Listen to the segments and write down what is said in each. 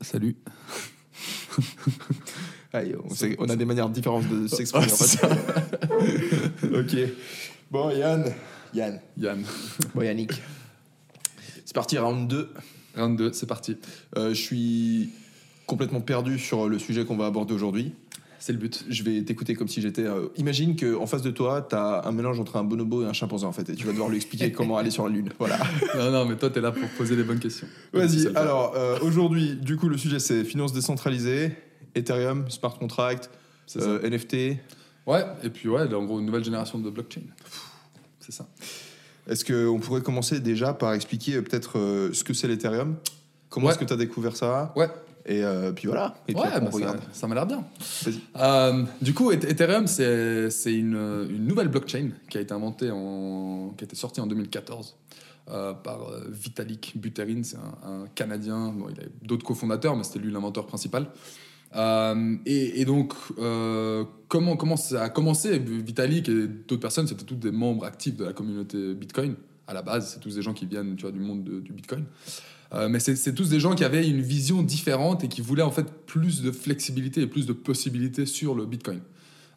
Salut. Allez, on, sait- on a des manières différentes de s'exprimer. Ouais, en fait. ok. Bon, Yann. Yann. Yann. Bon, Yannick. C'est parti, round 2. Round 2, c'est parti. Euh, je suis complètement perdu sur le sujet qu'on va aborder aujourd'hui. C'est le but. Je vais t'écouter comme si j'étais. euh, imagine qu'en face de toi, t'as un mélange entre un bonobo et un chimpanzé en fait, et tu vas devoir lui expliquer comment aller sur la lune. Voilà. Non, non, mais toi, t'es là pour poser les bonnes questions. Vas-y. Alors euh, aujourd'hui, du coup, le sujet c'est finances décentralisées, Ethereum, smart contract, C'est euh, NFT. Ouais, et puis ouais, en gros, une nouvelle génération de blockchain. C'est ça. Est-ce qu'on pourrait commencer déjà par expliquer euh, peut-être ce que c'est l'Ethereum? Comment Ouais. est-ce que tu as découvert ça? Ouais, Et euh, puis voilà. Et puis ouais, après, bah, on regarde. ça, ça m'a l'air bien. Euh, du coup, Eth- Ethereum, c'est une, une nouvelle blockchain qui a été inventée, en, qui a été sortie en 2014 euh, par euh, Vitalik Buterin, c'est un, un Canadien. Bon, il a d'autres cofondateurs, mais c'était lui l'inventeur principal. Et, et donc, comment, comment ça a commencé? Vitalik et d'autres personnes, c'était tous des membres actifs de la communauté Bitcoin. À la base, c'est tous des gens qui viennent tu vois, du monde de- du Bitcoin. Euh, mais c'est tous des gens qui avaient une vision différente et qui voulaient en fait plus de flexibilité et plus de possibilités sur le Bitcoin.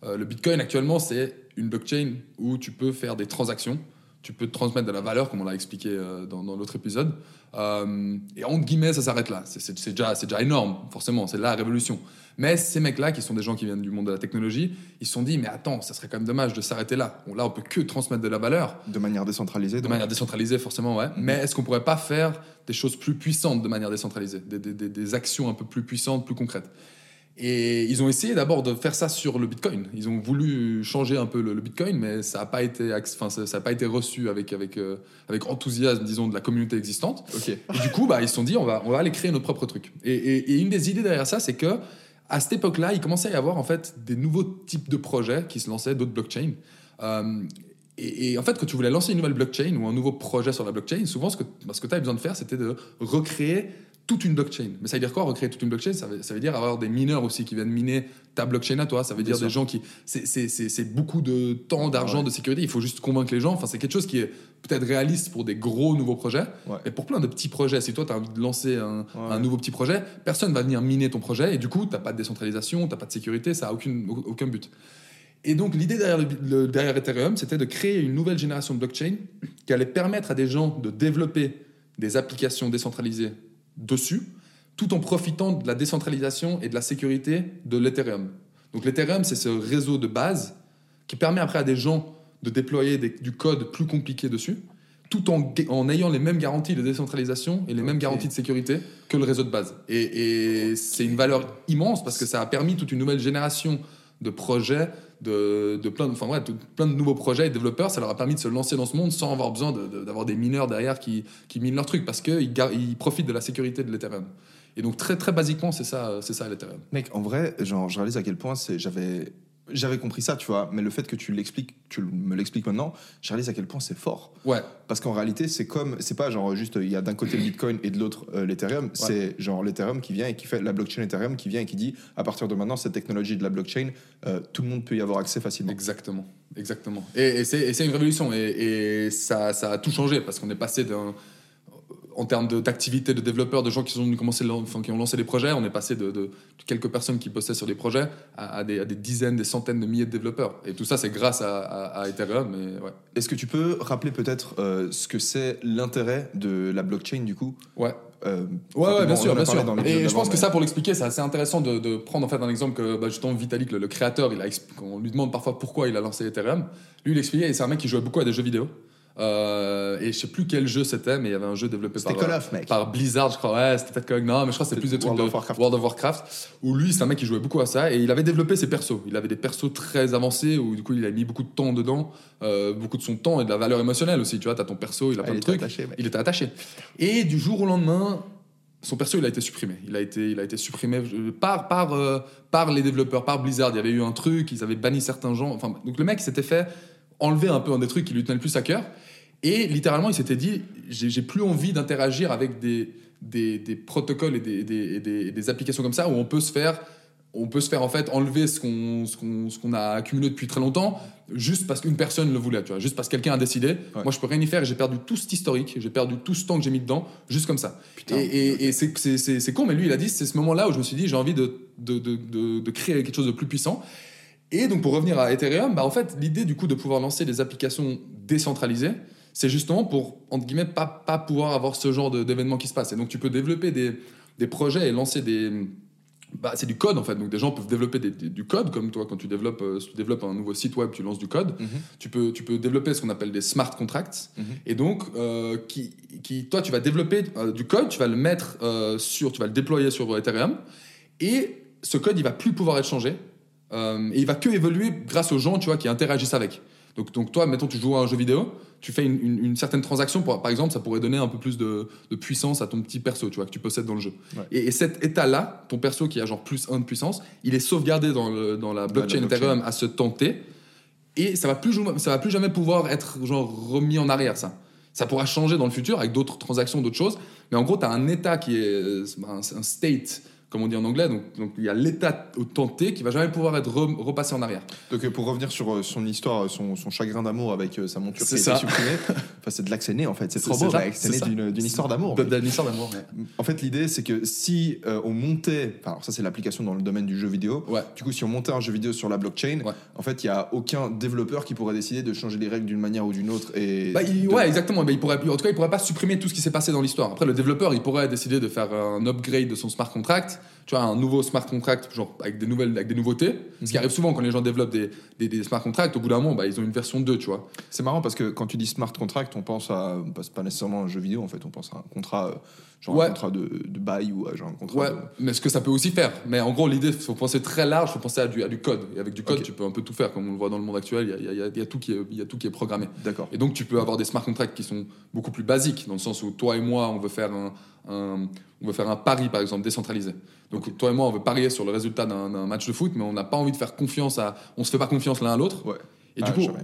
Euh, le Bitcoin actuellement, c'est une blockchain où tu peux faire des transactions, tu peux transmettre de la valeur, comme on l'a expliqué euh, dans, dans l'autre épisode. Euh, et entre guillemets, ça s'arrête là. C'est- déjà, c'est déjà énorme, forcément, c'est la révolution. Mais ces mecs-là, qui sont des gens qui viennent du monde de la technologie, ils se sont dit, mais attends, ça serait quand même dommage de s'arrêter là. Là, on peut que transmettre de la valeur. De manière décentralisée. De manière décentralisée, forcément, ouais. Mais est-ce qu'on pourrait pas faire des choses plus puissantes de manière décentralisée? Des, des- des- des actions un peu plus puissantes, plus concrètes? Et ils ont essayé d'abord de faire ça sur le Bitcoin. Ils ont voulu changer un peu le, le Bitcoin, mais ça n'a pas, été ax- enfin, ça, ça a pas été reçu avec, avec, euh, avec enthousiasme, disons, de la communauté existante. Et du coup, bah, ils se sont dit, on va, on va aller créer notre propre truc. Et, et- et une des idées derrière ça, c'est que à cette époque-là, il commençait à y avoir en fait des nouveaux types de projets qui se lançaient, d'autres blockchains. Euh, et, et en fait, quand tu voulais lancer une nouvelle blockchain ou un nouveau projet sur la blockchain, souvent ce que, bah, ce que tu avais besoin de faire, c'était de recréer toute une blockchain. Mais ça veut dire quoi, recréer toute une blockchain? Ça veut, ça veut dire avoir des mineurs aussi qui viennent miner ta blockchain à toi. Ça veut dire Bien des gens qui. c'est- beaucoup de temps, d'argent, Ouais. de sécurité. Il faut juste convaincre les gens. Enfin, c'est quelque chose qui est peut-être réaliste pour des gros nouveaux projets. Ouais. Mais pour plein de petits projets, si toi, tu as envie de lancer un, Ouais. un nouveau petit projet, personne va venir miner ton projet et du coup, tu pas de décentralisation, tu pas de sécurité, ça n'a aucun but. Et donc, l'idée derrière, le, le- derrière Ethereum, c'était de créer une nouvelle génération de blockchain qui allait permettre à des gens de développer des applications décentralisées dessus, tout en profitant de la décentralisation et de la sécurité de l'Ethereum. Donc, l'Ethereum, c'est ce réseau de base qui permet après à des gens de déployer des- du code plus compliqué dessus, tout en, en ayant les mêmes garanties de décentralisation et les mêmes garanties de sécurité que le réseau de base. Et, et c'est une valeur immense parce que ça a permis toute une nouvelle génération de projets, de, plein, de, enfin, ouais, plein de nouveaux projets et développeurs. Ça leur a permis de se lancer dans ce monde sans avoir besoin d'avoir des mineurs derrière qui, qui minent leur truc parce qu'ils ils profitent de la sécurité de l'Ethereum. Et donc, très, très basiquement, c'est ça, ça l'Ethereum. Mec, en vrai, je réalise à quel point j'avais, j'avais compris ça, tu vois, mais le fait que tu l'expliques, tu me l'expliques maintenant, je réalise à quel point c'est fort. Ouais, Parce qu'en réalité, c'est comme, c'est pas genre juste, il y a d'un côté le Bitcoin et de l'autre euh, l'Ethereum, c'est genre l'Ethereum qui vient et qui fait la blockchain Ethereum qui vient et qui dit, à partir de maintenant, cette technologie de la blockchain, euh, tout le monde peut y avoir accès facilement. Exactement, exactement. Et, c'est et c'est une révolution et, et ça, ça a tout changé parce qu'on est passé d'un en termes d'activité de, développeurs, de gens qui ont commencé, enfin, qui ont lancé des projets, on est passé de, de quelques personnes qui bossaient sur des projets à, à des, à des dizaines, des centaines de milliers de développeurs. Et tout ça, c'est grâce à, Ethereum. Ouais. Est-ce que tu peux rappeler peut-être euh, ce que c'est l'intérêt de la blockchain du coup? Ouais. Euh, Ouais, ouais, bien sûr, bien sûr. Et je pense que ça, pour l'expliquer, c'est assez intéressant de, de prendre en fait un exemple que bah, justement Vitalik, le, le créateur, il a on lui demande parfois pourquoi il a lancé Ethereum. Lui, il expliquait, c'est un mec qui jouait beaucoup à des jeux vidéo. Euh, et je sais plus quel jeu c'était, mais il y avait un jeu développé par, C'était Call of, mec. par Blizzard, je crois. Ouais, c'était peut-être Call of. Non, mais je crois que c'était plus des trucs de Warcraft. World of Warcraft. Où lui, c'est un mec qui jouait beaucoup à ça et il avait développé ses persos. Il avait des persos très avancés où du coup il a mis beaucoup de temps dedans, euh, beaucoup de son temps et de la valeur émotionnelle aussi. Tu vois, t'as ton perso, il a Ah, plein il de trucs. attaché, il était attaché. Et du jour au lendemain, son perso il a été supprimé. Il a été, il a été supprimé euh, par, par, euh, par les développeurs, par Blizzard. Il y avait eu un truc, ils avaient banni certains gens. Enfin, donc le mec s'était fait enlever un peu un des trucs qui lui tenaient le plus à cœur. Et littéralement, il s'était dit j'ai plus envie d'interagir avec des, des, des protocoles et des, des, des- applications comme ça où on peut se faire. On peut se faire en fait enlever ce qu'on a accumulé depuis très longtemps juste parce qu'une personne le voulait, tu vois, juste parce que quelqu'un a décidé. Moi, je peux rien y faire et j'ai perdu tout cet historique, j'ai perdu tout ce temps que j'ai mis dedans, juste comme ça. Putain. Et, et- et c'est- con, mais lui, il a dit c'est ce moment-là où je me suis dit j'ai envie de, de, de, de- de créer quelque chose de plus puissant. Et donc, pour revenir à Ethereum, bah, en fait, l'idée du coup de pouvoir lancer des applications décentralisées, c'est justement pour, entre guillemets, pas, pas pouvoir avoir ce genre d'événements qui se passent. Et donc, tu peux développer des, des projets et lancer des. Bah, c'est du code en fait, donc des gens peuvent développer des- des- du code, comme toi quand tu développes, euh, tu développes un nouveau site web, tu lances du code. Mhm. Tu, peux, tu peux développer ce qu'on appelle des smart contracts, Mhm. et donc euh, qui, qui, toi tu vas développer euh, du code, tu vas le mettre sur, tu vas le déployer sur Ethereum, et ce code il va plus pouvoir être changé, euh, et il va que évoluer grâce aux gens tu vois qui interagissent avec. Donc, donc toi, mettons, tu joues à un jeu vidéo, tu fais une, une- une certaine transaction, pour, par exemple, ça pourrait donner un peu plus de, de puissance à ton petit perso, tu vois, que tu possèdes dans le jeu. Ouais. Et, et cet état-là, ton perso qui a genre plus 1 de puissance, il est sauvegardé dans, le- dans la blockchain blockchain. Ethereum à ce temps T, et ça va plus ça va plus jamais pouvoir être genre remis en arrière ça. Ça pourra changer dans le futur avec d'autres transactions, d'autres choses, mais en gros, tu as un état qui est euh, un, un state comme on dit en anglais, donc, donc il y a l'état au temps T qui va jamais pouvoir être re- repassé en arrière. Donc euh, pour revenir sur euh, son histoire, euh, son, son chagrin d'amour avec sa monture qui a été supprimée, enfin, c'est de né en fait, c'est trop beau ça. d'une histoire d'amour. D'une histoire d'amour. ouais. En fait l'idée c'est que si euh, on montait, alors ça c'est l'application dans le domaine du jeu vidéo, Ouais. du coup si on montait un jeu vidéo sur la blockchain, Ouais. en fait il n'y a aucun développeur qui pourrait décider de changer les règles d'une manière ou d'une autre. Et Bah, il- de- ouais, exactement. Bah, il pourrait, en tout cas, il pourrait pas supprimer tout ce qui s'est passé dans l'histoire. Après, le développeur, il pourrait décider de faire un upgrade de son smart contract. Tu vois, un nouveau smart contract, genre avec des nouvelles, avec des nouveautés. Ce qui arrive souvent quand les gens développent des, des, des smart contracts. Au bout d'un moment, bah, ils ont une version 2, tu vois. C'est marrant parce que quand tu dis smart contract, on pense à pense pas nécessairement un jeu vidéo en fait, on pense à un contrat, euh, genre Ouais. un contrat de, de bail ou à genre un contrat. Ouais, de- mais ce que ça peut aussi faire. Mais en gros, l'idée, il faut penser très large, il faut penser à du, à du code. Et avec du code, tu peux un peu tout faire, comme on le voit dans le monde actuel. Il y a, y a- il y a tout qui est, y a tout qui est programmé. D'accord. Et donc, tu peux avoir des smart contracts qui sont beaucoup plus basiques, dans le sens où toi et moi, on veut faire un, un- on veut faire un pari, par exemple, décentralisé. Donc, toi et moi, on veut parier sur le résultat d'un match de foot, mais on n'a pas envie de faire confiance à. On se fait pas confiance l'un à l'autre. Ouais. Et Ah, du coup, jamais.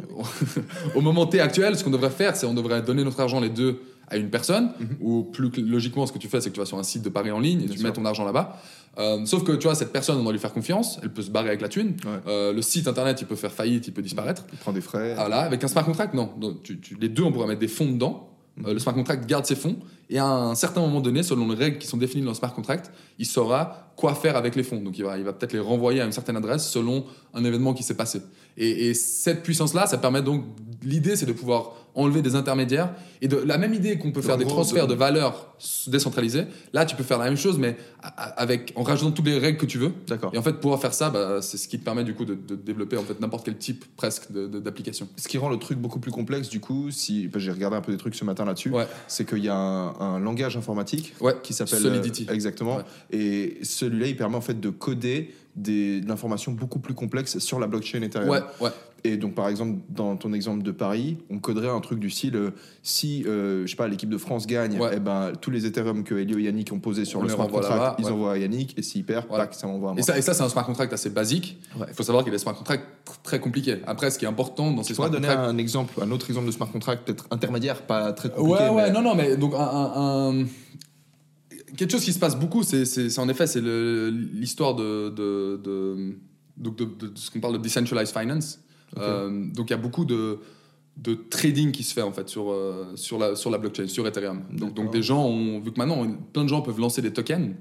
au moment T actuel, ce qu'on devrait faire, c'est on devrait donner notre argent les deux à une personne, ou plus que- logiquement, ce que tu fais, c'est que tu vas sur un site de paris en ligne et Mhm. Bien tu sûr. mets ton argent là-bas. Euh, sauf que tu vois, cette personne, on doit lui faire confiance, elle peut se barrer avec la thune. Ouais. Euh, le site internet, il peut faire faillite, il peut disparaître. Il prend des frais. Ah là, avec un smart contract, non. Donc, tu- tu- les deux, on pourrait mettre des fonds dedans. Euh, le smart contract garde ses fonds et à un certain moment donné, selon les règles qui sont définies dans le smart contract, il saura quoi faire avec les fonds. Donc il va, il va peut-être les renvoyer à une certaine adresse selon un événement qui s'est passé. Et, et cette puissance-là, ça permet donc. L'idée, c'est de pouvoir enlever des intermédiaires et de la même idée qu'on peut faire des transferts de- de valeur décentralisés. Là, tu peux faire la même chose, mais avec en rajoutant toutes les règles que tu veux. D'accord. Et en fait, pouvoir faire ça, bah, c'est ce qui te permet du coup de, de développer en fait n'importe quel type presque d'application. Ce qui rend le truc beaucoup plus complexe, du coup, si j'ai regardé un peu des trucs ce matin là-dessus, Ouais. c'est qu'il y a un, un langage informatique Ouais, qui s'appelle Solidity. euh, exactement, Ouais. et celui-là, il permet en fait de coder des, de l'information beaucoup plus complexe sur la blockchain Ethereum. Ouais, ouais. Et donc, par exemple, dans ton exemple de Paris, on coderait un truc du style euh, si, euh, je sais pas, l'équipe de France gagne, Ouais. eh ben, tous les Ethereum que Elio et Yannick ont posés sur On le smart contract, ils envoient à Yannick, et s'il perd, Voilà. tac, ça m'envoie à moi. Et ça, et ça c'est un smart contract assez basique. Il faut savoir qu'il y a des smart contracts tr- très compliqués. Après, ce qui est important dans ces smart pourrais donner contracts. un exemple, un autre exemple de smart contract, peut-être intermédiaire, pas très compliqué. Ouais, ouais, mais- non, non, mais donc un. un- un- Quelque chose qui se passe beaucoup, c'est en effet c'est l'histoire de, ce qu'on parle de decentralized finance. Euh, donc il y a beaucoup de, de trading qui se fait en fait sur, euh, sur, la, sur la blockchain, sur Ethereum. Donc, des gens ont, vu que maintenant on- plein de gens peuvent lancer des tokens,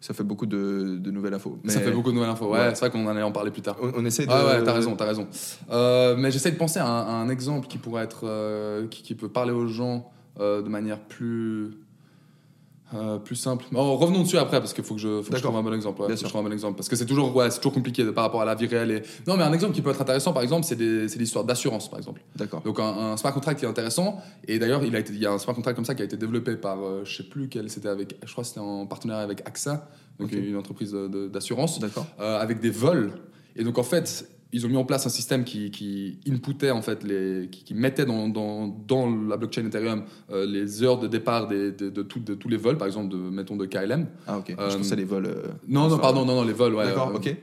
Ça fait beaucoup de, de nouvelles infos. ça Mais fait beaucoup de nouvelles infos. Ouais, Ouais. c'est vrai qu'on en allait en parler plus tard. On, on essaie de. Ah ouais, t'as raison, t'as raison. Euh, mais j'essaie de penser à un, à un exemple qui pourrait être, qui, qui peut parler aux gens de manière plus, Euh, plus simple. Oh, revenons dessus après parce qu'il faut que je, faut que je trouve un bon exemple. ouais, Bien sûr. je trouve un bon exemple parce que c'est toujours, ouais, toujours compliqué de- par rapport à la vie réelle. Et... Non, mais un exemple qui peut être intéressant, par exemple, c'est l'histoire d'assurance, par exemple. D'accord. Donc un, un smart contract qui est intéressant. Et d'ailleurs, il, a été- il y a un smart contract comme ça qui a été développé par, euh, je sais plus quel, c'était avec, je crois que c'était en partenariat avec AXA, donc une entreprise de- de- d'assurance, D'accord. euh, avec des vols. Et donc en fait, ils ont mis en place un système qui, qui inputait en fait les, qui, qui mettait dans, dans, dans la blockchain Ethereum euh, les heures de départ des- de, de, tout- de tous les vols, par exemple de mettons de KLM. Ah, ok. Euh, je pensais les vols. euh, Non, non, pardon, non, non, les vols. Ouais, D'accord, euh, ok.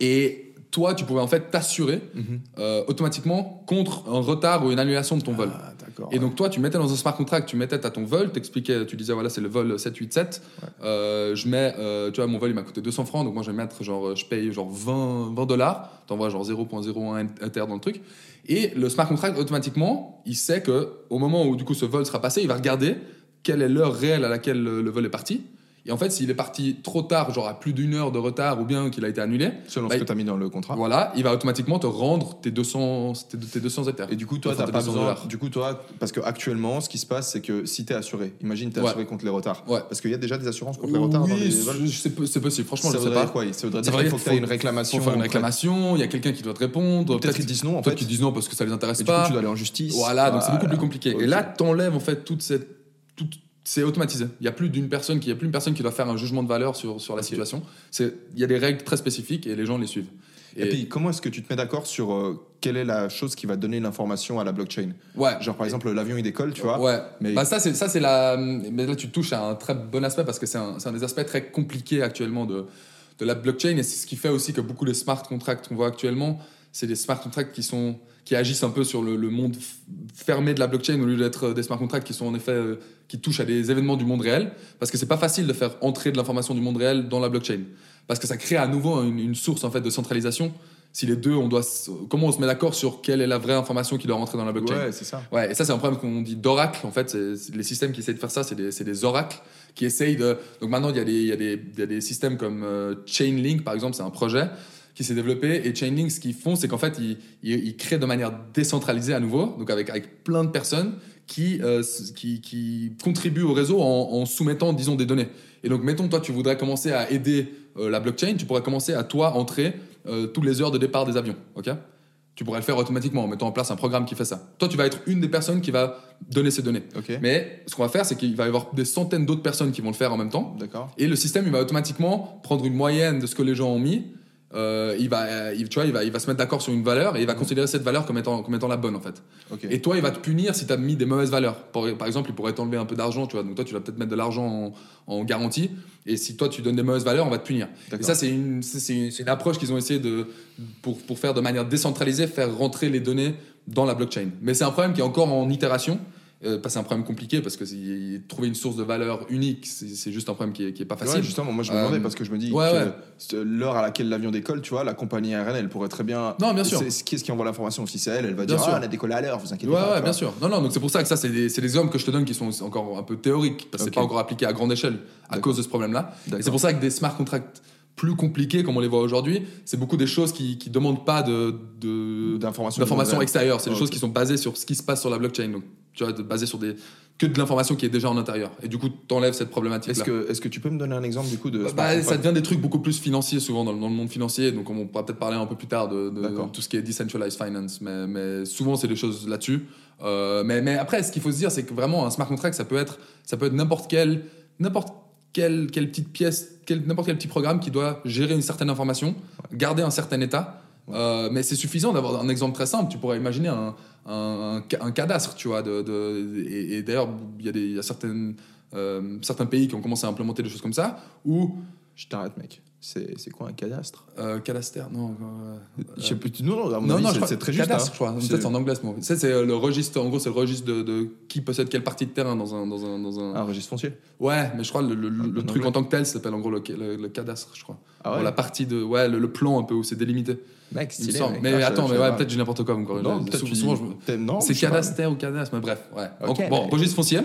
Et toi, tu pouvais en fait t'assurer Mhm. automatiquement contre un retard ou une annulation de ton vol. Ah, d'accord. Et donc toi, tu mettais dans un smart contract, tu mettais à ton vol, t'expliquais, tu disais voilà c'est le vol 787, euh, je mets, euh, tu vois mon vol il m'a coûté 200 francs, donc moi je vais mettre genre, je paye genre 20, 20 dollars, t'envoies genre 0.01 Ether dans le truc, et le smart contract automatiquement, il sait que au moment où du coup ce vol sera passé, il va regarder quelle est l'heure réelle à laquelle le, le vol est parti. Et en fait, s'il est parti trop tard, genre à plus d'une heure de retard, ou bien qu'il a été annulé, Selon bah, ce que tu as mis dans le contrat. voilà, il va automatiquement te rendre tes 200, tes, tes 200 Ethers. Et du coup, toi, Enfin, t'as pas 200 besoin. dollars. Du coup, toi, parce que actuellement, ce qui se passe, c'est que si t'es assuré, imagine t'es Ouais. assuré contre les retards. Ouais. Parce qu'il y a déjà des assurances contre les retards Oui, les c'est po- c'est possible. Franchement, ça je sais pas. quoi Ça dire qu'il faut que tu une réclamation. Faut faire une réclamation, il y a quelqu'un qui doit te répondre. Peut-être qu'ils disent non, en Peut-être fait. qu'ils disent non parce que ça les intéresse Et du coup, pas. tu dois aller en justice. Voilà, donc c'est beaucoup plus compliqué. Et là, t'enlèves en fait toute cette. C'est automatisé. Il y a plus d'une personne qui, il y a plus une personne qui doit faire un jugement de valeur sur, sur la situation. C'est, il y a des règles très spécifiques et les gens les suivent. Et, puis, comment est-ce que tu te mets d'accord sur euh, quelle est la chose qui va donner l'information à la blockchain? Ouais. Genre, par exemple, l'avion il décolle, tu vois. Ouais. mais- Bah ça c'est ça c'est la. Mais là tu touches à un très bon aspect parce que c'est un, un des aspects très compliqués actuellement de de la blockchain et c'est ce qui fait aussi que beaucoup de smart contracts qu'on voit actuellement, c'est des smart contracts qui sont qui agissent un peu sur le, le monde fermé de la blockchain au lieu d'être des smart contracts qui sont en effet euh, qui touchent à des événements du monde réel parce que c'est pas facile de faire entrer de l'information du monde réel dans la blockchain parce que ça crée à nouveau une, une source en fait de centralisation. Si les deux, on doit comment on se met d'accord sur quelle est la vraie information qui doit rentrer dans la blockchain? Ouais, c'est ça. Ouais, et ça, c'est un problème qu'on dit d'oracle. En fait, les systèmes qui essayent de faire ça, c'est des, des oracles qui essayent de. Donc maintenant, il y, a des- il y, a des- il y a des systèmes comme euh, Chainlink, par exemple, c'est un projet qui s'est développé. Et Chainlink, ce qu'ils font, c'est qu'en fait, ils, ils, ils créent de manière décentralisée à nouveau, donc avec, avec plein de personnes qui, euh, qui, qui contribuent au réseau en, en soumettant, disons, des données. Et donc, mettons, toi, tu voudrais commencer à aider euh, la blockchain, tu pourrais commencer à, toi, entrer euh, toutes les heures de départ des avions. ok? Tu pourrais le faire automatiquement en mettant en place un programme qui fait ça. Toi, tu vas être une des personnes qui va donner ces données. Ok. Mais ce qu'on va faire, c'est qu'il va y avoir des centaines d'autres personnes qui vont le faire en même temps. D'accord. Et le système, il va automatiquement prendre une moyenne de ce que les gens ont mis. Euh, il, va, euh, il, tu vois, il, va, il va se mettre d'accord sur une valeur et il va considérer cette valeur comme étant, comme étant la bonne en fait. Et toi, il va te punir si tu as mis des mauvaises valeurs. Par, par exemple, il pourrait t'enlever un peu d'argent, tu vois. Donc toi, tu vas peut-être mettre de l'argent en, en garantie. Et si toi, tu donnes des mauvaises valeurs, on va te punir. Et ça, c'est une, c'est- une, une approche qu'ils ont essayé de, pour, pour faire de manière décentralisée, faire rentrer les données dans la blockchain. Mais c'est un problème qui est encore en itération. Euh, pas c'est un problème compliqué parce que trouver une source de valeur unique, c'est juste un problème qui est, qui est pas facile. Ouais, justement, moi je me Euh, demandais parce que je me dis ouais, que ouais. c'est l'heure à laquelle l'avion décolle, tu vois, la compagnie aérienne, elle pourrait très bien. Non, bien sûr. Qui est-ce qui envoie l'information Si c'est elle, elle va Bien dire sûr. Ah, elle a décollé à l'heure, vous inquiétez pas. ouais, bien sûr. Non, non, donc c'est pour ça que ça, c'est des, des exemples que je te donne qui sont encore un peu théoriques, parce que Ok. c'est pas encore appliqué à grande échelle à cause de ce problème-là. Et c'est pour ça que des smart contracts plus compliqués, comme on les voit aujourd'hui, c'est beaucoup des choses qui, qui demandent pas de, de, D'informations d'informations extérieures. C'est des choses qui sont basées sur ce qui se passe sur la blockchain. Donc, tu vois, de- basées sur des, que de l'information qui est déjà en intérieur. Et du coup, t'enlèves cette problématique. Est-ce que, est-ce que tu peux me donner un exemple du coup de. Bah, smart ça devient des trucs beaucoup plus financiers souvent dans le, dans le monde financier, donc on pourra peut-être parler un peu plus tard de, tout ce qui est decentralized finance, mais, mais souvent c'est des choses là-dessus. Euh, mais, mais après, ce qu'il faut se dire, c'est que vraiment un smart contract, ça peut être, ça peut être n'importe quel, n'importe quelle, quelle petite pièce, quel- n'importe quel petit programme qui doit gérer une certaine information, garder un certain état. Euh, mais c'est suffisant d'avoir un exemple très simple. Tu pourrais imaginer un, un, un ca- un cadastre, tu vois. De, de- et, et d'ailleurs, il y a, des, y a certaines, euh, certains pays qui ont commencé à implémenter des choses comme ça, où Je t'arrête, mec. C'est quoi un cadastre? Euh, Cadaster, non. euh, Je sais plus. Non, non, non, non, c'est- très juste. Cadastre, hein. je crois. C'est- Peut-être en anglais sais, c'est le registre. En gros, c'est le registre de, de qui possède quelle partie de terrain dans un, dans un, dans un. Un registre foncier Ouais, mais je crois le, le, le- En le truc anglais. en tant que tel s'appelle en gros le cadastre, je crois. Ah la partie de, ouais, le, le plan un peu où c'est délimité. Mec, Il me stylé. semble. mec. Mais Ah, attends, je mais ouais, peut-être j'ai n'importe quoi encore. Non, peut-être souvent, je- c'est cadastre ou cadastre, mais bref, ouais. Bon, mais- registre foncier.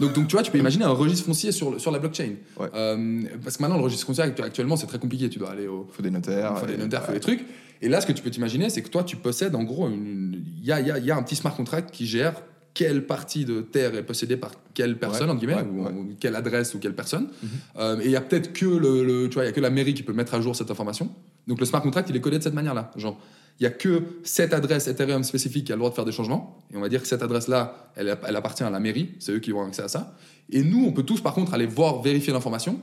Donc, donc, tu vois, tu peux imaginer un registre foncier sur, le- sur la blockchain. Ouais. Euh, parce que maintenant, le registre foncier actu- actuellement, c'est très compliqué. Tu dois aller au, Faut des notaires. il faut des notaires, faut des trucs. Et là, ce que tu peux t'imaginer, c'est que toi, tu possèdes en gros, une- une- il y a, il y a- il y a un petit smart contract qui gère quelle partie de terre est possédée par quelle personne, Ouais, entre guillemets, ouais, ou, ouais. ou quelle adresse ou quelle personne. Mhm. Euh, et il y a peut-être que le, le- tu vois, y a que la mairie qui peut mettre à jour cette information. Donc le smart contract, il est codé de cette manière-là. Genre, il y a que cette adresse Ethereum spécifique qui a le droit de faire des changements. Et on va dire que cette adresse-là, elle, elle appartient à la mairie. C'est eux qui vont avoir accès à ça. Et nous, on peut tous, par contre, aller voir, vérifier l'information.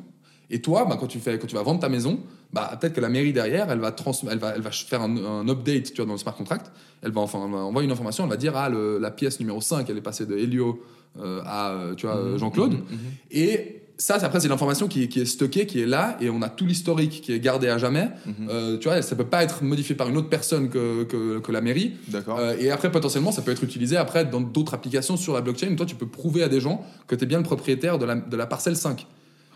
Et toi, bah, quand, tu fais, quand tu vas vendre ta maison, bah, peut-être que la mairie derrière, elle va, trans, elle va, elle va faire un, un update tu vois, dans le smart contract. Elle va, enfin, envoyer une information, elle va dire ah, le- la pièce numéro 5, elle est passée de Helio euh, à tu vois, euh, Jean-Claude. Mhm, mhm. Et ça, c'est- après, c'est l'information qui, est- qui est stockée, qui est là, et on a tout l'historique qui est gardé à jamais. Mhm. Euh, tu vois, ça peut pas être modifié par une autre personne que, que, que la mairie. D'accord. Euh, et après, potentiellement, ça peut être utilisé après dans d'autres applications sur la blockchain. Toi, tu peux prouver à des gens que tu es bien le propriétaire de la, de la parcelle 5.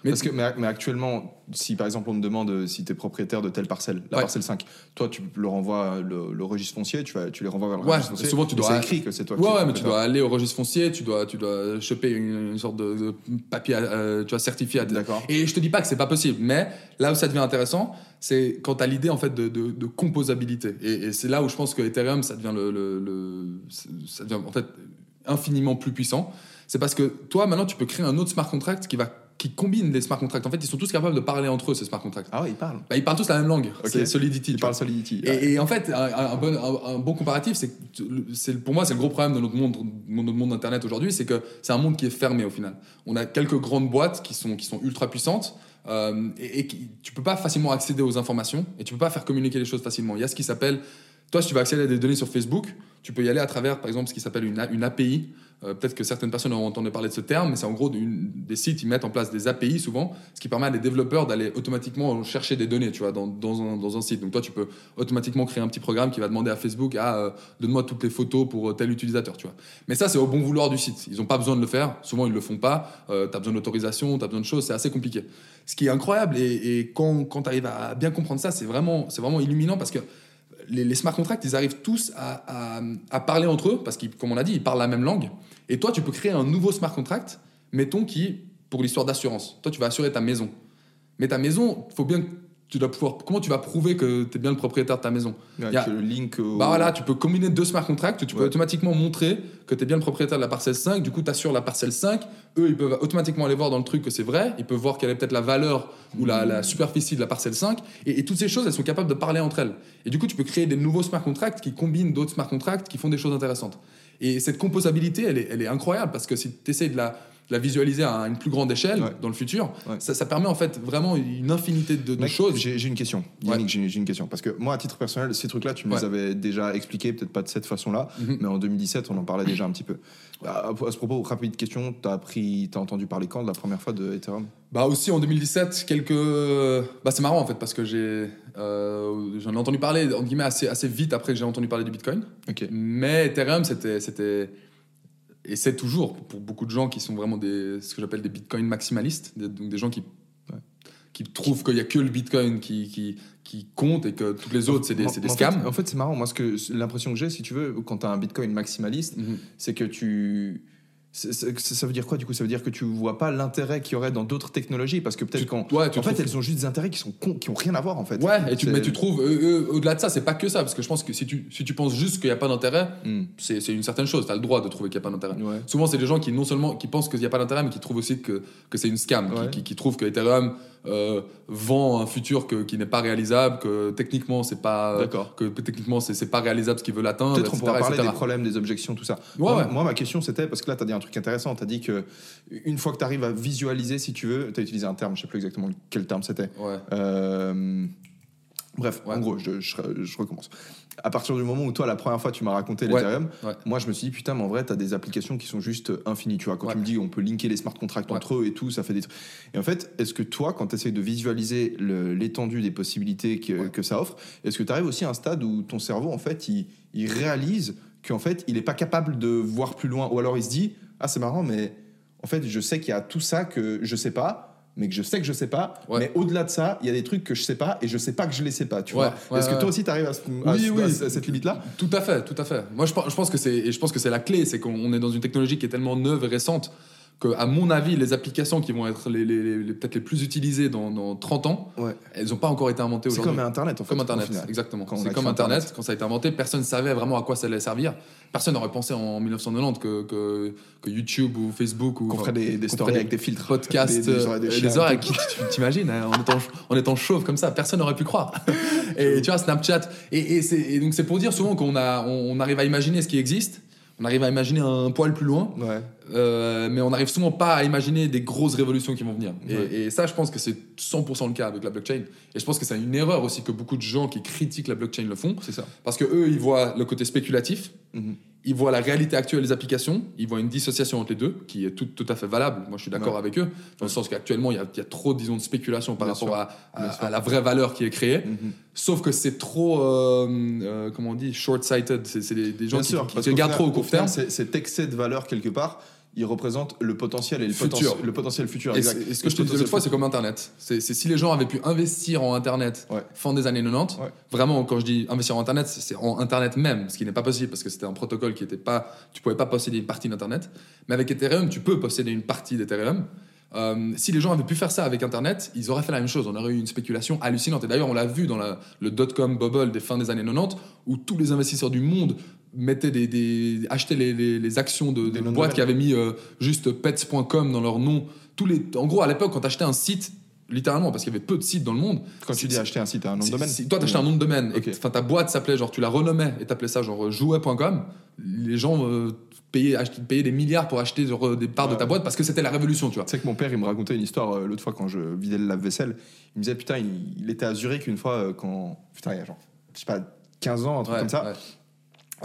Mais Parce que, mais, mais actuellement, si par exemple on te demande euh, si tu es propriétaire de telle parcelle, la Ouais. parcelle 5, toi tu le renvoies le, le registre foncier, tu, vas, tu les renvoies vers le Ouais, registre foncier. souvent, tu dois- C'est écrit que c'est toi Ouais, qui ouais, mais tu dois aller au registre foncier, tu dois, tu dois choper une, une sorte de, de papier euh, tu vois, certifié. D'accord. Et je te dis pas que c'est pas possible, mais là où ça devient intéressant, c'est quand tu as l'idée en fait de, de- de composabilité. Et, et c'est là où je pense que Ethereum, ça devient, le, le- le- ça devient en fait infiniment plus puissant. C'est parce que toi, maintenant, tu peux créer un autre smart contract qui va qui combine les smart contracts. En fait, ils sont tous capables de parler entre eux, ces smart contracts. Ah ouais, il parle. Bah, ils parlent tous la même langue, Ok. c'est Solidity. Il tu parle vois. Solidity. Et, et en fait, un, un bon, un- un bon comparatif, c'est pour moi c'est le gros problème de notre monde, de notre monde internet aujourd'hui, c'est que c'est un monde qui est fermé au final. On a quelques grandes boîtes qui sont qui sont ultra puissantes euh, et, et tu peux pas facilement accéder aux informations et tu peux pas faire communiquer les choses facilement. Il y a ce qui s'appelle toi, si tu vas accéder à des données sur Facebook, tu peux y aller à travers, par exemple, ce qui s'appelle une, une API. Euh, Peut-être que certaines personnes ont entendu parler de ce terme, mais c'est en gros des sites, ils mettent en place des API souvent, ce qui permet à des développeurs d'aller automatiquement chercher des données, tu vois, dans, dans un, dans un site. Donc toi, tu peux automatiquement créer un petit programme qui va demander à Facebook, ah, euh, donne-moi toutes les photos pour euh, tel utilisateur, tu vois. Mais ça, c'est au bon vouloir du site. Ils n'ont pas besoin de le faire. Souvent, ils le font pas. tu as besoin d'autorisation, tu as besoin de choses. C'est assez compliqué. Ce qui est incroyable, et, quand, quand tu arrives à bien comprendre ça, c'est vraiment, vraiment illuminant parce que les, smart contracts, ils arrivent tous à, parler entre eux, parce qu'ils, comme on l'a dit, ils parlent la même langue. Et toi, tu peux créer un nouveau smart contract, mettons qui, pour l'histoire d'assurance, toi, tu vas assurer ta maison. Mais ta maison, faut bien que tu dois pouvoir. Comment tu vas prouver que tu es bien le propriétaire de ta maison? Avec a- le link au... bah voilà, tu peux combiner deux smart contracts, tu peux Ouais. automatiquement montrer que tu es bien le propriétaire de la parcelle 5, du coup tu assures la parcelle 5, eux ils peuvent automatiquement aller voir dans le truc que c'est vrai, ils peuvent voir quelle est peut-être la valeur ou la, la superficie de la parcelle 5, et, et toutes ces choses elles sont capables de parler entre elles. Et du coup tu peux créer des nouveaux smart contracts qui combinent d'autres smart contracts qui font des choses intéressantes. Et cette composabilité elle est, elle est incroyable parce que si tu essaies de la, la visualiser à une plus grande échelle Ouais. dans le futur, Ouais. ça, ça permet en fait vraiment une infinité de, de Mec, choses. J'ai une question. Yannick, j'ai j'ai une question. Parce que moi, à titre personnel, ces trucs-là, tu me les avais déjà expliqués, peut-être pas de cette façon-là, Mhm. mais en 2017, on en parlait déjà un petit peu. À, à ce propos, rapide question, t'as appris, t'as entendu parler quand de la première fois de Ethereum? Bah aussi en 2017, quelques... Bah c'est marrant en fait parce que j'ai... euh, J'en ai entendu parler entre guillemets assez, assez vite après que j'ai entendu parler du Bitcoin. Ok. Mais Ethereum c'était... et c'est toujours pour beaucoup de gens qui sont vraiment des, ce que j'appelle des Bitcoin maximalistes, des, donc des gens qui, Ouais. qui trouvent qu'il n'y a que le Bitcoin qui, qui, qui compte et que toutes les autres c'est des, des en fait- scams. En fait, c'est marrant. Moi, ce que l'impression que j'ai, si tu veux, quand t'as un Bitcoin maximaliste, Mhm. c'est que tu. Ça veut dire quoi du coup? Ça veut dire que tu vois pas l'intérêt qu'il y aurait dans d'autres technologies parce que peut-être qu'en ouais, en fait elles ont juste des intérêts qui sont con- qui ont rien à voir en fait. Ouais, et tu, C'est- mais tu trouves, euh, euh, au-delà de ça, c'est pas que ça, parce que je pense que si tu, si tu penses juste qu'il n'y a pas d'intérêt, Hmm. c'est une certaine chose, tu as le droit de trouver qu'il n'y a pas d'intérêt. Ouais. Souvent, c'est des gens qui non seulement qui pensent qu'il n'y a pas d'intérêt, mais qui trouvent aussi que, que c'est une scam, qui- qui, qui trouvent que Ethereum euh, vend un futur que- qui n'est pas réalisable, que techniquement c'est pas, que techniquement c'est pas réalisable ce qu'ils veulent atteindre, Peut-être on pourra parler etc.. des problèmes, des objections, tout ça. Ouais, moi, ouais. moi, ma question, c'était, parce que là, tu as dit un truc intéressant, tu as dit que une fois que tu arrives à visualiser, si tu veux, tu as utilisé un terme, je sais plus exactement quel terme c'était. Ouais. Euh, Bref, en gros, je, je- je recommence. À partir du moment où toi, la première fois, tu m'as raconté l'Ethereum, Ouais. moi, je me suis dit, putain, mais en vrai, tu as des applications qui sont juste infinies. Tu vois, quand Ouais. tu me dis, on peut linker les smart contracts entre eux et tout, ça fait des trucs. Et en fait, est-ce que toi, quand tu essayes de visualiser l'étendue des possibilités que, que ça offre, est-ce que tu arrives aussi à un stade où ton cerveau, en fait, il, il réalise qu'en fait, il n'est pas capable de voir plus loin? Ou alors il se dit, ah, c'est marrant, mais en fait, je sais qu'il y a tout ça que je sais pas. Mais que je sais que je sais pas, Ouais. mais au-delà de ça, il y a des trucs que je sais pas et je sais pas que je les sais pas. Tu Ouais, vois ouais, Est-ce que toi aussi tu arrives à, ce- à Oui, ce- oui. à ce- à cette limite-là? Tout à fait, tout à fait. Moi, je pense, je pense que c'est, je pense que c'est la clé, c'est qu'on est dans une technologie qui est tellement neuve et récente que, à mon avis, les applications qui vont être les, les- les- peut-être les plus utilisées dans, dans 30 ans, Ouais. elles n'ont pas encore été inventées C'est aujourd'hui. comme Internet, en fait. Comme Internet, exactement. C'est comme Internet, Internet. quand ça a été inventé, personne ne savait vraiment à quoi ça allait servir. Personne n'aurait pensé en 1990 que, que, que YouTube ou Facebook ou Qu'on ferait des, stories avec des filtres. podcasts, Des, des, oreilles de euh, chien. des oreilles qui- tu t'imagines, hein, en, étant, en étant chauve comme ça, personne n'aurait pu croire. et tu vois, Snapchat. Et, et c'est- et donc c'est pour dire souvent qu'on a, on, on arrive à imaginer ce qui existe, on arrive à imaginer un poil plus loin, Ouais. euh, mais on n'arrive souvent pas à imaginer des grosses révolutions qui vont venir. Et- Ouais. Et, ça, je pense que c'est 100% le cas avec la blockchain. Et je pense que c'est une erreur aussi que beaucoup de gens qui critiquent la blockchain le font, C'est ça. parce que eux, ils voient le côté spéculatif, Mhm. Ils voient la réalité actuelle des applications, ils voient une dissociation entre les deux, qui est tout, tout à fait valable. Moi, je suis d'accord Ouais. avec eux, dans le sens qu'actuellement, il y, a- il y a trop, disons, de spéculation par Bien rapport à, la vraie valeur qui est créée. Mhm. Sauf que c'est trop, euh, euh, comment on dit, short-sighted. C'est c'est des, des gens Bien qui, sûr, qui parce regardent final- trop au court terme. c'est- Cet excès de valeur, quelque part, il représente le potentiel et le, Futur. le potentiel futur. Et, exact. et ce que je te disais l'autre fois, c'est comme Internet. C'est si les gens avaient pu investir en Internet Ouais. fin des années 90, Ouais. vraiment, quand je dis investir en Internet, c'est en Internet même, ce qui n'est pas possible parce que c'était un protocole qui était pas. Tu pouvais pas posséder une partie d'Internet. Mais avec Ethereum, tu peux posséder une partie d'Ethereum. Euh, si les gens avaient pu faire ça avec Internet, ils auraient fait la même chose. On aurait eu une spéculation hallucinante. Et d'ailleurs, on l'a vu dans la- le dot-com bubble des fins des années 90, où tous les investisseurs du monde mettaient des, des- achetaient les, les- les actions de, Des boîtes qui avaient mis euh, juste pets.com dans leur nom. Tous les, en gros, à l'époque, quand tu achetais un site, littéralement, parce qu'il y avait peu de sites dans le monde. Quand tu dis acheter un site, t'as un nom de domaine si toi, t'achetais un nom de domaine, enfin ta boîte s'appelait, genre tu la renommais et t'appelais ça genre jouet.com, les gens euh, payaient, ach- payaient des milliards pour acheter genre, des parts de ta boîte parce que c'était la révolution, tu vois. Tu sais que mon père, il me racontait une histoire euh, l'autre fois quand je vidais le lave-vaisselle. Il me disait, putain, il, il était à Zurich une fois euh, quand. Putain, il y a genre, je sais pas, 15 ans, un truc Ouais, comme ça. ouais.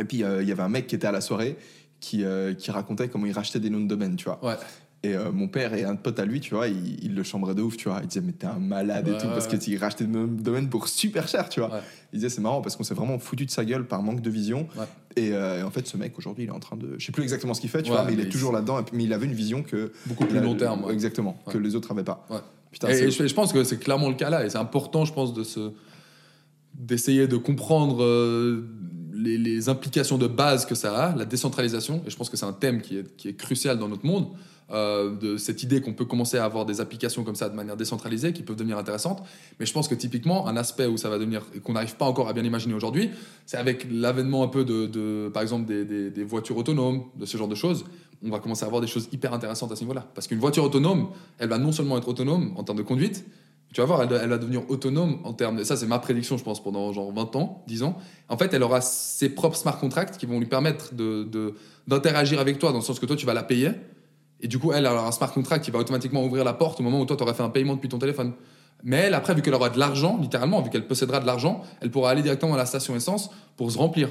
Et puis, euh, il y avait un mec qui était à la soirée qui, euh, qui racontait comment il rachetait des noms de domaine, tu vois. Ouais. Et euh, mon père et un pote à lui, tu vois, il, il le chambrait de ouf, tu vois. Il disait, mais t'es un malade et tout, parce rachetait des noms de domaine pour super cher, tu vois. Ouais. Il disait, c'est marrant parce qu'on s'est vraiment foutu de sa gueule par manque de vision. Ouais. Et, euh, et en fait, ce mec, aujourd'hui, il est en train de. Je sais plus exactement ce qu'il fait, tu vois, mais il est toujours là-dedans. Mais il avait une vision que. Beaucoup plus long terme. Exactement, que les autres avaient pas. Ouais. Putain, et je, je pense que c'est clairement le cas là, et c'est important, je pense, de se d'essayer de comprendre euh, les, implications de base que ça a, la décentralisation. Et je pense que c'est un thème qui est, crucial dans notre monde. euh, de cette idée qu'on peut commencer à avoir des applications comme ça de manière décentralisée qui peuvent devenir intéressantes. Mais je pense que typiquement, un aspect où ça va devenir, qu'on n'arrive pas encore à bien imaginer aujourd'hui, c'est avec l'avènement un peu de, par exemple, des- des voitures autonomes, de ce genre de choses. On va commencer à avoir des choses hyper intéressantes à ce niveau-là. Parce qu'une voiture autonome, elle va non seulement être autonome en termes de conduite, tu vas voir, elle, va devenir autonome en termes de. Ça, c'est ma prédiction, je pense, pendant genre 20 ans, 10 ans. En fait, elle aura ses propres smart contracts qui vont lui permettre de- de- d'interagir avec toi, dans le sens que toi, tu vas la payer. Et du coup, elle, elle aura un smart contract qui va automatiquement ouvrir la porte au moment où toi, tu aurais fait un paiement depuis ton téléphone. Mais elle, après, vu qu'elle aura de l'argent, littéralement, vu qu'elle possédera de l'argent, elle pourra aller directement à la station essence pour se remplir.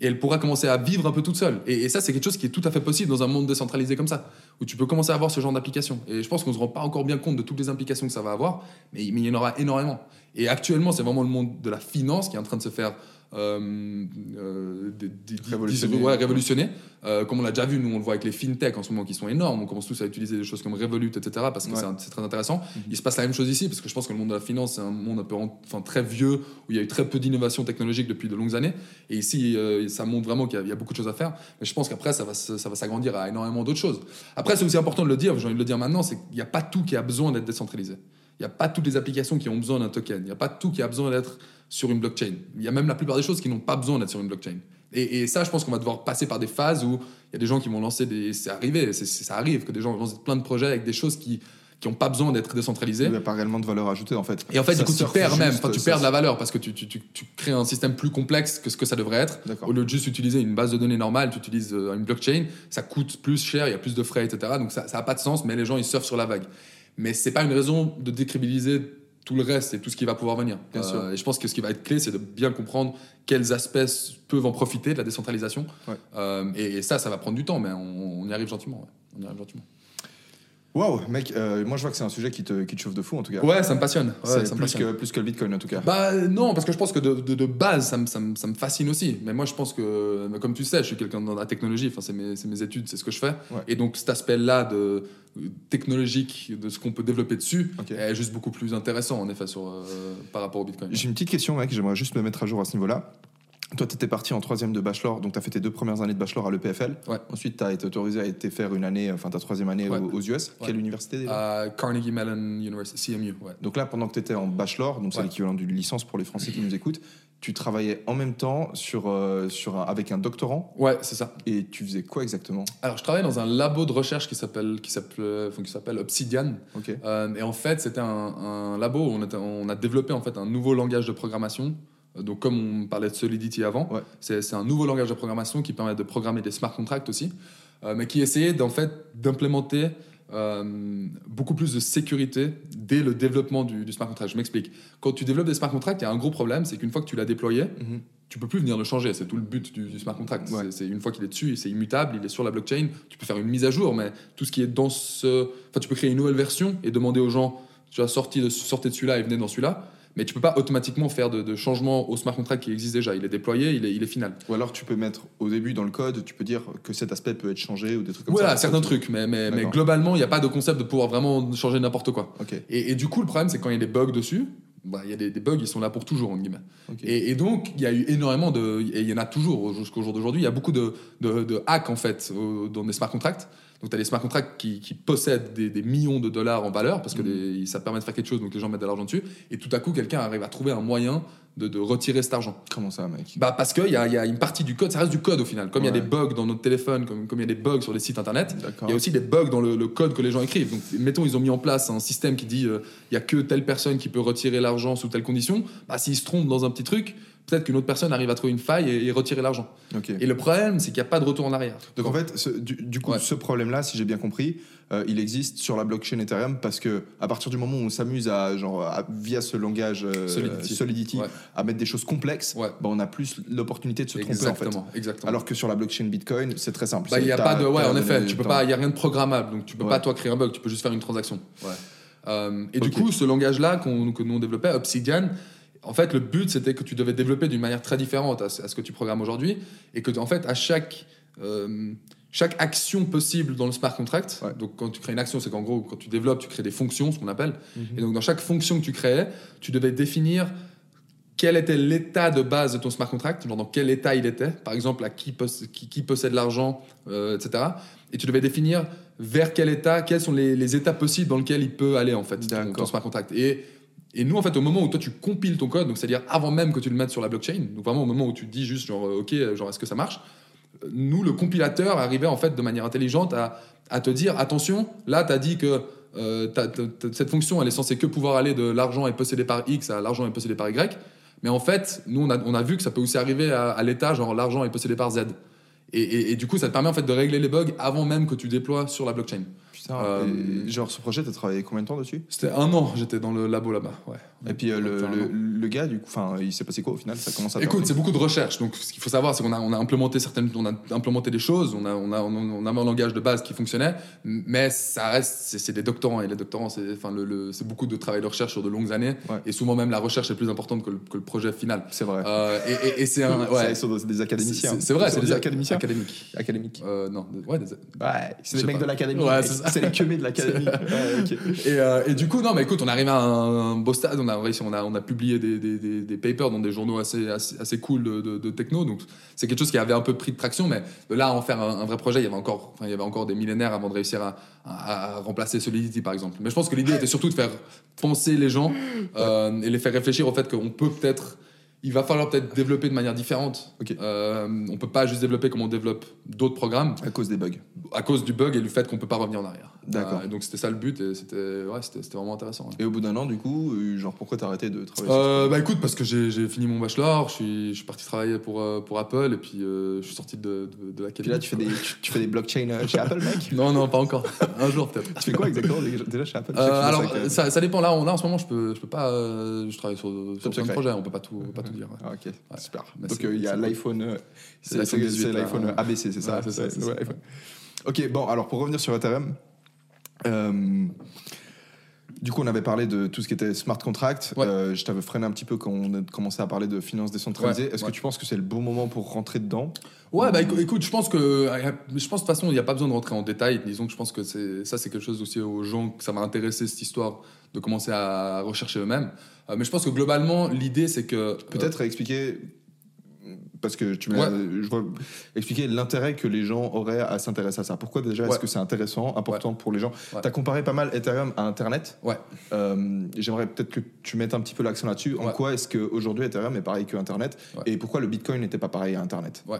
Et elle pourra commencer à vivre un peu toute seule. Et, ça, c'est quelque chose qui est tout à fait possible dans un monde décentralisé comme ça, où tu peux commencer à avoir ce genre d'application. Et je pense qu'on ne se rend pas encore bien compte de toutes les implications que ça va avoir, mais, mais il y en aura énormément. Et actuellement, c'est vraiment le monde de la finance qui est en train de se faire euh, euh, des- des- des- Révolutionner. ouais, révolutionner. Euh, comme on l'a déjà vu, nous on le voit avec les fintech en ce moment qui sont énormes. On commence tous à utiliser des choses comme Revolut, etc. parce que Ouais. c'est très intéressant. Il se passe la même chose ici parce que je pense que le monde de la finance c'est un monde un peu en- enfin, très vieux où il y a eu très peu d'innovation technologique depuis de longues années. Et ici, ça montre vraiment qu'il y, y a beaucoup de choses à faire. Mais je pense qu'après, ça va, ça va s'agrandir à énormément d'autres choses. Après, c'est aussi important de le dire, j'ai envie de le dire maintenant, c'est qu'il n'y a pas tout qui a besoin d'être décentralisé. Il n'y a pas toutes les applications qui ont besoin d'un token. Il n'y a pas tout qui a besoin d'être sur une blockchain. Il y a même la plupart des choses qui n'ont pas besoin d'être sur une blockchain. Et, et ça, je pense qu'on va devoir passer par des phases où il y a des gens qui vont lancer des. C'est arrivé, c'est- c'est- ça arrive que des gens vont lancer plein de projets avec des choses qui qui n'ont pas besoin d'être décentralisées. Il n'y a pas réellement de valeur ajoutée, en fait. Et en fait, Ça du coup, tu perds même, enfin, tu ça- perds de la valeur parce que tu, tu, tu, tu crées un système plus complexe que ce que ça devrait être. D'accord. Au lieu de juste utiliser une base de données normale, tu utilises euh, une blockchain, ça coûte plus cher, il y a plus de frais, etc. Donc ça n'a pas de sens, mais les gens, ils surfent sur la vague. Mais c'est pas une raison de décrédibiliser tout le reste et tout ce qui va pouvoir venir. Bien Euh, sûr. Et je pense que ce qui va être clé, c'est de bien comprendre quels aspects peuvent en profiter de la décentralisation. Ouais. Euh, et, et ça, ça va prendre du temps, mais on, on y arrive gentiment. ouais. On y arrive gentiment. Waouh, mec, euh, moi je vois que c'est un sujet qui te, qui te chauffe de fou, en tout cas. Ouais, ça me passionne. Ouais, me plus passionne. que, plus que le bitcoin, en tout cas. Bah non, parce que je pense que de, de- de base, ça me, ça, me, ça me fascine aussi. Mais moi, je pense que, mais comme tu sais, je suis quelqu'un dans la technologie, enfin, c'est mes, mes études, c'est ce que je fais. Ouais. Et donc cet aspect-là de, technologique, de ce qu'on peut développer dessus, est juste beaucoup plus intéressant, en effet, sur, euh, par rapport au Bitcoin. J'ai une petite question, mec, j'aimerais juste me mettre à jour à ce niveau-là. Toi, tu étais parti en troisième de bachelor, donc tu as fait tes deux premières années de bachelor à l'EPFL. Ouais. Ensuite, tu as été autorisé à été faire une année, enfin ta troisième année Ouais. aux, US. Ouais. Quelle université déjà? À Carnegie Mellon University, CMU. Donc là, pendant que tu étais en bachelor, donc c'est l'équivalent d'une licence pour les Français qui nous écoutent, tu travaillais en même temps sur, euh, sur un- avec un doctorant? Ouais, c'est ça. Et tu faisais quoi exactement? Alors, je travaille dans un labo de recherche qui s'appelle qui s'appelle enfin, qui s'appelle Obsidian. Ok. Euh, et en fait, c'était un, un labo où on, était- on a développé en fait un nouveau langage de programmation. Donc, comme on parlait de Solidity avant, Ouais. c'est un nouveau langage de programmation qui permet de programmer des smart contracts aussi, euh, mais qui essayait d'en fait d'implémenter euh, beaucoup plus de sécurité dès le développement du, du smart contract. Je m'explique. Quand tu développes des smart contracts, il y a un gros problème, c'est qu'une fois que tu l'as déployé, Mhm. tu peux plus venir le changer. C'est tout le but du, du smart contract. Ouais. C'est une fois qu'il est dessus, c'est immutable, il est sur la blockchain. Tu peux faire une mise à jour, mais tout ce qui est dans ce, enfin, tu peux créer une nouvelle version et demander aux gens, tu as sorti de, sortez de celui-là et venez dans celui-là. Mais tu peux pas automatiquement faire de, de changement au smart contract qui existe déjà. Il est déployé, il est, il est final. Ou alors tu peux mettre au début dans le code, tu peux dire que cet aspect peut être changé ou des trucs comme Voilà, ça. certains trucs, mais, mais, mais globalement, il n'y a pas de concept de pouvoir vraiment changer n'importe quoi. Et, et du coup, le problème, c'est quand il y a des bugs dessus, bah, il y a des, des bugs, ils sont là pour toujours, entre guillemets. Et, et donc, il y a eu énormément de. Et il y en a toujours jusqu'au jour d'aujourd'hui. Il y a beaucoup de, de, de hacks, en fait, dans des smart contracts. Donc, tu as des smart contracts qui, qui possèdent des, des millions de dollars en valeur parce que des- ça permet de faire quelque chose, donc les gens mettent de l'argent dessus. Et tout à coup, quelqu'un arrive à trouver un moyen de, de retirer cet argent. Comment ça, mec? Bah, parce qu'il y a, il y a une partie du code, ça reste du code au final. Comme il y a des bugs dans notre téléphone, comme, comme il y a des bugs sur les sites internet, il y a aussi des bugs dans le, le code que les gens écrivent. Donc, mettons, ils ont mis en place un système qui dit euh, il y a que telle personne qui peut retirer l'argent sous telle condition. Bah, s'ils se trompent dans un petit truc, peut-être qu'une autre personne arrive à trouver une faille et, et retirer l'argent. Et le problème, c'est qu'il n'y a pas de retour en arrière. Donc en fait, ce- du, du coup, Ouais. ce problème-là, si j'ai bien compris, euh, il existe sur la blockchain Ethereum parce que à partir du moment où on s'amuse à, genre, à- via ce langage euh, Solidity. Solidity, Ouais. à mettre des choses complexes, Ouais. bah, on a plus l'opportunité de se tromper en exactement, fait. exactement. Alors que sur la blockchain Bitcoin, c'est très simple. Bah, il y a pas de, ouais, en effet, tu peux pas, il y a rien de programmable, donc tu peux pas toi créer un bug, tu peux juste faire une transaction. Euh, et du coup, ce langage-là qu'on, que nous on développait, Obsidian, en fait, le but c'était que tu devais développer d'une manière très différente à, ce- que tu programmes aujourd'hui, et que en fait, à chaque euh, chaque action possible dans le smart contract, Ouais. donc quand tu crées une action, c'est qu'en gros, quand tu développes, tu crées des fonctions, ce qu'on appelle, Mhm. et donc dans chaque fonction que tu créais, tu devais définir quel était l'état de base de ton smart contract, genre dans quel état il était, par exemple à qui, poss- qui, qui possède l'argent, euh, etc. Et tu devais définir vers quel état, quels sont les, les états possibles dans lesquels il peut aller en fait, ton, D'accord. ton smart contract. Et, et nous en fait au moment où toi tu compiles ton code, donc c'est-à-dire avant même que tu le mettes sur la blockchain, donc vraiment au moment où tu te dis juste genre euh, ok, genre est-ce que ça marche, euh, nous le compilateur arrivait en fait de manière intelligente à, te dire attention, là tu as dit que euh, cette fonction elle est censée que pouvoir aller de l'argent est possédé par X à l'argent est possédé par Y. Mais en fait, nous, on a, vu que ça peut aussi arriver à, l'état, genre l'argent est possédé par Z. Et, et- et du coup, ça te permet en fait de régler les bugs avant même que tu déploies sur la blockchain. Putain, Euh, genre ce projet, t'as travaillé combien de temps dessus? C'était un an, j'étais dans le labo là-bas. Ouais. Et puis euh, le, le, le gars, du coup, il s'est passé quoi au final? Ça commence à. Écoute, c'est beaucoup de recherche. Donc, ce qu'il faut savoir, c'est qu'on a, on a implémenté certaines, on a implémenté des choses. On a, on a, on a, un langage de base qui fonctionnait, mais ça reste, c'est, c'est des doctorants et les doctorants, c'est, enfin, le, le- c'est beaucoup de travail de recherche sur de longues années. Ouais. Et souvent même la recherche est plus importante que le, que le projet final. c'est vrai. Euh, et, et- et c'est un, ouais. sont des- des académiciens. C'est, c'est vrai, c'est des des académiciens. académiques. Académiques. Non, des- ouais, des- Ouais, c'est sais mecs de l'académie. Ouais, c'est ça. C'est les queumés de l'académie. Ouais. Et, euh, et du coup, non, mais écoute, on arrive à un, un beau stade. On a réussi, on a, on a publié des, des, des, des papers dans des journaux assez, assez, assez cool de, de, de techno. Donc, c'est quelque chose qui avait un peu pris de traction. Mais de là à en faire un, un vrai projet, il y avait encore, enfin, il y avait encore des millénaires avant de réussir à, à, à remplacer Solidity, par exemple. Mais je pense que l'idée était surtout de faire penser les gens euh, et les faire réfléchir au fait qu'on peut peut-être. Il va falloir peut-être développer de manière différente. Ok. Euh, on peut pas juste développer comme on développe d'autres programmes À cause des bugs. à cause du bug et du fait qu'on peut pas revenir en arrière. D'accord. Euh, donc c'était ça le but et c'était ouais, c'était vraiment intéressant. ouais. Et au bout d'un an, du coup, euh, genre pourquoi t'as arrêté de travailler Euh, bah écoute, parce que j'ai fini mon bachelor, je suis, je suis parti travailler pour, euh, pour Apple et puis je suis sorti de, de, de Puis l'académie. là, tu fais des, tu, tu fais des blockchains chez Apple, mec? Non, non, pas encore. Un jour peut-être. Tu fais quoi exactement déjà chez Apple? Alors, ça dépend. Là, on, là, en ce moment, je peux, je peux pas. je travaille sur, sur plein de projets. On peut pas tout, pas tout dire. Ah, ok, super. Mais Donc euh, il y a l'iPhone. euh, C'est l'iPhone c'est 18, c'est là, l'iPhone ouais. ABC, c'est ça. Ok, bon, alors pour revenir sur Ethereum. euh, du coup, on avait parlé de tout ce qui était smart contract. Ouais. Euh, je t'avais freiné un petit peu quand on a commencé à parler de finances décentralisées. Ouais, Est-ce ouais. que tu penses que c'est le bon moment pour rentrer dedans Ouais, bah écou- écoute, je pense que, euh, je pense de toute façon, il n'y a pas besoin de rentrer en détail. Disons que je pense que c'est, ça, c'est quelque chose aussi aux gens que ça va intéresser cette histoire de commencer à rechercher eux-mêmes. Euh, mais je pense que globalement, l'idée, c'est que Peut-être expliquer parce que tu m'as Ouais. je vois expliquer l'intérêt que les gens auraient à s'intéresser à ça. Pourquoi déjà Ouais. est-ce que c'est intéressant, important pour les gens? Tu as comparé pas mal Ethereum à Internet. Ouais. Euh, J'aimerais peut-être que tu mettes un petit peu l'accent là-dessus. En quoi est-ce qu'aujourd'hui Ethereum est pareil que Internet? Et pourquoi le Bitcoin n'était pas pareil à Internet? Ouais.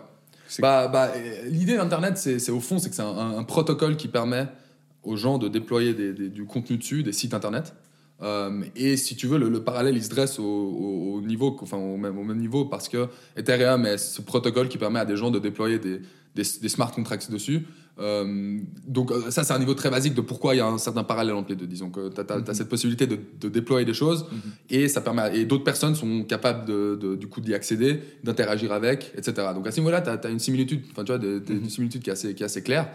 Bah, bah, euh, L'idée d'Internet, c'est c'est au fond, c'est que c'est un, un- un protocole qui permet aux gens de déployer des- des- du contenu dessus, des sites Internet. Euh, et si tu veux, le, le parallèle, il se dresse au, au- au niveau, enfin, au, même, au même niveau parce que Ethereum est ce protocole qui permet à des gens de déployer des, des, des smart contracts dessus. Euh, donc euh, ça, c'est un niveau très basique de pourquoi il y a un certain parallèle entre les deux. Disons que tu as, Mhm. cette possibilité de, de déployer des choses et ça permet et d'autres personnes sont capables de, de- du coup d'y accéder, d'interagir avec, etc. Donc à ce niveau-là, tu as, une similitude, enfin tu vois, de- Mhm. une similitude qui est assez, qui est assez claire.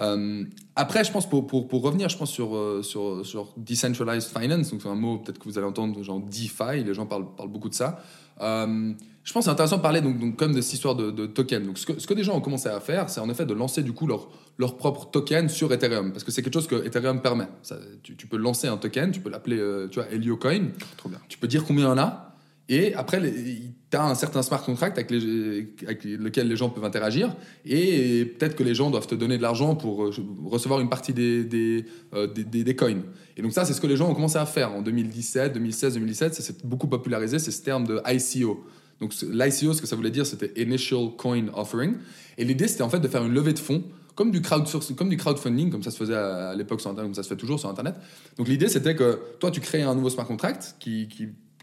Euh, après, je pense pour, pour, pour revenir, je pense sur, euh, sur, sur decentralized finance, donc c'est un mot peut-être que vous allez entendre, genre DeFi, les gens parlent, parlent beaucoup de ça. Euh, je pense que c'est intéressant de parler donc, donc comme de cette histoire de, de token. Donc ce que, ce que des gens ont commencé à faire, c'est en effet de lancer du coup leur, leur propre token sur Ethereum, parce que c'est quelque chose que Ethereum permet. Ça, tu, tu peux lancer un token, tu peux l'appeler, euh, tu vois, Heliocoin. Trop bien. Tu peux dire combien il y en a. Et après, tu as un certain smart contract avec, lequel les gens peuvent interagir. Et peut-être que les gens doivent te donner de l'argent pour euh, recevoir une partie euh, des, des- des coins. Et donc ça, c'est ce que les gens ont commencé à faire en 2017, 2016, 2017. Ça s'est beaucoup popularisé, c'est ce terme de ICO. Donc l'ICO, ce que ça voulait dire, c'était Initial Coin Offering. Et l'idée, c'était en fait de faire une levée de fonds comme du, crowdsourcing, comme du crowdfunding, comme ça se faisait à, l'époque sur Internet, comme ça se fait toujours sur Internet. Donc l'idée, c'était que toi, tu crées un nouveau smart contract qui,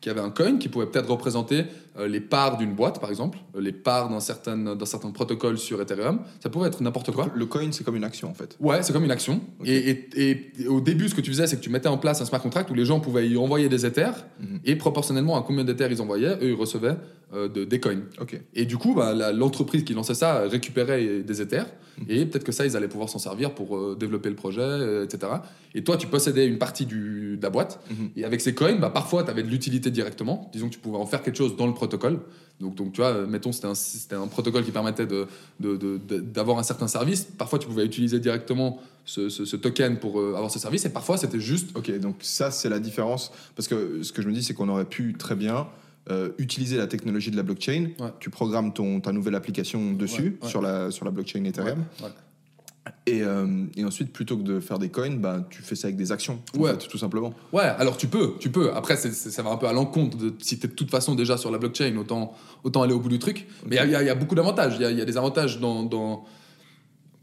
qui avait un coin qui pouvait peut-être représenter euh, les parts d'une boîte, par exemple, euh, les parts d'un certain, d'un certain protocole sur Ethereum. Ça pouvait être n'importe quoi. Le coin, c'est comme une action en fait. Ouais, c'est comme une action. Et, et- et- et au début, ce que tu faisais, c'est que tu mettais en place un smart contract où les gens pouvaient y envoyer des Ethers Mhm. et proportionnellement à combien d'Ethers ils envoyaient, eux, ils recevaient euh, de, des coins. Ok. Et du coup, bah, la- l'entreprise qui lançait ça récupérait des Ethers Mhm. et peut-être que ça, ils allaient pouvoir s'en servir pour euh, développer le projet, etc. Et toi, tu possédais une partie du, de la boîte Mhm. et avec ces coins, bah, parfois, tu avais de l'utilité directement. Disons que tu pouvais en faire quelque chose dans le protocole. Donc, donc tu vois, euh, mettons, c'était un, c'était un protocole qui permettait de, de- de- de- d'avoir un certain service. Parfois, tu pouvais utiliser directement ce, ce- ce token pour euh, avoir ce service. Et parfois, c'était juste. Ok, donc ça c'est la différence. Parce que ce que je me dis, c'est qu'on aurait pu très bien euh, utiliser la technologie de la blockchain. Ouais. Tu programmes ton, ta nouvelle application dessus, Ouais, ouais. Sur, la, sur la blockchain Ethereum. Et, euh, et ensuite, plutôt que de faire des coins, bah, tu fais ça avec des actions, Ouais. fait, tout simplement. Ouais, alors tu peux, tu peux. Après, ça va un peu à l'encontre de si t'es de toute façon déjà sur la blockchain, autant, autant aller au bout du truc. Mais il y y, a- il y a beaucoup d'avantages. Il y y a des avantages dans. dans...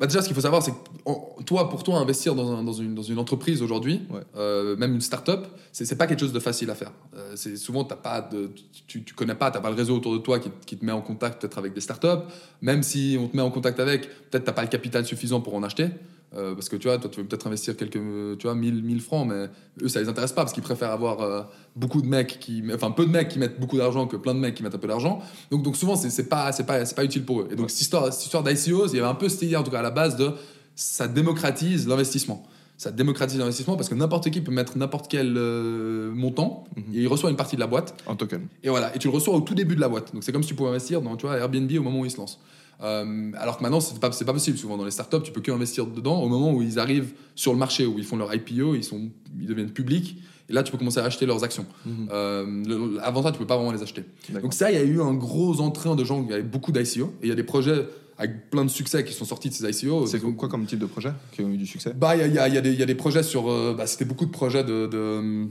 Bah, déjà, ce qu'il faut savoir, c'est que toi, pour toi, investir dans, un- dans une, dans une entreprise aujourd'hui, Ouais. euh, même une start-up, c'est pas quelque chose de facile à faire. Euh, c'est souvent, t'as pas de, tu, tu connais pas, t'as pas le réseau autour de toi qui, qui te met en contact peut-être avec des start-up. Même si on te met en contact avec, peut-être t'as pas le capital suffisant pour en acheter. Euh, parce que tu vois, toi, tu veux peut-être investir quelques, tu vois, 1000, 1000 francs, mais eux, ça les intéresse pas parce qu'ils préfèrent avoir euh, beaucoup de mecs qui, enfin, peu de mecs qui mettent beaucoup d'argent que plein de mecs qui mettent un peu d'argent. Donc, donc souvent, c'est c'est pas, c'est pas, c'est pas utile pour eux. Et donc, cette histoire, cette histoire d'ICO, il y avait un peu cette idée, en tout cas à la base, de ça démocratise l'investissement. Ça démocratise l'investissement parce que n'importe qui peut mettre n'importe quel euh, montant et il reçoit une partie de la boîte. En token. Et voilà, et tu le reçois au tout début de la boîte. Donc c'est comme si tu pouvais investir dans tu vois, Airbnb au moment où ils se lancent. Euh, alors que maintenant, c'est pas, pas possible. Souvent, dans les startups, tu peux que investir dedans au moment où ils arrivent sur le marché, où ils font leur IPO, ils, sont, ils deviennent publics. Et là, tu peux commencer à acheter leurs actions. Mhm. Euh, avant ça, tu peux pas vraiment les acheter. Donc ça, il y a eu un gros entrain de gens, il y avait beaucoup d'ICO. Et il y a des projets avec plein de succès qui sont sortis de ces ICO. C'est quoi comme type de projet qui ont eu du succès? Bah, il y a, y a- y a y a des projets sur. euh, bah, C'était beaucoup de projets de. de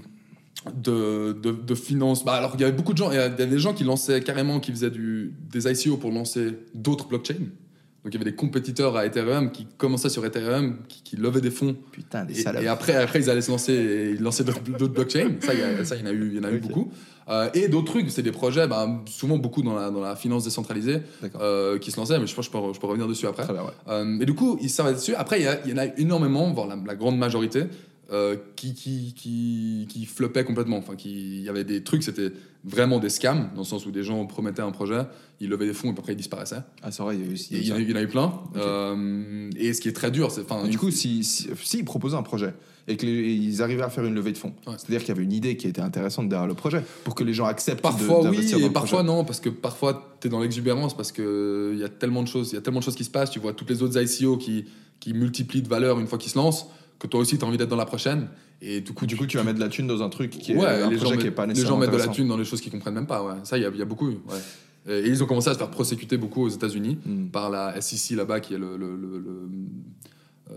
de, de, de finance. Bah, alors, il y avait beaucoup de gens, il y avait des gens qui lançaient carrément, qui faisaient du, des ICO pour lancer d'autres blockchains. Donc, il y avait des compétiteurs à Ethereum qui commençaient sur Ethereum, qui, qui levaient des fonds. Putain, des salopes. et après, après, ils allaient se lancer et ils lançaient d'autres blockchains. Ça, il y, en a eu, il y en a eu beaucoup. Euh, et d'autres trucs, c'est des projets, bah, souvent beaucoup dans la, dans la finance décentralisée, euh, qui se lançaient. Mais je pense que je peux, je peux revenir dessus après. Bien, ouais. Euh, et du coup, ils servaient dessus. Après, il y, a- il y en a énormément, voire la, la grande majorité, euh, qui, qui, qui, qui floppaient complètement. Enfin, il y avait des trucs, c'était vraiment des scams, dans le sens où des gens promettaient un projet, ils levaient des fonds et après ils disparaissaient. Ah, c'est vrai, il y a eu aussi. Et il y, en a, eu- plein. Euh, et ce qui est très dur, c'est. du coup, si, si, si ils proposaient un projet et qu'ils arrivaient à faire une levée de fonds, Ouais. c'est-à-dire qu'il y avait une idée qui était intéressante derrière le projet pour que les gens acceptent de- Parfois oui, et parfois projet. non, parce que parfois tu es dans l'exubérance, parce qu'il y a tellement de choses, il y a tellement de choses qui se passent. Tu vois toutes les autres ICO qui, qui multiplient de valeur une fois qu'ils se lancent, que toi aussi tu as envie d'être dans la prochaine. Et du coup, Du coup, tu vas mettre de la thune dans un truc qui est ouais, un les gens, projet qui est pas les nécessairement gens mettent de la thune dans les choses qu'ils comprennent même pas. Ouais. Ça, il y, y a beaucoup. Ouais. Et ils ont commencé à se faire prosécuter beaucoup aux États-Unis Mm. par la SEC là-bas, qui est le. le- le- le- euh,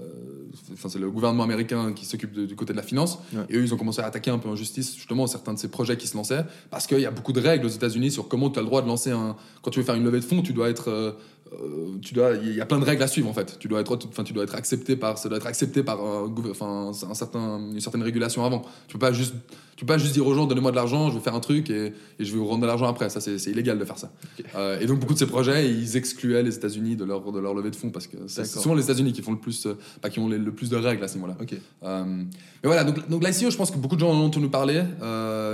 Enfin, c'est le gouvernement américain qui s'occupe du côté de la finance. Ouais. Et eux, ils ont commencé à attaquer un peu en justice, justement, certains de ces projets qui se lançaient. Parce qu'il y a beaucoup de règles aux États-Unis sur comment tu as le droit de lancer un. Quand tu veux faire une levée de fonds, tu dois être. Euh, tu dois, il y a plein de règles à suivre en fait. Tu dois être, enfin, tu dois être accepté par, ça doit être accepté par un, enfin, un certain, une certaine régulation avant. Tu peux pas juste, tu peux pas juste dire aux gens donnez-moi de l'argent, je vais faire un truc et, et je vais vous rendre de l'argent après. Ça c'est illégal de faire ça. Euh, et donc beaucoup de ces projets, ils excluaient les États-Unis de leur de leur levée de fonds parce que c'est souvent les États-Unis qui font le plus, euh, pas qui ont les- le plus de règles à ce. Euh, mais voilà, donc, donc l'ICO, je pense que beaucoup de gens en ont entendu parler,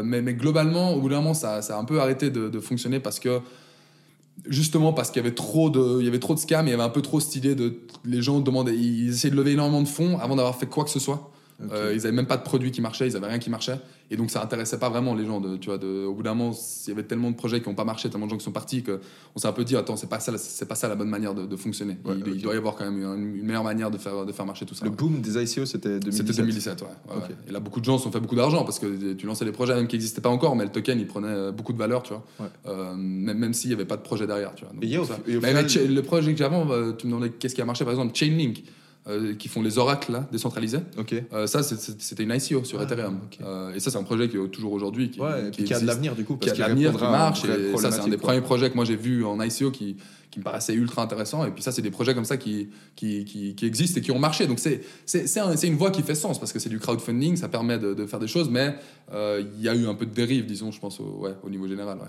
mais, mais globalement, au bout d'un moment, ça, ça a un peu arrêté de, de fonctionner parce que, justement, parce qu'il y avait trop de, il y avait trop de scams, il y avait un peu trop cette idée de, les gens demandaient, ils essayaient de lever énormément de fonds avant d'avoir fait quoi que ce soit. Euh, ils avaient même pas de produit qui marchait, ils avaient rien qui marchait, et donc ça intéressait pas vraiment les gens. De, tu vois, de, au bout d'un moment, il y avait tellement de projets qui n'ont pas marché, tellement de gens qui sont partis que on s'est un peu dit attends, c'est pas ça, c'est pas ça la bonne manière de, de fonctionner. Ouais, il, il ok. doit y avoir quand même une, une meilleure manière de faire, de faire marcher tout ça. Le ouais. boom des ICO, c'était 2017. C'était 2017, ouais. ouais, Ok. ouais. Et là, beaucoup de gens se sont fait beaucoup d'argent parce que tu lançais des projets même qui n'existaient pas encore, mais le token, il prenait euh, beaucoup de valeur, tu vois. Euh, même même s'il n'y avait pas de projet derrière, tu vois. Donc, Et au- et au final- mais le projet que avant, euh, tu me demandais qu'est-ce qui a marché, par exemple, Chainlink, euh, qui font les oracles là, décentralisés. Ok. Euh, ça, c'était une ICO sur Ah, Ethereum. ok. Euh, et ça, c'est un projet qui est toujours aujourd'hui. Qui, Ouais, qui a de l'avenir du coup. qui a parce de l'avenir, qui marche. Et ça, c'est un des quoi. premiers projets que moi j'ai vu en ICO qui, qui me paraissait ultra intéressant. Et puis ça, c'est des projets comme ça qui, qui, qui, existent et qui ont marché. Donc c'est c'est c'est un- une voie qui fait sens parce que c'est du crowdfunding, ça permet de, de faire des choses, mais il y a eu un peu de dérive, disons, je pense, au, ouais, au niveau général. Ouais.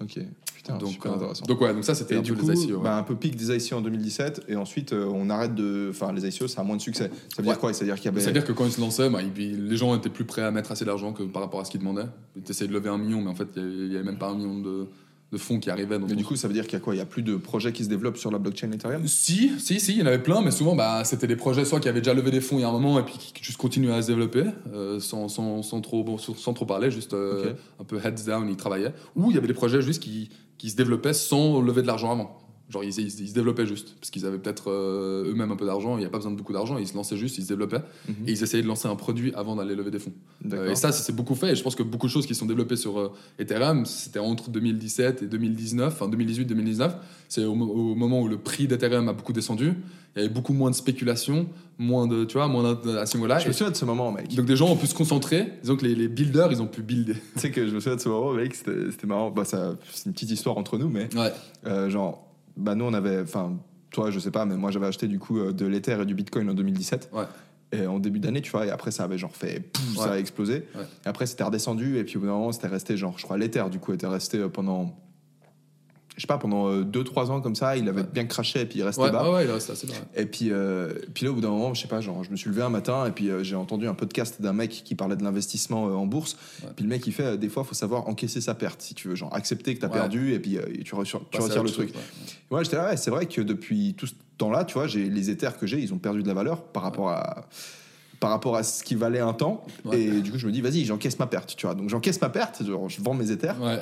Ok. Putain, donc, super euh, intéressant. donc ouais, donc ça c'était un du peu coup, les ICO. ouais. bah, un peu pic des ICO en 2017, et ensuite euh, on arrête de. Enfin, les ICO, ça a moins de succès. Ça veut dire quoi? C'est-à-dire qu'il y avait. C'est-à-dire que quand ils se lançaient, bah, ils- les gens étaient plus prêts à mettre assez d'argent que par rapport à ce qu'ils demandaient. Ils essayaient de lever un million, mais en fait, il n'y avait même pas un million de, de fonds qui arrivaient. Mais du coup, ça veut dire qu'il y a quoi? Il y a plus de projets qui se développent sur la blockchain Ethereum Si, si, si, il y en avait plein, mais souvent, bah, c'était des projets soit qui avaient déjà levé des fonds il y a un moment et puis qui, qui juste continuaient à se développer euh, sans, sans, sans, trop, sans, trop parler, juste euh, un peu heads down, ils travaillaient. Ou il y avait des projets juste qui, qui se développaient sans lever de l'argent avant. Genre, ils, ils- ils se développaient juste, parce qu'ils avaient peut-être euh, eux-mêmes un peu d'argent, il n'y a pas besoin de beaucoup d'argent, ils se lançaient juste, ils se développaient, Mhm. et ils essayaient de lancer un produit avant d'aller lever des fonds. Euh, et ça, s'est beaucoup fait. Et je pense que beaucoup de choses qui sont développées sur euh, Ethereum, c'était entre 2017 et 2019, enfin 2018-2019. C'est au, mo- au moment où le prix d'Ethereum a beaucoup descendu. Il y avait beaucoup moins de spéculation, moins de, tu vois, moins d'in- à ce. Je me souviens de ce moment, mec. donc des gens ont pu se concentrer. Disons que les, les builders, ils ont pu builder. Tu sais que je me souviens de ce moment, mec, c'était marrant. Bah, c'est une petite histoire entre nous, mais Ouais. genre, bah, nous, on avait. Enfin, toi, je sais pas, mais moi, j'avais acheté du coup euh, de l'Ether et du Bitcoin en 2017. Ouais. Et en début d'année, tu vois, et après, ça avait genre fait. pouf, Ça a explosé. Ouais. Et après, c'était redescendu, et puis au bout d'un moment, c'était resté, genre, je crois, l'Ether, du coup, était resté euh, pendant. Je sais pas, pendant 2-3 ans comme ça, il avait Ouais. bien craché, et puis il restait Ouais, bas. ouais, ouais, il reste assez bas. Et puis, euh, puis là, au bout d'un moment, je sais pas, genre, je me suis levé un matin et puis euh, j'ai entendu un podcast d'un mec qui parlait de l'investissement euh, en bourse. Ouais. Puis le mec, il fait, euh, des fois, il faut savoir encaisser sa perte, si tu veux, genre accepter que tu as perdu et puis euh, tu, retires le truc. ouais. Ouais, j'étais là, ouais, c'est vrai que depuis tout ce temps-là, tu vois, j'ai les éthers que j'ai, ils ont perdu de la valeur par rapport à par rapport à ce qui valait un temps Ouais. et du coup je me dis vas-y j'encaisse ma perte tu vois donc j'encaisse ma perte je vends mes éthers Ouais.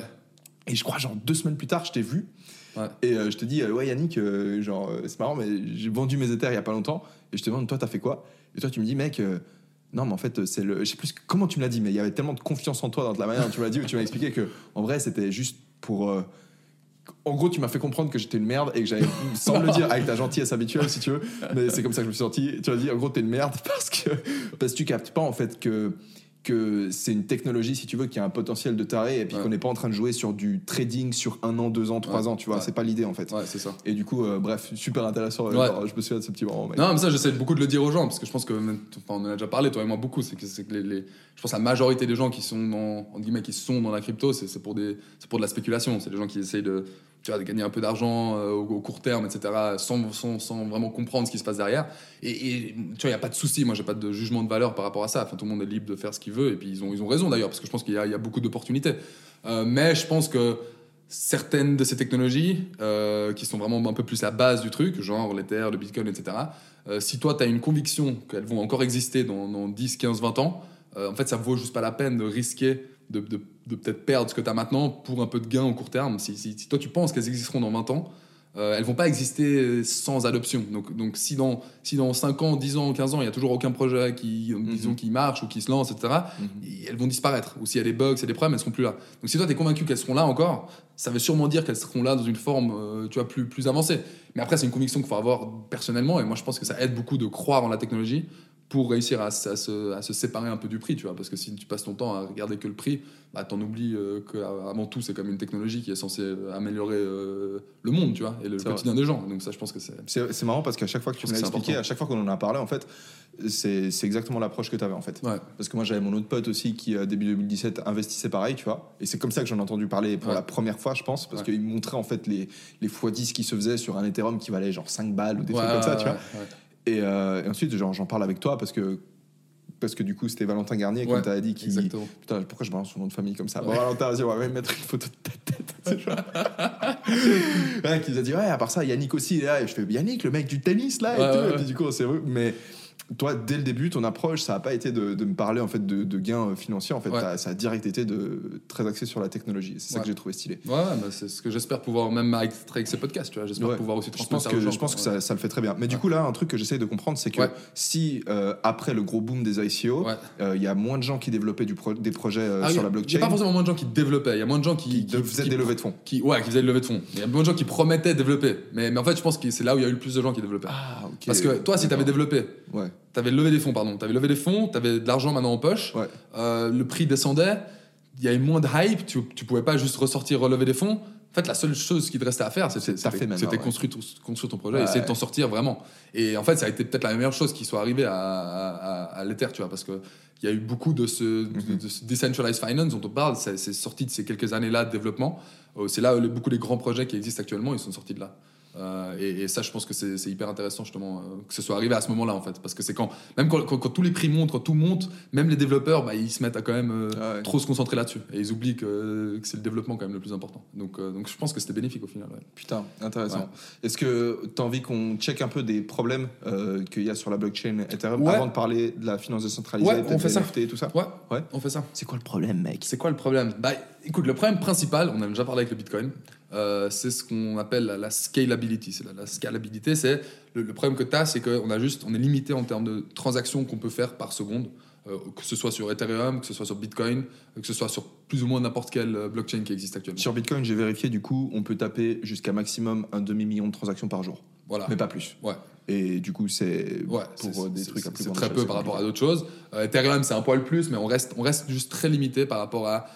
Et je crois genre deux semaines plus tard je t'ai vu Ouais. et euh, je te dis euh, ouais Yannick euh, genre c'est marrant mais j'ai vendu mes éthers il y a pas longtemps et je te demande toi t'as fait quoi? Et toi tu me dis mec non mais en fait c'est le je sais plus comment tu me l'as dit mais il y avait tellement de confiance en toi dans la manière dont tu m'as dit où tu m'as expliqué que en vrai c'était juste pour en gros, tu m'as fait comprendre que j'étais une merde et que j'avais, sans le dire, avec ta gentillesse habituelle, si tu veux, mais c'est comme ça que je me suis senti. Tu m'as dit, en gros, t'es une merde parce que, parce que tu captes pas, en fait, que, que c'est une technologie, si tu veux, qui a un potentiel de taré et puis Ouais. qu'on n'est pas en train de jouer sur du trading sur un an, deux ans, trois Ouais. ans, tu vois, Ouais. c'est pas l'idée, en fait. Ouais, c'est ça. Et du coup, euh, bref, super intéressant. je me souviens de ce petit moment. Non, mais ça, j'essaie beaucoup de le dire aux gens, parce que je pense que, enfin, on en a déjà parlé, toi et moi, beaucoup. C'est que, c'est que les, les- je pense que la majorité des gens qui sont dans, entre guillemets, qui sont dans la crypto, c'est c'est pour, des- c'est pour de la spéculation. C'est des gens qui essayent de, tu vois, de gagner un peu d'argent euh, au, court terme, etc., sans, sans, sans vraiment comprendre ce qui se passe derrière. Et, tu vois, il n'y a pas de souci. Moi, j'ai pas de jugement de valeur par rapport à ça. Enfin, tout le monde est libre de faire ce qu'il veut. Et puis, ils ont, ils ont raison d'ailleurs, parce que je pense qu'il y, y a beaucoup d'opportunités. Euh, mais je pense que certaines de ces technologies, euh, qui sont vraiment un peu plus la base du truc, genre l'Ether, le Bitcoin, etc., si toi, tu as une conviction qu'elles vont encore exister dans, dans 10, 15, 20 ans, en fait, ça vaut juste pas la peine de risquer de- de peut-être perdre ce que tu as maintenant pour un peu de gain au court terme. Si, si- si toi, tu penses qu'elles existeront dans 20 ans, euh, elles vont pas exister sans adoption. Donc, donc si, dans, si dans 5 ans, 10 ans, 15 ans, il n'y a toujours aucun projet qui, disons, qui marche ou qui se lance, etc., elles vont disparaître. Ou s'il y a des bugs, s'il y a des problèmes, elles seront plus là. Donc si toi, tu es convaincu qu'elles seront là encore, ça veut sûrement dire qu'elles seront là dans une forme euh, tu vois, plus, plus avancée. Mais après, c'est une conviction qu'il faut avoir personnellement. Et moi, je pense que ça aide beaucoup de croire en la technologie pour réussir à, se, à, se, séparer un peu du prix, tu vois. Parce que si tu passes ton temps à regarder que le prix, bah, t'en oublies euh, qu'avant tout, c'est comme une technologie qui est censée améliorer euh, le monde, tu vois, et le quotidien des gens. Donc ça, je pense que c'est... C'est marrant parce qu'à chaque fois que tu me l'as expliqué, à chaque fois qu'on en a parlé, en fait, c'est exactement l'approche que tu avais, en fait. Parce que moi, j'avais mon autre pote aussi qui, euh, début 2017, investissait pareil, tu vois. Et c'est comme ça que j'en ai entendu parler pour la première fois, je pense, parce qu'il montrait, en fait, les, les x10 qui se faisaient sur un Ethereum qui valait genre 5 balles ou des trucs comme ça, tu vois. Euh, et, ensuite, j'en parle avec toi parce que parce que du coup c'était Valentin Garnier qui t'a dit qu'il putain pourquoi je balance son nom de famille comme ça? Bon, Valentin vas-y on va même mettre une photo de ta tête ouais, qui nous a dit ouais à part ça Yannick aussi là et je fais Yannick le mec du tennis là et tout. et puis du coup c'est vrai mais toi, dès le début, ton approche, ça n'a pas été de, me parler en fait de, gains financiers. En fait, ça a direct été de très axé sur la technologie. C'est ça que j'ai trouvé stylé. Ouais, bah, c'est ce que j'espère pouvoir même avec, avec ces podcasts. Tu vois, j'espère pouvoir aussi transmettre. Je pense que, je pense que ça, ça, le fait très bien. Mais du coup là, un truc que j'essaie de comprendre, c'est que si euh, après le gros boom des ICO, euh, il y a moins de gens qui développaient du des projets euh, ah sur la blockchain. Il n'y a pas forcément moins de gens qui développaient. Il y a moins de gens qui, qui, faisaient des levées de fonds. Qui, ouais, qui faisaient des levées de fonds. Il y a moins de gens qui promettaient développer. Mais, mais en fait, je pense que c'est là où il y a eu le plus de gens qui développaient. Ah, Parce que toi, si tu avais développé, ouais. Tu avais levé des fonds pardon. Tu avais levé des fonds, tu avais de l'argent maintenant en poche, euh, le prix descendait, il y avait moins de hype, tu, tu pouvais pas juste ressortir, relever des fonds. En fait, la seule chose qui te restait à faire, c'était construire, construire, ton projet, et essayer de t'en sortir vraiment. Et en fait, ça a été peut-être la meilleure chose qui soit arrivée à, à, l'Ether, tu vois, parce que il y a eu beaucoup de ce, mm-hmm. de, ce, decentralized finance dont on parle, c'est sorti de ces quelques années-là de développement. Euh, c'est là où beaucoup des grands projets qui existent actuellement, ils sont sortis de là. Euh, et, ça, je pense que c'est hyper intéressant justement euh, que ce soit arrivé à ce moment-là en fait, parce que c'est quand même quand, quand, tous les prix montent, quand tout monte, même les développeurs, bah, ils se mettent à quand même euh, ah trop se concentrer là-dessus et ils oublient que, c'est le développement quand même le plus important. Donc, donc je pense que c'était bénéfique au final. Putain, intéressant. Est-ce que tu as envie qu'on check un peu des problèmes qu'il y a sur la blockchain Ethereum avant de parler de la finance décentralisée, on fait ça. et tout ça? Ouais, ouais, on fait ça. C'est quoi le problème, mec? C'est quoi le problème? Bah, écoute, le problème principal, on a déjà parlé avec le Bitcoin. Euh, c'est ce qu'on appelle la, scalability. C'est la, scalabilité, c'est le, problème que tu as, c'est qu'on a juste, on est limité en termes de transactions qu'on peut faire par seconde, euh, que ce soit sur Ethereum, que ce soit sur Bitcoin, que ce soit sur plus ou moins n'importe quelle euh, blockchain qui existe actuellement. Sur Bitcoin, j'ai vérifié, du coup, on peut taper jusqu'à maximum un demi-million de transactions par jour. Voilà. Mais pas plus. Ouais. Et du coup, c'est ouais, pour des trucs C'est très peu par rapport à d'autres choses. Ethereum, c'est un poil plus, mais on reste, on reste juste très limité par rapport à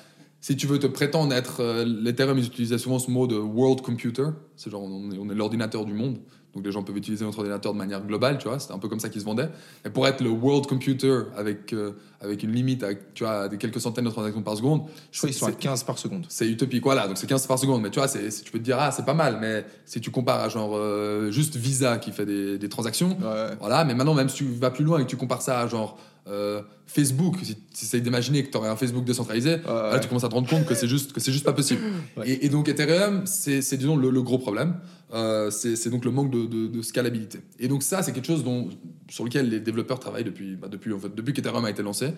si tu veux te prétendre être. Euh, L'Ethereum, ils utilisaient souvent ce mot de world computer. C'est genre, on est, on est l'ordinateur du monde. Donc les gens peuvent utiliser notre ordinateur de manière globale, tu vois. C'était un peu comme ça qu'ils se vendaient. Et pour être le world computer avec, euh, avec une limite, à, tu vois, des quelques centaines de transactions par seconde. Je crois qu'ils sont à 15 par seconde. C'est utopique, voilà. Donc c'est 15 par seconde. Mais tu vois, tu peux te dire, ah, c'est pas mal. Mais si tu compares à genre euh, juste Visa qui fait des, des transactions, voilà. Mais maintenant, même si tu vas plus loin et que tu compares ça à genre euh, Facebook, si tu essayes d'imaginer que tu aurais un Facebook décentralisé, là tu commences à te rendre compte que c'est juste, que c'est juste pas possible. Et, donc Ethereum, c'est, disons le, gros problème, euh, c'est, donc le manque de, scalabilité. Et donc ça, c'est quelque chose dont, sur lequel les développeurs travaillent depuis, bah, depuis, en fait, depuis qu'Ethereum a été lancé.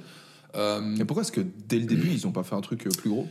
Euh, et pourquoi est-ce que dès le début, ils n'ont pas fait un truc plus gros?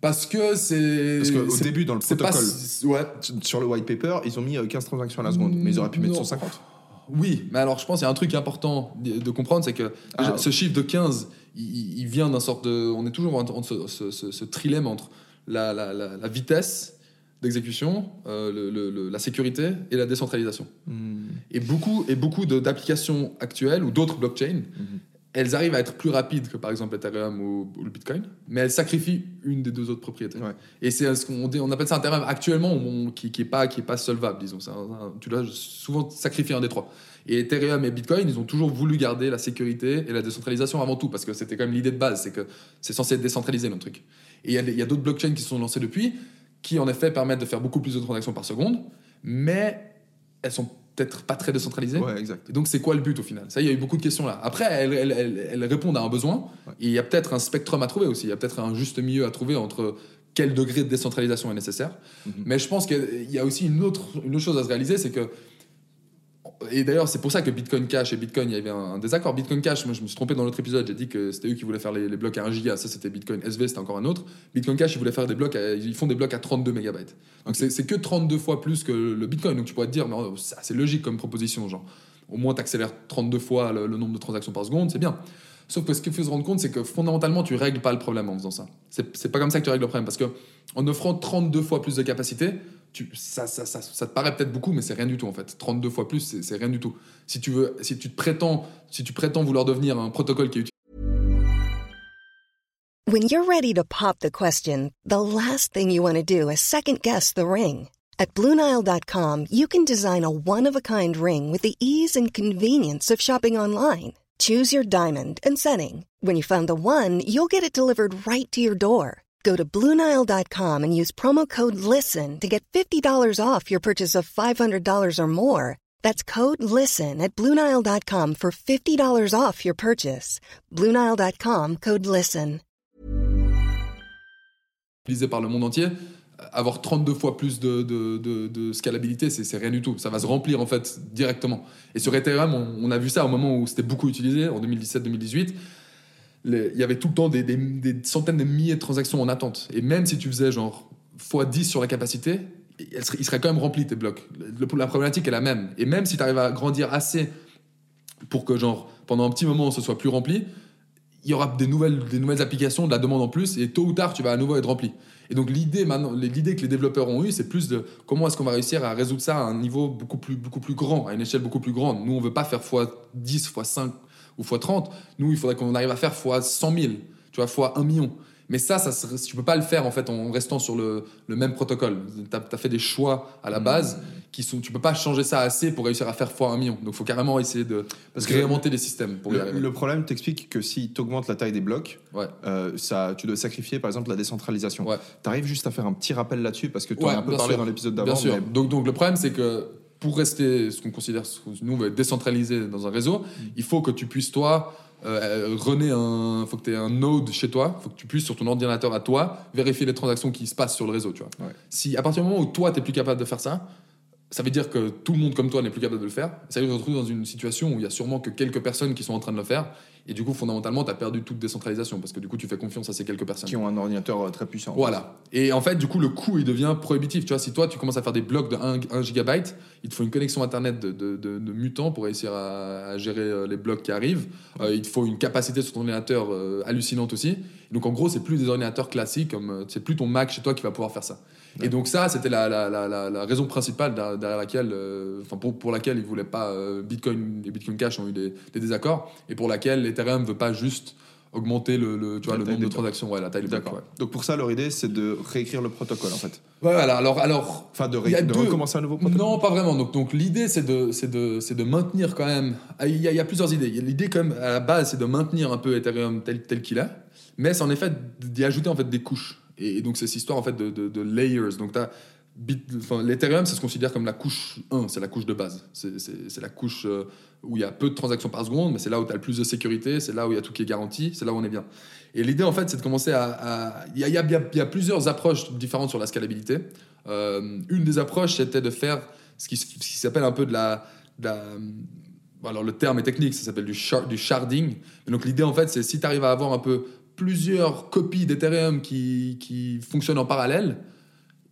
Parce que c'est. Parce qu'au début, dans le protocole, ouais. sur le white paper, ils ont mis 15 transactions à la seconde, mais ils auraient pu mettre 150. Oui, mais alors je pense qu'il y a un truc important de comprendre, c'est que ah. ce chiffre de 15, il, vient d'un sorte de... On est toujours entre, ce, trilemme entre la, vitesse d'exécution, euh, la sécurité et la décentralisation. Hmm. Et beaucoup, et beaucoup d'applications actuelles ou d'autres blockchains, hmm elles arrivent à être plus rapides que par exemple Ethereum ou, le Bitcoin, mais elles sacrifient une des deux autres propriétés. Et c'est ce qu'on on appelle ça un terrain actuellement qui, qui est pas qui est pas solvable, disons. tu dois souvent sacrifier un des trois. Et Ethereum et Bitcoin, ils ont toujours voulu garder la sécurité et la décentralisation avant tout, parce que c'était quand même l'idée de base, c'est que c'est censé être décentralisé notre truc. Et il y a, d'autres blockchains qui se sont lancés depuis, qui en effet permettent de faire beaucoup plus de transactions par seconde, mais elles sont peut-être pas très décentralisé. Ouais, exact. Et donc, c'est quoi le but au final? Ça, il y a eu beaucoup de questions là. Après, elles, répondent à un besoin. Et il y a peut-être un spectrum à trouver aussi. Il y a peut-être un juste milieu à trouver entre quel degré de décentralisation est nécessaire. Mhm. Mais je pense qu'il y a aussi une autre, une autre chose à se réaliser, c'est que et d'ailleurs, c'est pour ça que Bitcoin Cash et Bitcoin, il y avait un, désaccord. Bitcoin Cash, moi je me suis trompé dans l'autre épisode, j'ai dit que c'était eux qui voulaient faire les, blocs à 1 giga, ça c'était Bitcoin SV, c'était encore un autre. Bitcoin Cash, ils voulaient faire des blocs, ils font des blocs à 32 mégabytes. Donc c'est que 32 fois plus que le Bitcoin. Donc tu pourrais te dire, oh, c'est logique comme proposition, genre. Au moins, tu accélères 32 fois le, nombre de transactions par seconde, c'est bien. Sauf que ce qu'il faut se rendre compte, c'est que fondamentalement, tu règles pas le problème en faisant ça. C'est pas comme ça que tu règles le problème. Parce que en offrant 32 fois plus de capacité, tu, ça, ça, ça, ça te paraît peut-être beaucoup, mais c'est rien du tout en fait. 32 fois plus, c'est rien du tout. Si tu veux, si tu te prétends, si tu prétends vouloir devenir un protocole qui est When you're ready to pop the question, the last thing you want to do is second guess the ring. At Bluenile.com, you can design a one of a kind ring with the ease and convenience of shopping online. Choose your diamond and setting. When you find the one, you'll get it delivered right to your door. Go to Bluenile.com and use promo code LISTEN to get $50 off your purchase of $500 or more. That's code LISTEN at Bluenile.com for $50 off your purchase. Bluenile.com code LISTEN. utilisé par le monde entier, avoir 32 fois plus de, de, de- de scalabilité, c'est rien du tout. Ça va se remplir en fait directement. Et sur Ethereum, on, on a vu ça au moment où c'était beaucoup utilisé, en 2017-2018. Il y avait tout le temps des, centaines de milliers de transactions en attente. Et même si tu faisais genre x10 sur la capacité, il serait quand même rempli tes blocs. Le- la problématique est la même. Et même si tu arrives à grandir assez pour que genre pendant un petit moment ce soit plus rempli, il y aura des nouvelles, des nouvelles applications, de la demande en plus, et tôt ou tard, tu vas à nouveau être rempli. Et donc l'idée maintenant, l'idée que les développeurs ont eue, c'est plus de comment est-ce qu'on va réussir à résoudre ça à un niveau beaucoup plus, beaucoup plus grand, à une échelle beaucoup plus grande. Nous, on veut pas faire x 10, x 5 ou x 30. Nous, il faudrait qu'on arrive à faire x 100 000, tu vois, x 1 million. Mais ça, ça tu peux pas le faire en fait en restant sur le, le même protocole. Tu as, fait des choix à la base qui sont, tu peux pas changer ça assez pour réussir à faire x 1 million. Donc, il faut carrément essayer de Parce que réinventer les systèmes pour y Le, arriver. le problème t'explique que si tu augmentes la taille des blocs, Ouais. euh, ça, tu dois sacrifier par exemple la décentralisation. Ouais. Tu arrives juste à faire un petit rappel là-dessus parce que tu Ouais, as un peu parlé sûr. dans l'épisode Bien d'avant. sûr. mais- Donc, donc le problème, c'est que pour rester ce qu'on considère, nous, décentralisé dans un réseau, Mm. il faut que tu puisses, toi, euh, runner un. faut que tu aies un node chez toi, il faut que tu puisses, sur ton ordinateur à toi, vérifier les transactions qui se passent sur le réseau. Tu vois. Ouais. Si à partir du moment où toi, tu n'es plus capable de faire ça, ça veut dire que tout le monde comme toi n'est plus capable de le faire. Ça veut dire que tu te retrouves dans une situation où il y a sûrement que quelques personnes qui sont en train de le faire. Et du coup, fondamentalement, tu as perdu toute décentralisation parce que du coup, tu fais confiance à ces quelques personnes. qui ont un ordinateur euh, très puissant. Voilà. Et en fait, du coup, le coût, il devient prohibitif. Tu vois, si toi, tu commences à faire des blocs de 1, 1 gigabyte, il te faut une connexion Internet de, de, de- de mutant pour réussir à, à gérer euh, les blocs qui arrivent. Euh, il te faut une capacité sur ton ordinateur euh, hallucinante aussi. Donc, en gros, c'est plus des ordinateurs classiques, comme c'est plus ton Mac chez toi qui va pouvoir faire ça. Et donc ça, c'était la, la, la, la, la raison principale derrière laquelle, euh, enfin pour, pour laquelle ils voulaient pas euh, Bitcoin et Bitcoin Cash ont eu des, des désaccords, et pour laquelle Ethereum veut pas juste augmenter le, le, tu vois, le nombre de transactions, ouais, la taille du bloc, D'accord. ouais. Donc pour ça, leur idée, c'est de réécrire le protocole en fait. Ouais, voilà. Alors, alors Enfin, de, de deux- recommencer un nouveau protocole. non, pas vraiment. Donc, donc l'idée, c'est de, c'est de, c'est de maintenir quand même. ah, Il y, a, il y a plusieurs idées. L'idée, quand même, à la base, c'est de maintenir un peu Ethereum tel, tel qu'il est, mais c'est en effet d'y ajouter en fait des couches. Et, donc, c'est cette histoire en fait de, layers. Donc, t'as Bit- enfin, l'Ethereum, ça se considère comme la couche 1, c'est la couche de base. C'est, la couche euh, où il y a peu de transactions par seconde, mais c'est là où tu as le plus de sécurité, c'est là où il y a tout qui est garanti, c'est là où on est bien. Et l'idée, en fait, c'est de commencer à. Il y, a, plusieurs approches différentes sur la scalabilité. Euh, une des approches, c'était de faire ce qui, s'appelle un peu de la. alors, le terme est technique, ça s'appelle du, shard- du sharding. Donc, l'idée, en fait, c'est si tu arrives à avoir un peu plusieurs copies d'Ethereum qui, qui fonctionnent en parallèle,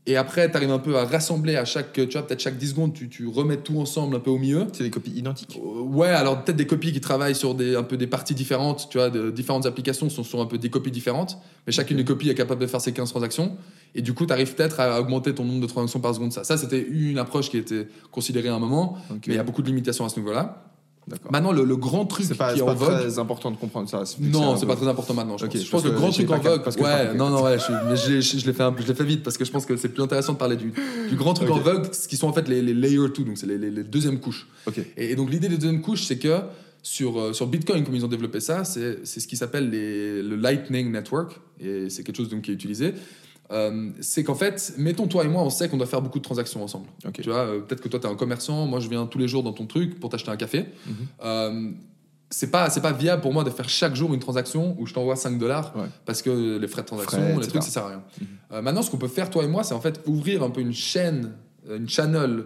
et après, tu arrives un peu à rassembler à chaque. Tu vois, peut-être chaque 10 secondes, tu, tu remets tout ensemble un peu au milieu. C'est des copies identiques. Euh, Ouais, alors peut-être des copies qui travaillent sur des, un peu des parties différentes, tu vois, de différentes applications sont sur un peu des copies différentes, mais chacune des copies est capable de faire ses 15 transactions, et du coup, tu arrives peut-être à augmenter ton nombre de transactions par seconde. Ça, ça c'était une approche qui était considérée à un moment, mais il y a beaucoup de limitations à ce niveau-là. Maintenant, le, le grand truc C'est pas, qui c'est est pas en vogue. très important de comprendre ça. c'est- Non, c'est c'est pas très important maintenant. Je pense, je parce pense que le grand truc en vogue. parce que Ouais, non, non, ouais, je, mais je l'ai- je l'ai fait, vite parce que je pense que c'est plus intéressant de parler du, du grand truc Ok. en vogue, ce qui sont en fait les, les layer 2, donc c'est les, les, les deuxièmes couches. Et, et donc l'idée des deuxièmes couches, c'est que sur, euh, sur Bitcoin, comme ils ont développé ça, c'est c'est ce qui s'appelle le Lightning Network, et c'est quelque chose donc, qui est utilisé. Euh, c'est qu'en fait, mettons toi et moi, on sait qu'on doit faire beaucoup de transactions ensemble. Ok. Tu vois, euh, peut-être que toi, tu es un commerçant, moi, je viens tous les jours dans ton truc pour t'acheter un café. Mhm. Euh, c'est pas, c'est pas viable pour moi de faire chaque jour une transaction où je t'envoie 5 dollars Ouais. parce que les frais de transaction, Frais, les etc. trucs, ça sert à rien. Mhm. Euh, maintenant, ce qu'on peut faire, toi et moi, c'est en fait ouvrir un peu une chaîne, une channel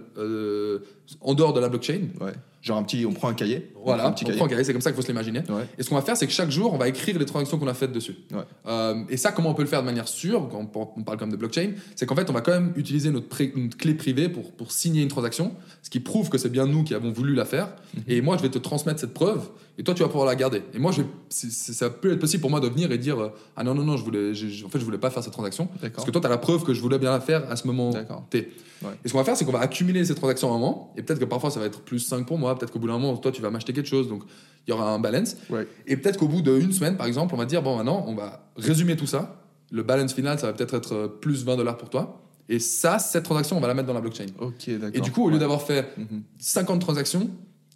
en dehors de la blockchain. Ouais. Genre un petit, on prend un cahier. Voilà, un petit on cahier. prend un cahier, c'est comme ça qu'il faut se l'imaginer. Ouais. Et ce qu'on va faire, c'est que chaque jour, on va écrire les transactions qu'on a faites dessus. Ouais. Euh, et ça, comment on peut le faire de manière sûre, quand on parle quand même de blockchain, c'est qu'en fait, on va quand même utiliser notre, pré- notre clé privée pour, pour signer une transaction, ce qui prouve que c'est bien nous qui avons voulu la faire. Mhm. Et moi, je vais te transmettre cette preuve, et toi, tu vas pouvoir la garder. Et moi, je vais, c'est- c'est- ça peut être possible pour moi de venir et dire euh, Ah non, non, non, je voulais, en fait, je voulais pas faire cette transaction. Parce que toi, tu as la preuve que je voulais bien la faire à ce moment. T. Ouais. Et ce qu'on va faire, c'est qu'on va accumuler ces transactions à un moment, et peut-être que parfois ça va être plus 5 pour moi, peut-être qu'au bout d'un moment, toi, tu vas m'acheter quelque chose, donc il y aura un balance. Ouais. Et peut-être qu'au bout d'une semaine, par exemple, on va dire, bon, maintenant, on va résumer tout ça. Le balance final, ça va peut-être être euh, plus 20 dollars pour toi. Et ça, cette transaction, on va la mettre dans la blockchain. Ok, d'accord. Et du coup, au lieu Ouais. d'avoir fait Mhm. 50 transactions,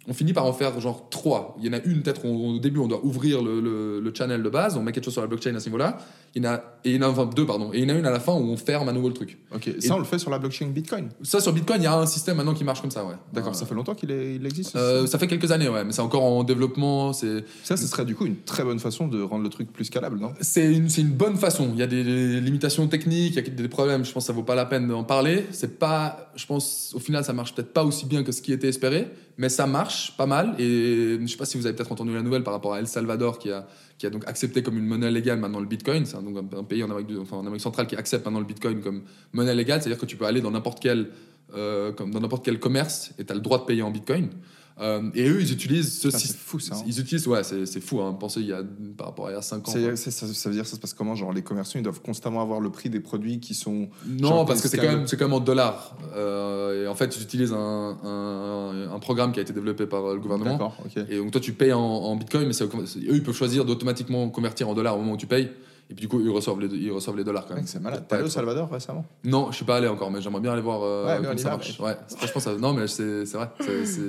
on finit par en faire genre 3. Il y en a une, peut-être, au début, on doit ouvrir le, le- le channel de base, on met quelque chose sur la blockchain à ce niveau-là. Il y en a, et il y en a enfin, deux, pardon. Et il y en a une à la fin où on ferme à nouveau le truc. Ok, ça on le fait sur la blockchain Bitcoin. Ça, sur Bitcoin, il y a un système maintenant qui marche comme ça, ouais. D'accord, Euh, ça fait longtemps qu'il il existe. euh, ça fait quelques années, ouais, mais c'est encore en développement. C'est ça, ce serait du coup une très bonne façon de rendre le truc plus scalable, non? C'est une, c'est une bonne façon. Il y a des, des limitations techniques, il y a des problèmes. Je pense que ça vaut pas la peine d'en parler. C'est pas, je pense, au final, ça marche peut-être pas aussi bien que ce qui était espéré, mais ça marche pas mal. Et je sais pas si vous avez peut-être entendu la nouvelle par rapport à El Salvador qui a, qui a donc accepté comme une monnaie légale maintenant le Bitcoin. C'est donc un, pays en Amérique, du- enfin, en Amérique centrale qui accepte maintenant le Bitcoin comme monnaie légale. C'est-à-dire que tu peux aller dans n'importe quel, euh, dans n'importe quel commerce et tu as le droit de payer en Bitcoin. Euh, et eux, ils utilisent ce système. c'est fou, ça, hein. Ils utilisent, ouais, c'est c'est fou. Hein. Pensez il y a par rapport à il y a 5 ans. ça, ça veut dire ça se passe comment? Genre les commerçants ils doivent constamment avoir le prix des produits qui sont. Non, Genre parce que c'est quand même c'est quand même en dollars. Euh, et en fait, ils utilisent un, un, un programme qui a été développé par euh, le gouvernement. D'accord, ok. Et donc toi, tu payes en, en Bitcoin, mais eux, ils peuvent choisir d'automatiquement convertir en dollars au moment où tu payes. Et puis du coup, ils reçoivent les, ils reçoivent les dollars quand même. C'est malade. T'es allé au être- Salvador récemment? Non, je suis pas allé encore, mais j'aimerais bien aller voir euh, Ouais, comment ça marche. Ouais, franchement, ça, non, mais c'est vrai,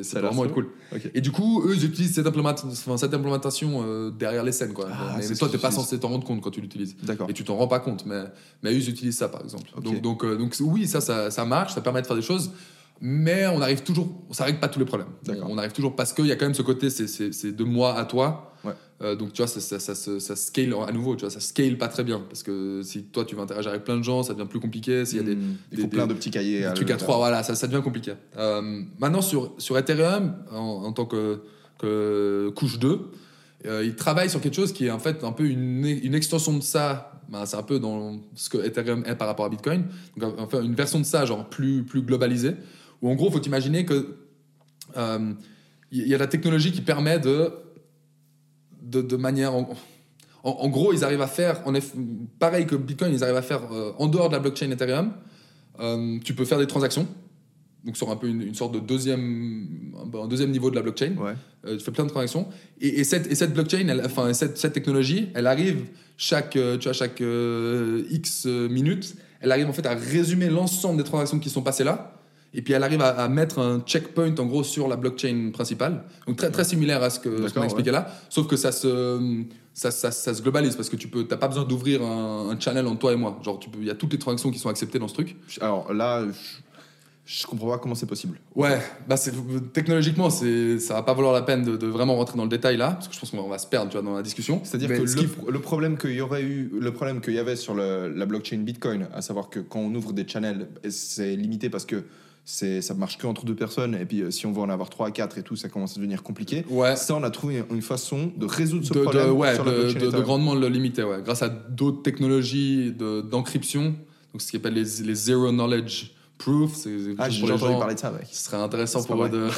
c'est- vraiment chaud. cool. Et du coup, eux, ils utilisent cette, implémentation, enfin, cette implémentation euh, derrière les scènes, quoi. Ah, mais, mais toi, t'es pas censé t'en rendre compte quand tu l'utilises. D'accord. Et tu t'en rends pas compte, mais, mais eux, ils utilisent ça, par exemple. Donc, donc, euh, donc, oui, ça, ça, ça marche, ça permet de faire des choses, mais on arrive toujours, ça règle pas tous les problèmes. On arrive toujours parce qu'il y a quand même ce côté, c'est de moi à toi. Ouais. Euh, donc, tu vois, ça, ça, ça, ça scale à nouveau, tu vois, ça scale pas très bien. Parce que si toi, tu veux interagir avec plein de gens, ça devient plus compliqué. S'il y a des, Hmm, Il des- faut des- plein de petits cahiers. des à trucs à trois, voilà, ça, devient compliqué. Euh, maintenant, sur, sur Ethereum, en, en tant que, que couche 2, euh, il travaille sur quelque chose qui est en fait un peu une, une extension de ça. Ben, c'est un peu dans ce que Ethereum est par rapport à Bitcoin. Donc, enfin, une version de ça, genre plus, plus globalisée. Où en gros, il faut imaginer que euh, il y a la technologie qui permet de, de, de manière. En, en- en gros, ils arrivent à faire, en eff- pareil que Bitcoin, ils arrivent à faire euh, en dehors de la blockchain Ethereum. euh, tu peux faire des transactions, donc sur un peu une, une sorte de deuxième, un deuxième niveau de la blockchain. Ouais. Euh, tu fais plein de transactions. Et, et cette, et cette blockchain, elle- enfin cette, cette technologie, elle arrive chaque, tu vois, chaque X minutes, elle arrive en fait à résumer l'ensemble des transactions qui sont passées là. Et puis elle arrive à, à mettre un checkpoint en gros sur la blockchain principale. Donc très, très similaire à ce que qu'on expliqué là. Sauf que ça se, ça, ça, ça se globalise parce que tu peux, t'as pas besoin d'ouvrir un, un channel entre toi et moi. Genre tu peux- il y a toutes les transactions qui sont acceptées dans ce truc. Alors là, je, je comprends pas comment c'est possible. Ouais, bah c'est, technologiquement, c'est, ça va pas valoir la peine de, de vraiment rentrer dans le détail là, parce que je pense qu'on va, se perdre tu vois, dans la discussion. C'est-à-dire que ce le, qui- le problème qu'il y aurait eu, le problème qu'il y avait sur le- la blockchain Bitcoin, à savoir que quand on ouvre des channels, c'est limité parce que c'est, ça marche que entre deux personnes, et puis euh, si on veut en avoir trois à quatre et tout, ça commence à devenir compliqué. Ouais. Ça, on a trouvé une façon de résoudre ce de, de- problème ouais, sur de, grandement le limiter, ouais, grâce à d'autres technologies de- d'encryption, donc ce qu'on appelle les, les zero knowledge proof. C'est, Ah, j'ai entendu parler de ça, mec. Ce serait intéressant pour eux de.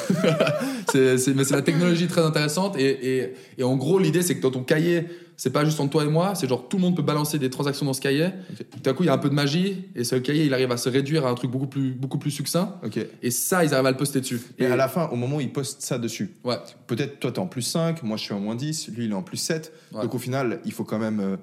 mais c'est la technologie très intéressante. Et, et, et en gros, l'idée, c'est que dans ton cahier, c'est pas juste entre toi et moi, c'est genre tout le monde peut balancer des transactions dans ce cahier. Tout à coup, il y a un peu de magie. Et ce cahier, il arrive à se réduire à un truc beaucoup plus, beaucoup plus succinct. Et ça, ils arrivent à le poster dessus. Et à la fin, au moment où il poste ça dessus, Ouais. peut-être toi, t'es en plus 5, moi, je suis en moins 10, lui, il est en plus 7. Ouais. Donc, au final, il faut quand même, euh,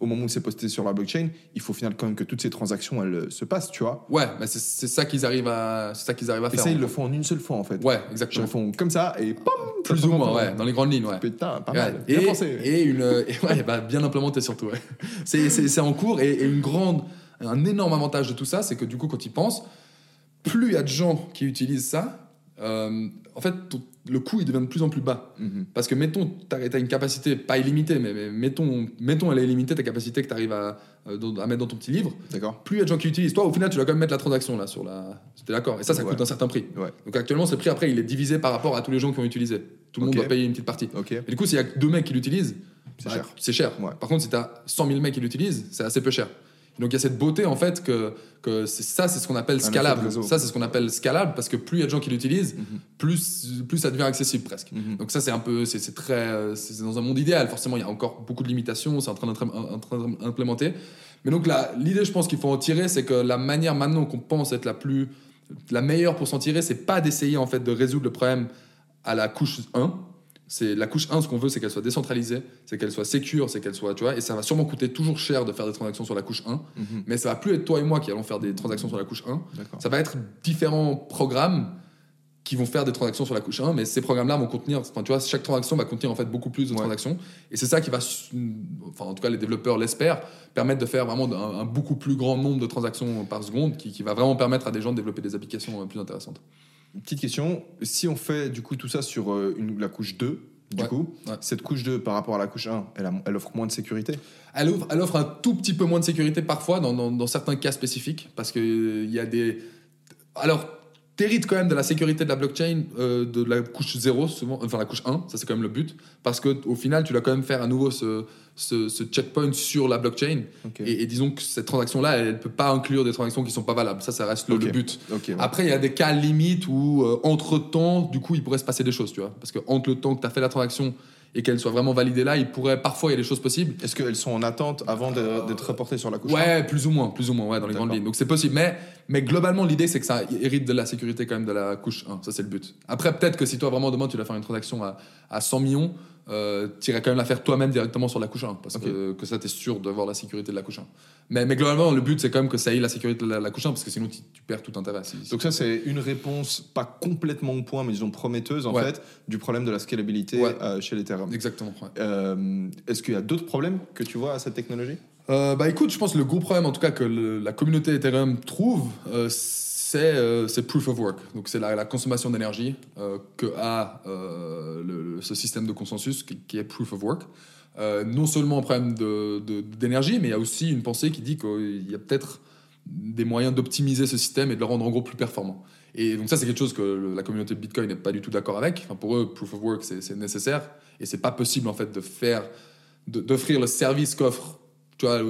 au moment où c'est posté sur la blockchain, il faut au final quand même que toutes ces transactions, elles euh, se passent, tu vois. Ouais, mais c'est, c'est ça qu'ils arrivent à, c'est ça qu'ils arrivent à Et faire. ça, en ils le font en une seule fois, en fait. Ouais, Ils exactement. le font comme ça, et pam Plus ou moins, ouais, dans les grandes lignes, ouais. Putain, pas Ouais. mal. Et, pensé. et une, et ouais, bah, bien implémenté surtout. Ouais. C'est, c'est, c'est en cours et, et une grande, un énorme avantage de tout ça, c'est que du coup, quand ils pensent, plus il y a de gens qui utilisent ça, euh, en fait, ton- le coût il devient de plus en plus bas. Mhm. Parce que mettons, tu as, une capacité, pas illimitée, mais, mais mettons, mettons, elle est illimitée, ta capacité que tu arrives à, euh, à mettre dans ton petit livre. D'accord. Plus il y a de gens qui l'utilisent, toi, au final, tu dois quand même mettre la transaction là sur la. T'es d'accord Et ça, ça Ouais. coûte un certain prix. Ouais. Donc actuellement, ce prix après, il est divisé par rapport à tous les gens qui ont utilisé. Tout le monde doit payer une petite partie. Ok. Et du coup, s'il y a deux mecs qui l'utilisent, C'est bah, cher. C'est cher. Ouais. Par contre, si tu as 100 000 mecs qui l'utilisent, c'est assez peu cher. Donc il y a cette beauté en fait que, que ça, c'est ce qu'on appelle scalable. Ça, c'est ce qu'on appelle scalable parce que plus il y a de gens qui l'utilisent, Mhm. plus, plus ça devient accessible presque. Mhm. Donc ça, c'est un peu, c'est c'est très, c'est dans un monde idéal. Forcément, il y a encore beaucoup de limitations. C'est en train d'implémenter. Mais donc l'idée, je pense qu'il faut en tirer, c'est que la manière maintenant qu'on pense être la plus, la meilleure pour s'en tirer, c'est pas d'essayer en fait de résoudre le problème à la couche 1. C'est la couche 1, ce qu'on veut, c'est qu'elle soit décentralisée, c'est qu'elle soit sécure, c'est qu'elle soit, tu vois, et ça va sûrement coûter toujours cher de faire des transactions sur la couche 1, Mhm. mais ça va plus être toi et moi qui allons faire des transactions sur la couche 1. D'accord. Ça va être différents programmes qui vont faire des transactions sur la couche 1, mais ces programmes-là vont contenir, enfin, tu vois, chaque transaction va contenir en fait beaucoup plus de Ouais. transactions, et c'est ça qui va, enfin, en tout cas, les développeurs l'espèrent, permettre de faire vraiment un, un beaucoup plus grand nombre de transactions par seconde, qui, qui va vraiment permettre à des gens de développer des applications euh, plus intéressantes. Petite question, si on fait du coup tout ça sur euh, une- la couche 2, du Ouais, coup, ouais. cette couche 2 par rapport à la couche 1, elle, a- elle offre moins de sécurité? Elle offre, elle offre un tout petit peu moins de sécurité parfois dans, dans- dans certains cas spécifiques parce qu'il y a des. Alors, t'hérites quand même de la sécurité de la blockchain euh, de la couche 0, souvent, enfin la couche 1, ça c'est quand même le but parce qu'au final, tu dois quand même faire à nouveau ce, ce, ce checkpoint sur la blockchain et, et disons que cette transaction-là, elle ne peut pas inclure des transactions qui sont pas valables. Ça, ça reste le, le but. Ouais. Après, il y a des cas limites où, euh, entre-temps, du coup, il pourrait se passer des choses, tu vois. Parce que entre le temps que tu as fait la transaction et qu'elle soit vraiment validée là, il pourrait, parfois, il y a des choses possibles. Est-ce qu'elles sont en attente avant d'être reportées sur la couche 1 Ouais, plus ou moins, plus ou moins, ouais, dans les grandes lignes. Donc c'est possible, mais, mais globalement, l'idée c'est que ça hérite de la sécurité quand même de la couche 1. Ça, c'est le but. Après, peut-être que si toi vraiment demain tu dois faire une transaction à, à 100 millions, euh, tu irais quand même la faire toi-même directement sur la couche 1, parce que, que ça, tu es sûr d'avoir la sécurité de la couche 1. Mais, mais globalement, le but c'est quand même que ça ait la sécurité de la, la couche 1, parce que sinon tu, perds tout intérêt. Si- si- Donc ça c'est une réponse pas complètement au point mais disons prometteuse en Ouais. fait du problème de la scalabilité Ouais. euh, chez l'Ethereum. Exactement. ouais. Euh, Est-ce qu'il y a d'autres problèmes que tu vois à cette technologie? Euh, bah écoute, je pense que le gros problème en tout cas que le- la communauté Ethereum trouve, c'est euh, c'est proof of work. Donc c'est la, consommation d'énergie euh, que a euh, ce système de consensus qui, est proof of work. Non seulement un problème de- de- d'énergie, mais il y a aussi une pensée qui dit qu'il y a peut-être des moyens d'optimiser ce système et de le rendre en gros plus performant. Et donc ça, c'est quelque chose que la communauté Bitcoin n'est pas du tout d'accord avec. Enfin, pour eux, proof of work, c'est nécessaire et c'est pas possible en fait de faire, d'offrir le service qu'offre, tu vois,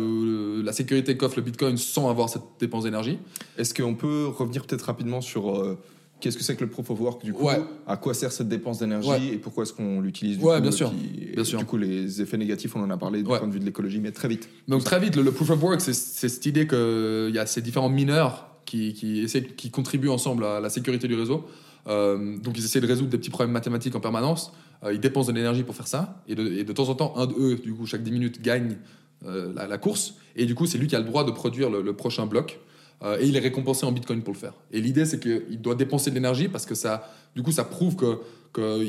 la sécurité qu'offre le Bitcoin sans avoir cette dépense d'énergie. Est-ce qu'on peut revenir peut-être rapidement sur euh, qu'est-ce que c'est que le proof of work du coup? Ouais. À quoi sert cette dépense d'énergie Ouais. et pourquoi est-ce qu'on l'utilise du Ouais, coup, bien sûr. puis- Bien sûr. Du coup les effets négatifs on en a parlé du Ouais. point de vue de l'écologie mais très vite. Donc très vite, le, le proof of work, c'est- cette idée qu'il y a ces différents mineurs qui, qui, essaient, qui contribuent ensemble à la sécurité du réseau. Euh, donc ils essaient de résoudre des petits problèmes mathématiques en permanence. Euh, ils dépensent de l'énergie pour faire ça. Et de, et de temps en temps, un d'eux, du coup, chaque 10 minutes, gagne la, la course. Et du coup, c'est lui qui a le droit de produire le, prochain bloc. Euh, et il est récompensé en bitcoin pour le faire. Et l'idée, c'est qu'il doit dépenser de l'énergie parce que ça, du coup, ça prouve que, que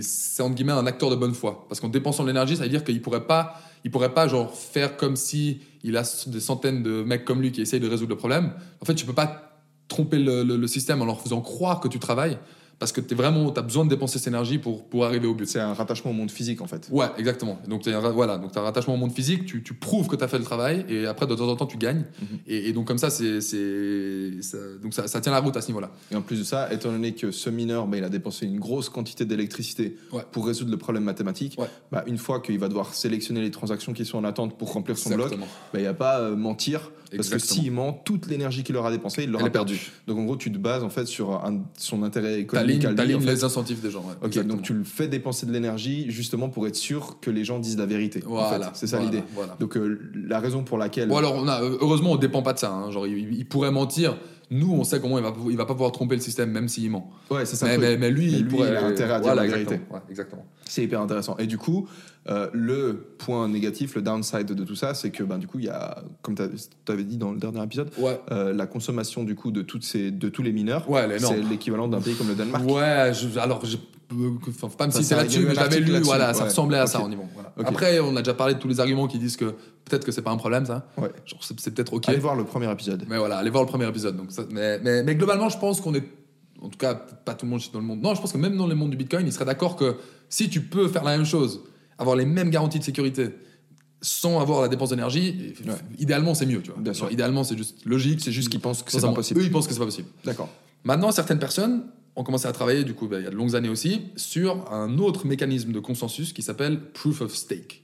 c'est entre guillemets un acteur de bonne foi. Parce qu'en dépensant de l'énergie, ça veut dire qu'il pourrait pas, il pourrait pas genre faire comme si il a des centaines de mecs comme lui qui essayent de résoudre le problème. En fait, tu peux pas tromper le système en leur faisant croire que tu travailles parce que tu vraiment, as besoin de dépenser cette énergie pour, pour arriver au but. C'est un rattachement au monde physique en fait. Ouais, exactement. Donc, tu as, voilà, donc, as un rattachement au monde physique, tu, tu prouves que tu as fait le travail, et après, de temps en temps, tu gagnes. Mhm. et, et donc, comme ça, c'est, ça, donc ça, ça tient la route à ce niveau-là. Et en plus de ça, étant donné que ce mineur, bah, il a dépensé une grosse quantité d'électricité Ouais. pour résoudre le problème mathématique, Ouais. bah, une fois qu'il va devoir sélectionner les transactions qui sont en attente pour remplir son bloc, Exactement. bah, il n'y a pas à mentir. Parce que s'il ment, toute l'énergie qu'il aura dépensée, il l'aura perdue. Donc en gros, tu te bases en fait sur un- son intérêt économique t'alignes en fait. les incentives des gens. ouais. Ok, Exactement. donc tu le fais dépenser de l'énergie justement pour être sûr que les gens disent la vérité. en Voilà. fait. c'est ça l'idée. Voilà. Donc euh, la raison pour laquelle. Bon, alors, on a, euh, heureusement, on dépend pas de ça. hein. Genre, il, il pourrait mentir. Nous, on sait comment il va, il va pas pouvoir tromper le système, même s'il ment. Ouais, c'est ça. Mais, lui, Mais il pourrait. il a intérêt à dire voilà, la vérité. exactement. Ouais, exactement. C'est hyper intéressant. Et du coup, euh, le point négatif, le downside de tout ça, c'est que ben, du coup, il y a, comme tu avais dit dans le dernier épisode, Ouais. euh, la consommation du coup de, toutes ces, de tous les mineurs, Ouais, c'est l'équivalent d'un pays comme le Danemark. Ouais, je- alors, je, enfin, faut pas me citer là-dessus, mais article lu, voilà, ça ressemblait à ça au niveau. voilà. Après, on a déjà parlé de tous les arguments qui disent que peut-être que c'est pas un problème, ça. Ouais. Genre, c'est peut-être ok. Allez voir le premier épisode. Mais voilà, allez voir le premier épisode. Donc ça- mais, mais, mais globalement, je pense qu'on est, en tout cas, pas tout le monde dans le monde. Non, je pense que même dans le monde du Bitcoin, il serait d'accord que si tu peux faire la même chose, avoir les mêmes garanties de sécurité, sans avoir la dépense d'énergie, Ouais. idéalement c'est mieux, tu vois. Bien sûr. Idéalement c'est juste logique. C'est juste qu'ils pensent que c'est pas possible. Eux, ils pensent que c'est pas possible. D'accord. Maintenant, certaines personnes ont commencé à travailler, du coup, bah, il y a de longues années aussi, sur un autre mécanisme de consensus qui s'appelle proof of stake.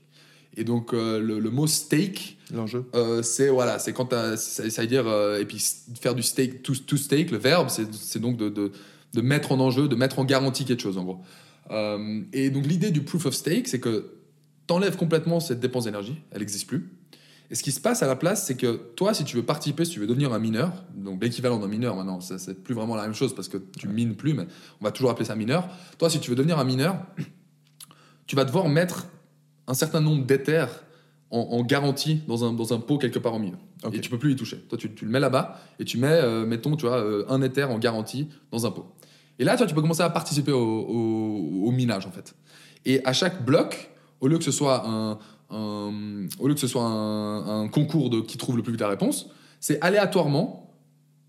Et donc, euh, le, le mot stake, L'enjeu. euh, c'est voilà, c'est quand ça, veut dire euh, et puis faire du stake, to, to stake, le verbe, c'est donc de, de, de mettre en enjeu, de mettre en garantie quelque chose en gros. Et donc l'idée du proof of stake, c'est que t'enlèves complètement cette dépense d'énergie, elle n'existe plus. Et ce qui se passe à la place, c'est que toi, si tu veux participer, si tu veux devenir un mineur, donc l'équivalent d'un mineur maintenant, ça, c'est plus vraiment la même chose parce que tu mines plus, mais on va toujours appeler ça mineur. Toi, si tu veux devenir un mineur, tu vas devoir mettre un certain nombre d'éthers en, en garantie dans un, dans un pot quelque part au milieu. Et tu peux plus y toucher. Toi, tu, tu le mets là-bas et tu mets, euh, mettons, tu vois, euh, un ether en garantie dans un pot. Et là, toi, tu peux commencer à participer au, au- au minage, en fait. Et à chaque bloc, au lieu que ce soit un, un- au lieu que ce soit un, un concours de qui trouve le plus vite la réponse, c'est aléatoirement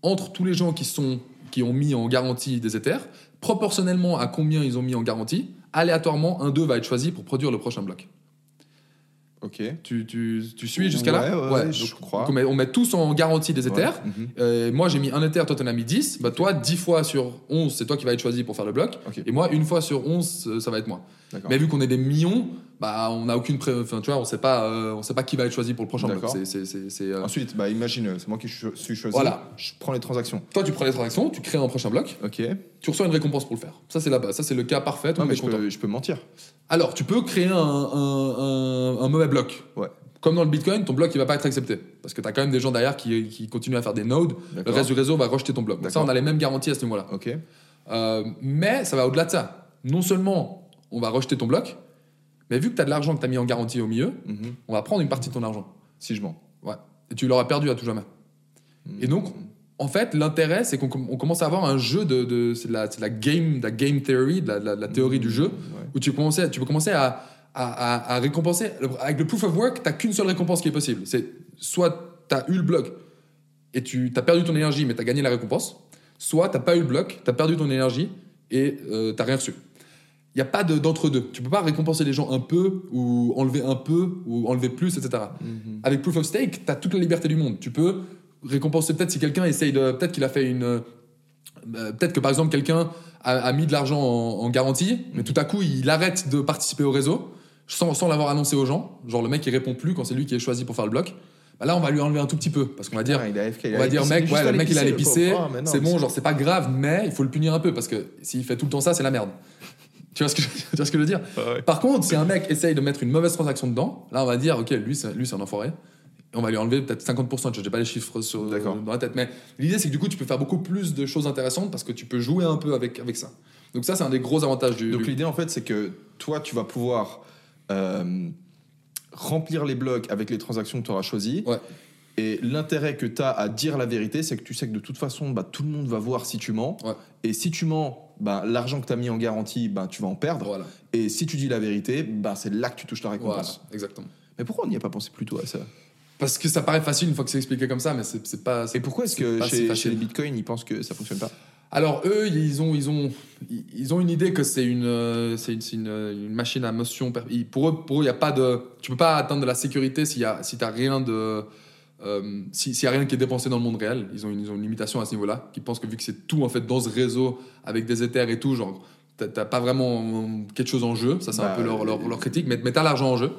entre tous les gens qui sont qui ont mis en garantie des ethers, proportionnellement à combien ils ont mis en garantie, aléatoirement un d'eux va être choisi pour produire le prochain bloc. Ok. Tu, tu, tu suis jusqu'à là Ouais, ouais, je crois. donc on, met, on met tous en garantie des ethers. Ouais, mhm. Euh, moi j'ai mis un ether, toi t'en as mis 10. Bah toi 10 fois sur 11 c'est toi qui vas être choisi pour faire le bloc. Ok. Et moi une fois sur 11 euh, ça va être moi. D'accord. Mais vu qu'on est des millions, bah on n'a aucune pré... enfin tu vois on sait pas euh, on sait pas qui va être choisi pour le prochain bloc. Euh, Ensuite, bah, imagine, c'est moi qui cho- suis choisi. Voilà. Je prends les transactions. Toi tu prends les transactions, tu crées un prochain bloc, Ok. tu reçois une récompense pour le faire. Ça c'est la base, ça c'est le cas parfait. Non, mais je peux, je peux mentir. Alors tu peux créer un, un, un- un mauvais bloc. Ouais. Comme dans le Bitcoin, ton bloc il va pas être accepté parce que tu as quand même des gens derrière qui, qui continuent à faire des nodes. Le reste du réseau va rejeter ton bloc. Donc ça, on a les mêmes garanties à ce niveau-là. Euh, mais ça va au-delà de ça. Non seulement on va rejeter ton bloc, mais vu que tu as de l'argent que tu as mis en garantie au milieu, Mhm. on va prendre une partie de ton argent. Si je mens. Ouais. Et tu l'auras perdu à tout jamais. Et donc, en fait, l'intérêt, c'est qu'on com- on commence à avoir un jeu de. de- c'est de la, de game, de la game theory, de la, de la- de la théorie du jeu, Ouais. où tu, commences, tu peux commencer à, à, à- à récompenser. Avec le proof of work, tu qu'une seule récompense qui est possible. C'est soit tu as eu le bloc et tu as perdu ton énergie, mais tu as gagné la récompense, soit tu pas eu le bloc, tu as perdu ton énergie et euh, tu rien reçu. Il n'y a pas de- d'entre-deux. Tu peux pas récompenser les gens un peu ou enlever un peu ou enlever plus, etc. Mhm. Avec Proof of Stake, tu as toute la liberté du monde. Tu peux récompenser peut-être si quelqu'un essaye de. Peut-être qu'il a fait une. euh, peut-être que par exemple quelqu'un a, a mis de l'argent en, en garantie, mais tout à coup il arrête de participer au réseau sans, sans l'avoir annoncé aux gens. Genre le mec il répond plus quand c'est lui qui est choisi pour faire le bloc. Bah là on va lui enlever un tout petit peu parce qu'on va dire. Ah, il il On va dire, mec, ouais, le mec il le pauvre. Ah, c'est bon, genre c'est pas grave, mais il faut le punir un peu parce que s'il fait tout le temps ça, c'est la merde. Tu vois ce que je, tu vois ce que je veux dire? Ouais. Par contre, si un mec essaye de mettre une mauvaise transaction dedans, là on va dire, ok, lui c'est lui, c'est un enfoiré. On va lui enlever peut-être 50%, je n'ai pas les chiffres sur, dans la tête, mais l'idée c'est que du coup tu peux faire beaucoup plus de choses intéressantes parce que tu peux jouer un peu avec, avec ça. Donc ça c'est un des gros avantages du... Donc du- l'idée en fait c'est que toi tu vas pouvoir euh, remplir les blocs avec les transactions que tu auras choisies. Ouais. Et l'intérêt que tu as à dire la vérité, c'est que tu sais que de toute façon, bah, tout le monde va voir si tu mens. Ouais. Et si tu mens, bah, l'argent que tu as mis en garantie, bah, tu vas en perdre. Voilà, Et si tu dis la vérité, bah, c'est là que tu touches ta voilà, récompense. exactement. Mais pourquoi on n'y a pas pensé plus tôt à ça? Parce que ça paraît facile une fois que c'est expliqué comme ça, mais c'est pas... Et pourquoi est-ce que chez, chez les bitcoins, ils pensent que ça fonctionne pas? Alors eux, ils ont, ils ont, ils ont une idée que c'est une, euh, c'est une, c'est une, euh, une machine à motion. Pour eux, pour eux, il y a pas de, tu peux pas atteindre de la sécurité s'il y a, si t'as rien de, euh, si- s'il y a rien qui est dépensé dans le monde réel. Ils ont une, ils ont une limitation à ce niveau-là, qui pensent que vu que c'est tout en fait dans ce réseau avec des éthers et tout, genre t'as- pas vraiment quelque chose en jeu. Ça c'est Bah, un peu leur, leur, euh, leur critique, mais, mais t'as l'argent en jeu.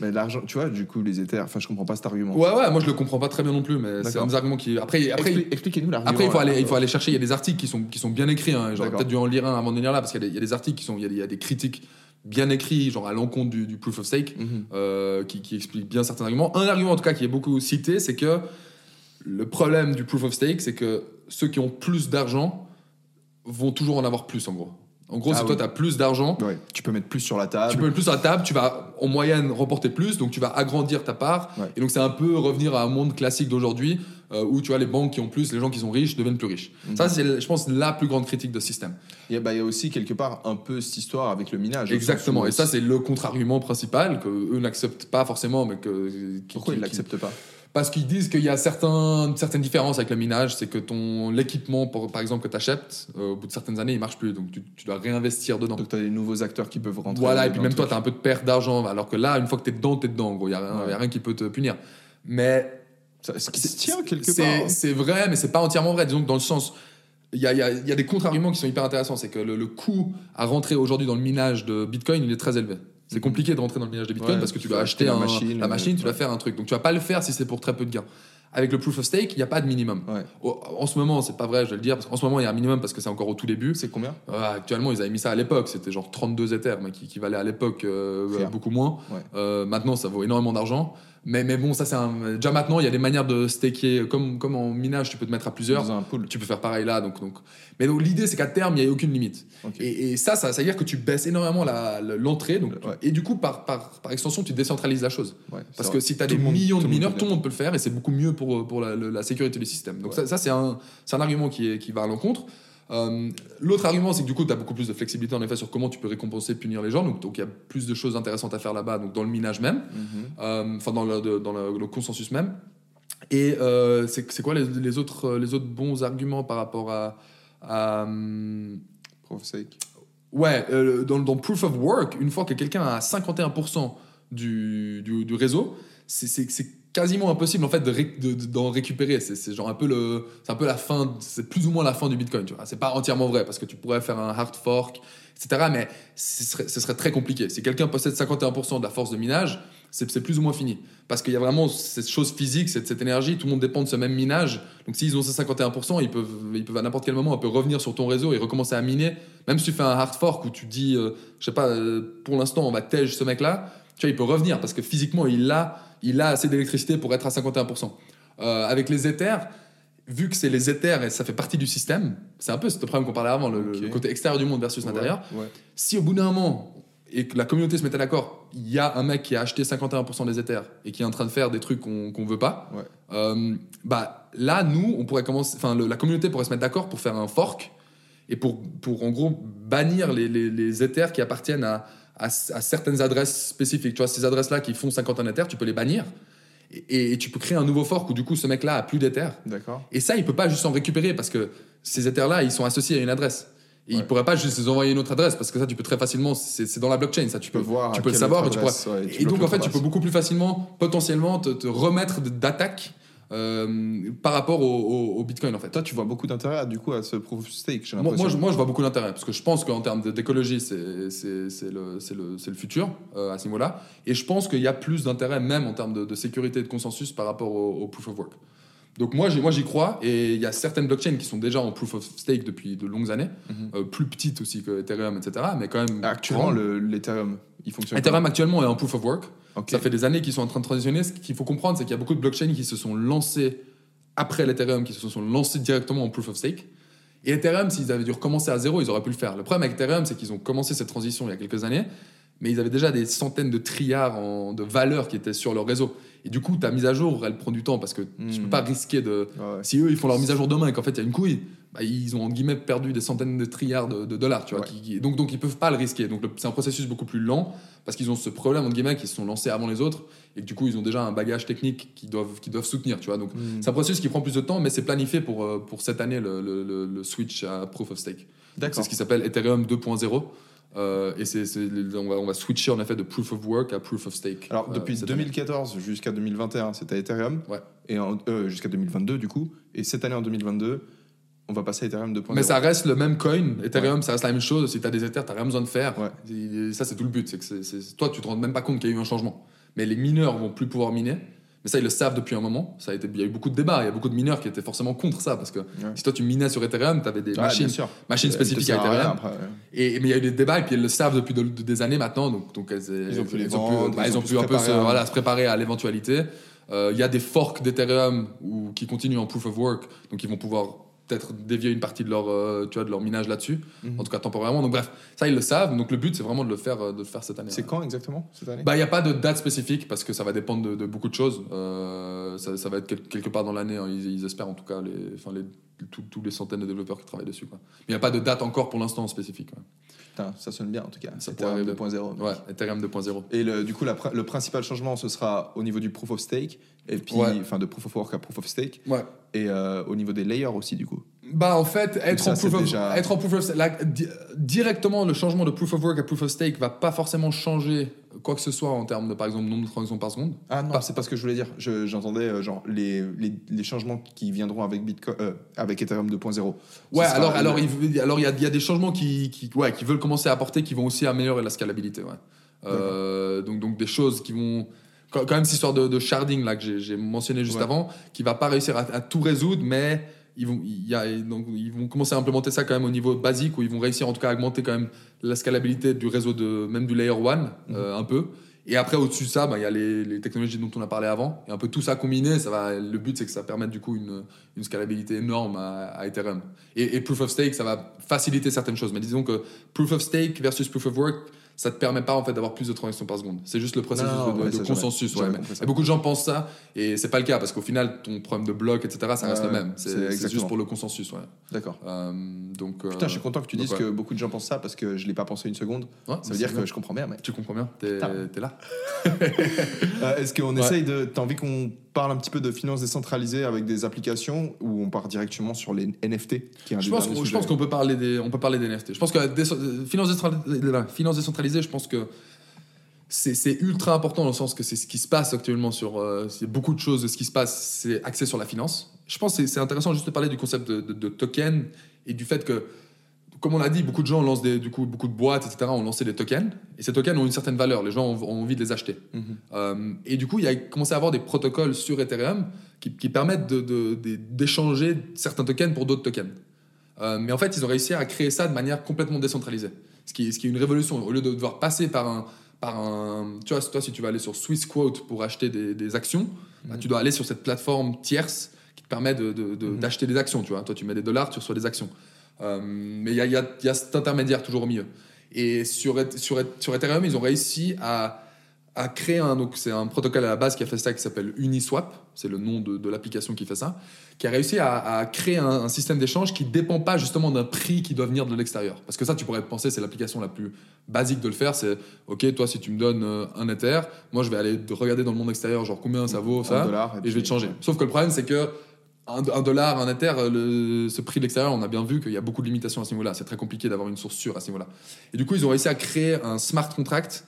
Mais l'argent, tu vois, du coup, les éthers, enfin, je comprends pas cet argument. Ouais ouais, moi je le comprends pas très bien non plus, mais c'est un des arguments qui après après Expli- Expliquez-nous l'argument. Après, il faut, là. aller, il faut aller chercher. Il y a des articles qui sont, qui sont bien écrits. Hein, J'aurais peut-être dû en lire un avant de venir là, parce qu'il y, a des- il y a des articles qui sont. Il y a des, il y a des critiques bien écrits, genre à l'encontre du, du proof of stake, Mhm. euh, qui, qui expliquent bien certains arguments. Un argument, en tout cas, qui est beaucoup cité, c'est que le problème du proof of stake, c'est que ceux qui ont plus d'argent vont toujours en avoir plus, en gros. En gros, Ah si oui. toi, tu as plus d'argent, Ouais, tu peux mettre plus sur la table. tu peux mettre plus sur la table, tu vas en moyenne remporter plus, donc tu vas agrandir ta part. Ouais. Et donc c'est un peu revenir à un monde classique d'aujourd'hui euh, où tu vois les banques qui ont plus, les gens qui sont riches deviennent plus riches. Mhm. Ça, c'est, je pense, la plus grande critique de ce système. Il y, a, bah, il y a aussi quelque part un peu cette histoire avec le minage. Exactement. Et ça, c'est le contre-argument principal que eux n'acceptent pas forcément, mais que qui- Pourquoi qui- ils l'acceptent pas? Parce qu'ils disent qu'il y a certains, certaines différences avec le minage, c'est que ton l'équipement, par exemple, que tu achètes, au bout de certaines années, il marche plus, donc tu, tu dois réinvestir dedans. Donc, tu as des nouveaux acteurs qui peuvent rentrer. Voilà, et puis même toi, tu as un peu de perte d'argent, alors que là, une fois que tu es dedans, tu es dedans, gros. Il n'y a, rien- Ouais. a rien qui peut te punir. Mais Ça- Ce qui se tient quelque part. hein. C'est vrai, mais c'est pas entièrement vrai. Disons que dans le sens, il y a, il y a- il y a des contre-arguments qui sont hyper intéressants. C'est que le, le coût à rentrer aujourd'hui dans le minage de Bitcoin, il est très élevé. C'est compliqué de rentrer dans le minage de Bitcoin Ouais, parce que tu dois acheter un- machine, la machine, tu ouais. faire un truc. Donc tu vas pas le faire si c'est pour très peu de gains. Avec le proof of stake, il n'y a pas de minimum. Ouais. En ce moment, c'est pas vrai, je vais le dire, parce qu'en ce moment, il y a un minimum parce que c'est encore au tout début. C'est combien? Euh, actuellement, ils avaient mis ça à l'époque, c'était genre 32 Ethers, mais qui, qui valait à l'époque euh, beaucoup moins. Ouais. Euh, maintenant, ça vaut énormément d'argent. Mais, mais bon, ça, c'est un... déjà maintenant, il y a des manières de staker, comme, comme en minage, tu peux te mettre à plusieurs. Dans un pool. Tu peux faire pareil là. Donc, donc... Mais donc, l'idée, c'est qu'à terme, il n'y a aucune limite. Et, et ça, ça, ça veut dire que tu baisses énormément l'entrée. donc Ouais. Et du coup, par, par, par extension, tu décentralises la chose. Ouais, Parce que si tu as Tout des monde- millions de mineurs, tout le monde peut le faire et c'est beaucoup mieux pour, pour la, la sécurité du système. Donc Ouais. ça, ça, c'est un, c'est un argument qui, est, qui va à l'encontre. Euh, L'autre argument, c'est que du coup, tu as beaucoup plus de flexibilité en effet sur comment tu peux récompenser, punir les gens. Donc donc il y a plus de choses intéressantes à faire là-bas, donc dans le minage même, Mhm. euh, enfin dans, le, de- dans le, le consensus même. Et euh, c'est quoi les, les autres, les autres bons arguments par rapport à. à, Proof of stake. Ouais, euh, dans, dans Proof of Work, une fois que quelqu'un a 51% du, du, du réseau, c'est quasiment impossible en fait de ré- de- d'en récupérer. C'est genre un peu le, c'est un peu la fin, c'est plus ou moins la fin du Bitcoin. Tu vois, c'est pas entièrement vrai parce que tu pourrais faire un hard fork, etc. Mais ce serait, très compliqué. Si quelqu'un possède 51% de la force de minage, c'est plus ou moins fini parce qu'il y a vraiment cette chose physique, cette, cette énergie. Tout le monde dépend de ce même minage. Donc s'ils ont ces 51%, ils peuvent, ils peuvent à n'importe quel moment un peu revenir sur ton réseau et recommencer à miner. Même si tu fais un hard fork où tu dis, euh, je sais pas, euh, pour l'instant on va tège ce mec-là, tu vois, il peut revenir parce que physiquement il a, il a assez d'électricité pour être à 51%. Euh, avec les Ethers, vu que c'est les Ethers et ça fait partie du système, c'est un peu ce problème qu'on parlait avant, le, côté extérieur du monde versus l'intérieur. Ouais. Si au bout d'un moment, et que la communauté se mettait d'accord, il y a un mec qui a acheté 51% des Ethers et qui est en train de faire des trucs qu'on qu'on veut pas, Ouais. euh, bah là, nous, on pourrait commencer, enfin, la communauté pourrait se mettre d'accord pour faire un fork et pour, pour en gros bannir les, les, les Ethers qui appartiennent à, à, à certaines adresses spécifiques. Tu vois, ces adresses-là qui font 51 Ethers, tu peux les bannir et, et tu peux créer un nouveau fork où du coup ce mec-là a plus d'Ethers. D'accord. Et ça, il peut pas juste en récupérer parce que ces Ethers-là, ils sont associés à une adresse. Et il Ouais. pourrait pas juste les envoyer une autre adresse parce que ça, tu peux très facilement, c'est dans la blockchain, ça, tu peux, voir tu peux le savoir. Et, tu ouais, tu donc, en fait, tu peux beaucoup plus facilement, potentiellement, te, te remettre d'attaque euh, par rapport au, au- au Bitcoin, en fait. Toi, tu vois beaucoup d'intérêt du coup à ce proof of stake, j'ai Moi, moi, je, l'impression. moi, je vois beaucoup d'intérêt parce que je pense qu'en termes d'écologie, c'est le, futur euh, à ce niveau-là. Et je pense qu'il y a plus d'intérêt, même en termes de, de sécurité et de consensus par rapport au, au proof of work. Donc moi, j'y- moi, j'y crois. Et il y a certaines blockchains qui sont déjà en proof of stake depuis de longues années, Mhm. euh, plus petites aussi que Ethereum, etc. Mais quand même. Actuellement, le- l'Ethereum, il fonctionne. Ethereum actuellement est en proof of work. Ça fait des années qu'ils sont en train de transitionner. Ce qu'il faut comprendre, c'est qu'il y a beaucoup de blockchains qui se sont lancés après l'Ethereum, qui se sont lancés directement en proof of stake. Et Ethereum, s'ils avaient dû recommencer à zéro, ils auraient pu le faire. Le problème avec Ethereum, c'est qu'ils ont commencé cette transition il y a quelques années, mais ils avaient déjà des centaines de trilliards en- de valeurs qui étaient sur leur réseau. Et du coup, ta mise à jour, elle prend du temps parce que tu Hmm. peux pas risquer de. Ouais. Si eux, ils font leur mise à jour demain et qu'en fait, il y a une couille, bah, ils ont en guillemets perdu des centaines de trilliards de, de dollars. Tu vois, Ouais. qui- qui- donc, donc, ils peuvent pas le risquer. Donc, c'est un processus beaucoup plus lent parce qu'ils ont ce problème, entre guillemets, qu'ils se sont lancés avant les autres et que du coup, ils ont déjà un bagage technique qu'ils doivent, qu'ils doivent soutenir. Tu vois, donc, Hmm. c'est un processus qui prend plus de temps, mais c'est planifié pour, euh, pour cette année le, le- le- le switch à Proof of Stake. Donc, C'est D'accord. ce qui s'appelle Ethereum 2.0. euh, et c'est, c'est- on, va, on va switcher en effet de Proof of Work à Proof of Stake. Alors, euh, depuis cette année. 2014 jusqu'à 2021, c'était Ethereum. Ouais. Et en- euh, jusqu'à 2022, du coup. Et cette année, en 2022, on va passer à Ethereum 2.0. Mais ça reste le même coin. Ethereum, ça reste la même chose. Si tu as des Ethers, tu rien besoin de faire. Ouais. Ça, c'est tout le but. C'est que toi, tu te rends même pas compte qu'il y a eu un changement. Mais les mineurs vont plus pouvoir miner. Mais ça, ils le savent depuis un moment. Ça a été, il y a eu beaucoup de débats. Il y a beaucoup de mineurs qui étaient forcément contre ça. Parce que si toi, tu minais sur Ethereum, tu avais des Ouais, machines, machines spécifiques à Ethereum. après, ouais. Et, mais il y a eu des débats et puis elles le savent depuis de- de- des années maintenant. Donc, donc elles, Ils ont pu les elles vendre, bah, ils ont ont pu pu se un peu se, préparer à- voilà, se préparer à l'éventualité. Euh, Il y a des forks d'Ethereum ou- qui continuent en proof of work. Donc ils vont pouvoir peut-être dévier une partie de leur, euh, tu vois, de leur minage là-dessus. Mhm. En tout cas temporairement. Donc bref, ça ils le savent. Donc le but c'est vraiment de le faire, euh, de le faire cette année. C'est quand exactement cette année? Bah, il n'y a pas de date spécifique parce que ça va dépendre de, de beaucoup de choses. Euh, ça, ça va être quel- quelque part dans l'année, hein. ils, ils espèrent en tout cas, les, enfin, les, tous- tous les centaines de développeurs qui travaillent dessus. quoi. Mais il n'y a pas de date encore pour l'instant spécifique. ouais. Putain, ça sonne bien en tout cas. Ça Ethereum pourrait arriver. 2.0. Ouais, Ethereum 2.0. Et le, du coup, la le principal changement, ce sera au niveau du proof of stake, et puis, Ouais. enfin, de proof of work à proof of stake, Ouais. et euh, au niveau des layers aussi, du coup. Bah en fait, être, ça, en, proof of, déjà- être en proof of là, di- directement, le changement de proof of work à proof of stake va pas forcément changer quoi que ce soit en termes de, par exemple, nombre de transactions par seconde. Ah non, Pas- c'est pas ce que je voulais dire. Je- J'entendais euh, genre les, les, les changements qui viendront avec Bitcoin, euh, avec Ethereum 2.0. Ce Ouais, alors, alors, il, alors il y, a, il y a des changements qui, qui, ouais, qui veulent commencer à apporter, qui vont aussi améliorer la scalabilité. Ouais. Euh, donc, donc des choses qui vont. Quand quand même, cette histoire de, de sharding là, que j'ai- j'ai mentionné juste Ouais. avant, qui va pas réussir à, à tout résoudre, mais ils vont, y a, donc, ils vont commencer à implémenter ça quand même au niveau basique, où ils vont réussir en tout cas à augmenter quand même la scalabilité du réseau, de, même du layer 1, euh, un peu. Et après, au-dessus de ça, bah, il y a les, les technologies dont on a parlé avant. Et un peu tout ça combiné, ça va, le but, c'est que ça permette du coup une, une scalabilité énorme à, à Ethereum. Et, et Proof of Stake, ça va faciliter certaines choses. Mais disons que Proof of Stake versus Proof of Work, ça te permet pas en fait d'avoir plus de transactions par seconde. C'est juste le processus Non, de, ouais, de ça, consensus. ouais. Et beaucoup de gens pensent ça, et c'est pas le cas parce qu'au final, ton problème de bloc, etc., ça reste le même. c'est juste pour le consensus. Ouais. D'accord. Euh, donc, Putain, je suis content que tu donc, dises ouais. que beaucoup de gens pensent ça parce que je l'ai pas pensé une seconde. Ouais, Ça mais veut dire que je comprends bien, mec. Tu comprends bien, t'es t'es là. Euh, Est-ce qu'on Ouais. essaye de. T'as envie qu'on parle un petit peu de finances décentralisées avec des applications ou on part directement sur les NFT qui est Je pense, je pense qu'on peut parler des, on peut parler des NFT. Je pense que la finance, décentralisée, finance décentralisée, je pense que c'est c'est ultra important dans le sens que c'est ce qui se passe actuellement sur, euh, c'est beaucoup de choses de ce qui se passe, c'est axé sur la finance. Je pense que c'est- c'est intéressant juste de parler du concept de, de- de token et du fait que, comme on l'a dit, beaucoup de gens lancent des, du coup, beaucoup de boîtes, etc. ont lancé des tokens et ces tokens ont une certaine valeur. Les gens ont, ont envie de les acheter. Mhm. Euh, et du coup, il y a commencé à avoir des protocoles sur Ethereum qui, qui permettent de- de- de- d'échanger certains tokens pour d'autres tokens. Euh, mais en fait, ils ont réussi à créer ça de manière complètement décentralisée. Ce qui, ce qui est une révolution. Au lieu de devoir passer par un. Par un tu vois, toi, si tu vas aller sur SwissQuote pour acheter des, des actions, bah, tu dois aller sur cette plateforme tierce qui te permet d'acheter de, des actions. Tu vois. Toi, tu mets des dollars, tu reçois des actions. Euh, mais il y a, il y a- il y a cet intermédiaire toujours au milieu. Et sur, Et- sur, Et- sur Ethereum, ils ont réussi à, à créer un. Donc, c'est un protocole à la base qui a fait ça qui s'appelle Uniswap. C'est le nom de, de l'application qui fait ça. Qui a réussi à, à créer un, un système d'échange qui ne dépend pas justement d'un prix qui doit venir de l'extérieur. Parce que ça, tu pourrais penser, c'est l'application la plus basique de le faire. C'est OK, toi, si tu me donnes euh, un Ether, moi, je vais aller de- regarder dans le monde extérieur, genre combien ça vaut, ça. Dollar, et et je vais te changer. Sauf que le problème, c'est que. Un, un dollar, un Ether, euh, le- ce prix de l'extérieur, on a bien vu qu'il y a beaucoup de limitations à ce niveau-là. C'est très compliqué d'avoir une source sûre à ce niveau-là. Et du coup, ils ont réussi à créer un smart contract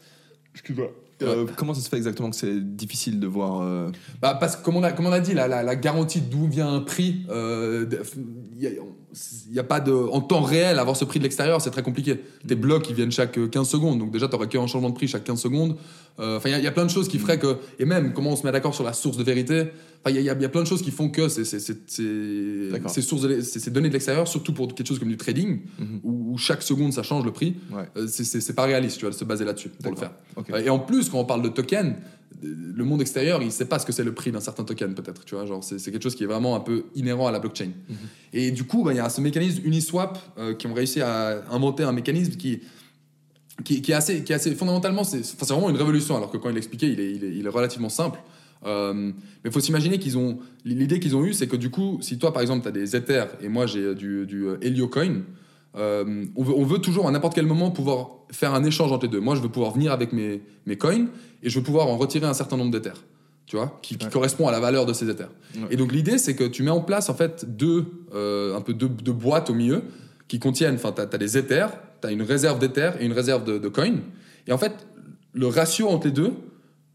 Euh, comment ça se fait exactement que c'est difficile de voir euh, Bah, parce que comme on a, comme on a dit, la, la, la garantie d'où vient un prix, euh, il n'y a, pas de, en temps réel, avoir ce prix de l'extérieur, c'est très compliqué. Tes blocs, ils viennent chaque 15 secondes, donc déjà, tu n'aurais qu'un changement de prix chaque 15 secondes. Euh, Enfin, il y a- il y, a plein de choses qui feraient que, et même comment on se met d'accord sur la source de vérité. Enfin, il y, y a- il y a plein de choses qui font que c'est- ces sources, de- ces ces données de l'extérieur, surtout pour quelque chose comme du trading, Mhm. où, où chaque seconde ça change le prix, Ouais. euh, c'est- pas réaliste, tu vois, de se baser là-dessus pour le faire. Euh, Et en plus, quand on parle de token, euh, le monde extérieur, il sait pas ce que c'est le prix d'un certain token, peut-être. Tu vois, genre, c'est quelque chose qui est vraiment un peu inhérent à la blockchain. Mhm. Et du coup, bah, il y a ce mécanisme Uniswap euh, qui ont réussi à inventer un mécanisme qui, qui, qui est assez, qui est assez fondamentalement, c'est enfin, vraiment une révolution. Alors que quand il l'expliquait, il est, il, est, il est relativement simple. Euh, mais il faut s'imaginer qu'ils ont l'idée qu'ils ont eue, c'est que du coup, si toi par exemple tu as des Ethers et moi j'ai du, du euh, Helio Coin, euh, on, veut, on veut toujours à n'importe quel moment pouvoir faire un échange entre les deux. Moi, je veux pouvoir venir avec mes, mes coins et je veux pouvoir en retirer un certain nombre d'Ethers, tu vois, qui, qui Ouais. correspond à la valeur de ces. Ouais. Et donc l'idée, c'est que tu mets en place en fait deux, euh, un peu deux, deux boîtes au milieu qui contiennent, enfin, tu as, des Ethers, tu as une réserve d'Ethers et une réserve de, de coins. Et en fait, le ratio entre les deux,